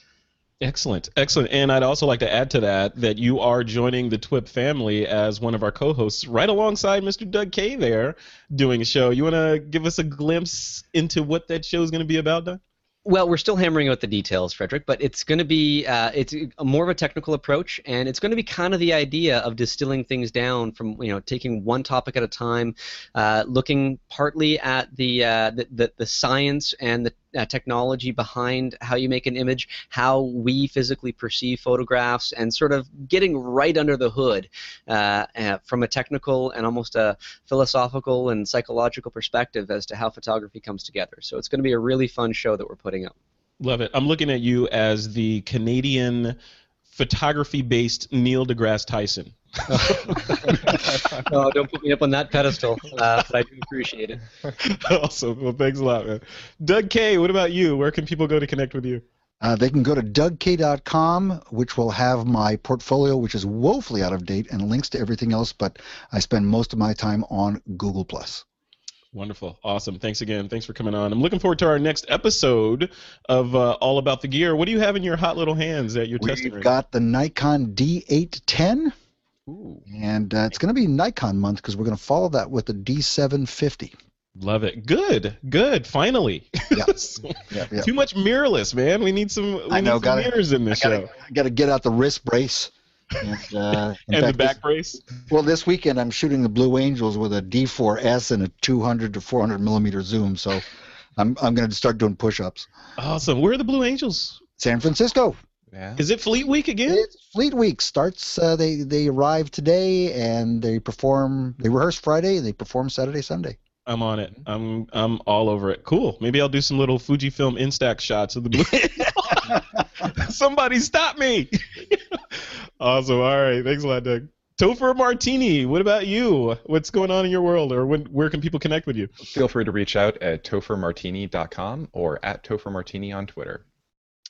Excellent, excellent. And I'd also like to add to that that you are joining the TWIP family as one of our co-hosts, right alongside Mr. Doug Kaye there, doing a show. You want to give us a glimpse into what that show is going to be about, Doug? Well, we're still hammering out the details, Frederick, but it's going to be uh, it's more of a technical approach, and it's going to be kind of the idea of distilling things down from you know taking one topic at a time, uh, looking partly at the, uh, the, the the science and the uh, technology behind how you make an image, how we physically perceive photographs, and sort of getting right under the hood uh, uh, from a technical and almost a philosophical and psychological perspective as to how photography comes together. So it's going to be a really fun show that we're putting up. Love it. I'm looking at you as the Canadian photography-based Neil deGrasse Tyson. *laughs* no, don't put me up on that pedestal, uh, but I do appreciate it. *laughs* awesome. Well, thanks a lot, man. Doug Kaye, what about you? Where can people go to connect with you? Uh, they can go to dougkaye.com, which will have my portfolio, which is woefully out of date, and links to everything else. But I spend most of my time on Google Plus. Wonderful. Awesome. Thanks again. Thanks for coming on. I'm looking forward to our next episode of uh, All About the Gear. What do you have in your hot little hands that you're We've testing? We've got the Nikon D810. Ooh. And uh, it's going to be Nikon month because we're going to follow that with the D750. Love it. Good. Good. Finally. Yeah. *laughs* yeah, yeah. Too much mirrorless, man. We need some. We I know. Need some gotta, mirrors in this gotta, show. I got to get out the wrist brace. And, uh, *laughs* and fact, the back this, brace. Well, this weekend I'm shooting the Blue Angels with a D4S and a 200 to 400 millimeter zoom. So I'm I'm going to start doing push-ups. Awesome. Where are the Blue Angels? San Francisco. Yeah. Is it Fleet Week again? It's Fleet Week starts. Uh, they they arrive today and they perform. They rehearse Friday. And they perform Saturday, Sunday. I'm on it. I'm I'm all over it. Cool. Maybe I'll do some little Fujifilm Instax shots of the blue. *laughs* Somebody stop me! *laughs* awesome. All right. Thanks a lot, Doug. Topher Martini, what about you? What's going on in your world, or when, where can people connect with you? Feel free to reach out at tophermartini.com or at tophermartini on Twitter.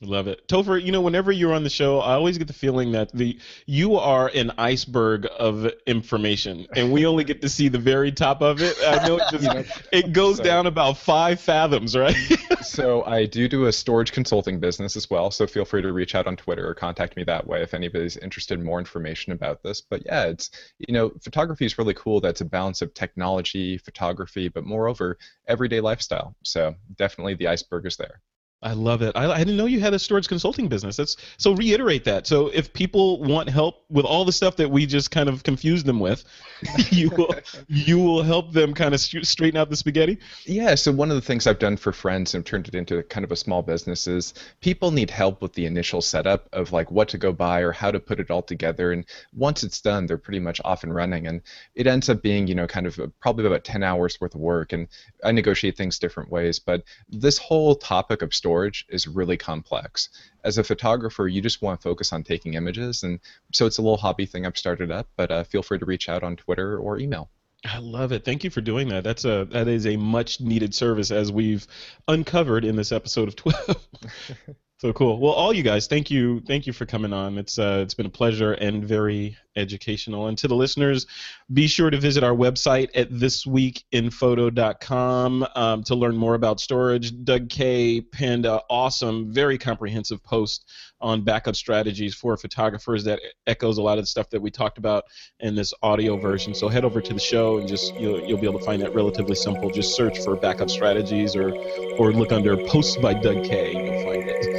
Love it, Topher. You know, whenever you're on the show, I always get the feeling that the you are an iceberg of information, and we only get to see the very top of it. I know it just *laughs* it goes so, down about five fathoms, right? *laughs* so I do do a storage consulting business as well. So feel free to reach out on Twitter or contact me that way if anybody's interested in more information about this. But yeah, it's you know, photography is really cool. That's a balance of technology, photography, but moreover, everyday lifestyle. So definitely the iceberg is there. I love it. I, I, didn't know you had a storage consulting business. That's so reiterate that. So if people want help with all the stuff that we just kind of confused them with, *laughs* you will you will help them kind of straighten out the spaghetti. Yeah. So one of the things I've done for friends and turned it into kind of a small business is people need help with the initial setup of like what to go buy or how to put it all together. And once it's done, they're pretty much off and running. And it ends up being you know kind of probably about 10 hours worth of work. And I negotiate things different ways. But this whole topic of storage storage is really complex. As a photographer, you just want to focus on taking images, and so it's a little hobby thing I've started up. But uh, feel free to reach out on Twitter or email. I love it. Thank you for doing that. That's a that is a much needed service as we've uncovered in this episode of 12. *laughs* so cool. Well, all you guys, thank you, thank you for coming on. It's uh, it's been a pleasure and very educational. And to the listeners, be sure to visit our website at thisweekinphoto.com um, to learn more about storage. Doug Kaye penned an awesome, very comprehensive post on backup strategies for photographers that echoes a lot of the stuff that we talked about in this audio version. So head over to the show and just you'll, you'll be able to find that relatively simple. Just search for backup strategies or or look under posts by Doug Kaye. You'll find it.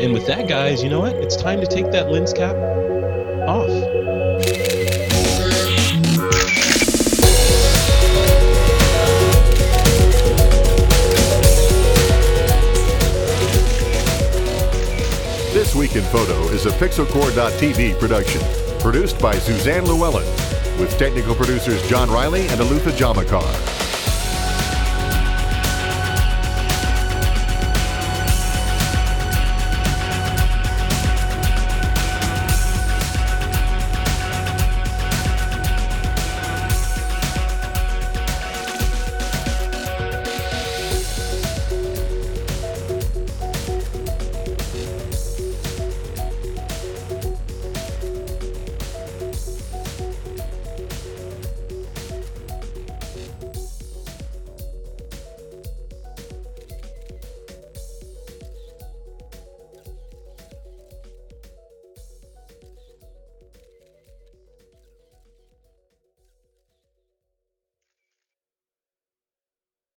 And with that, guys, you know what? It's time to take that lens cap off. This Week in Photo is a Pixelcore.tv production, produced by Suzanne Llewellyn, with technical producers John Riley and Alutha Jamakar.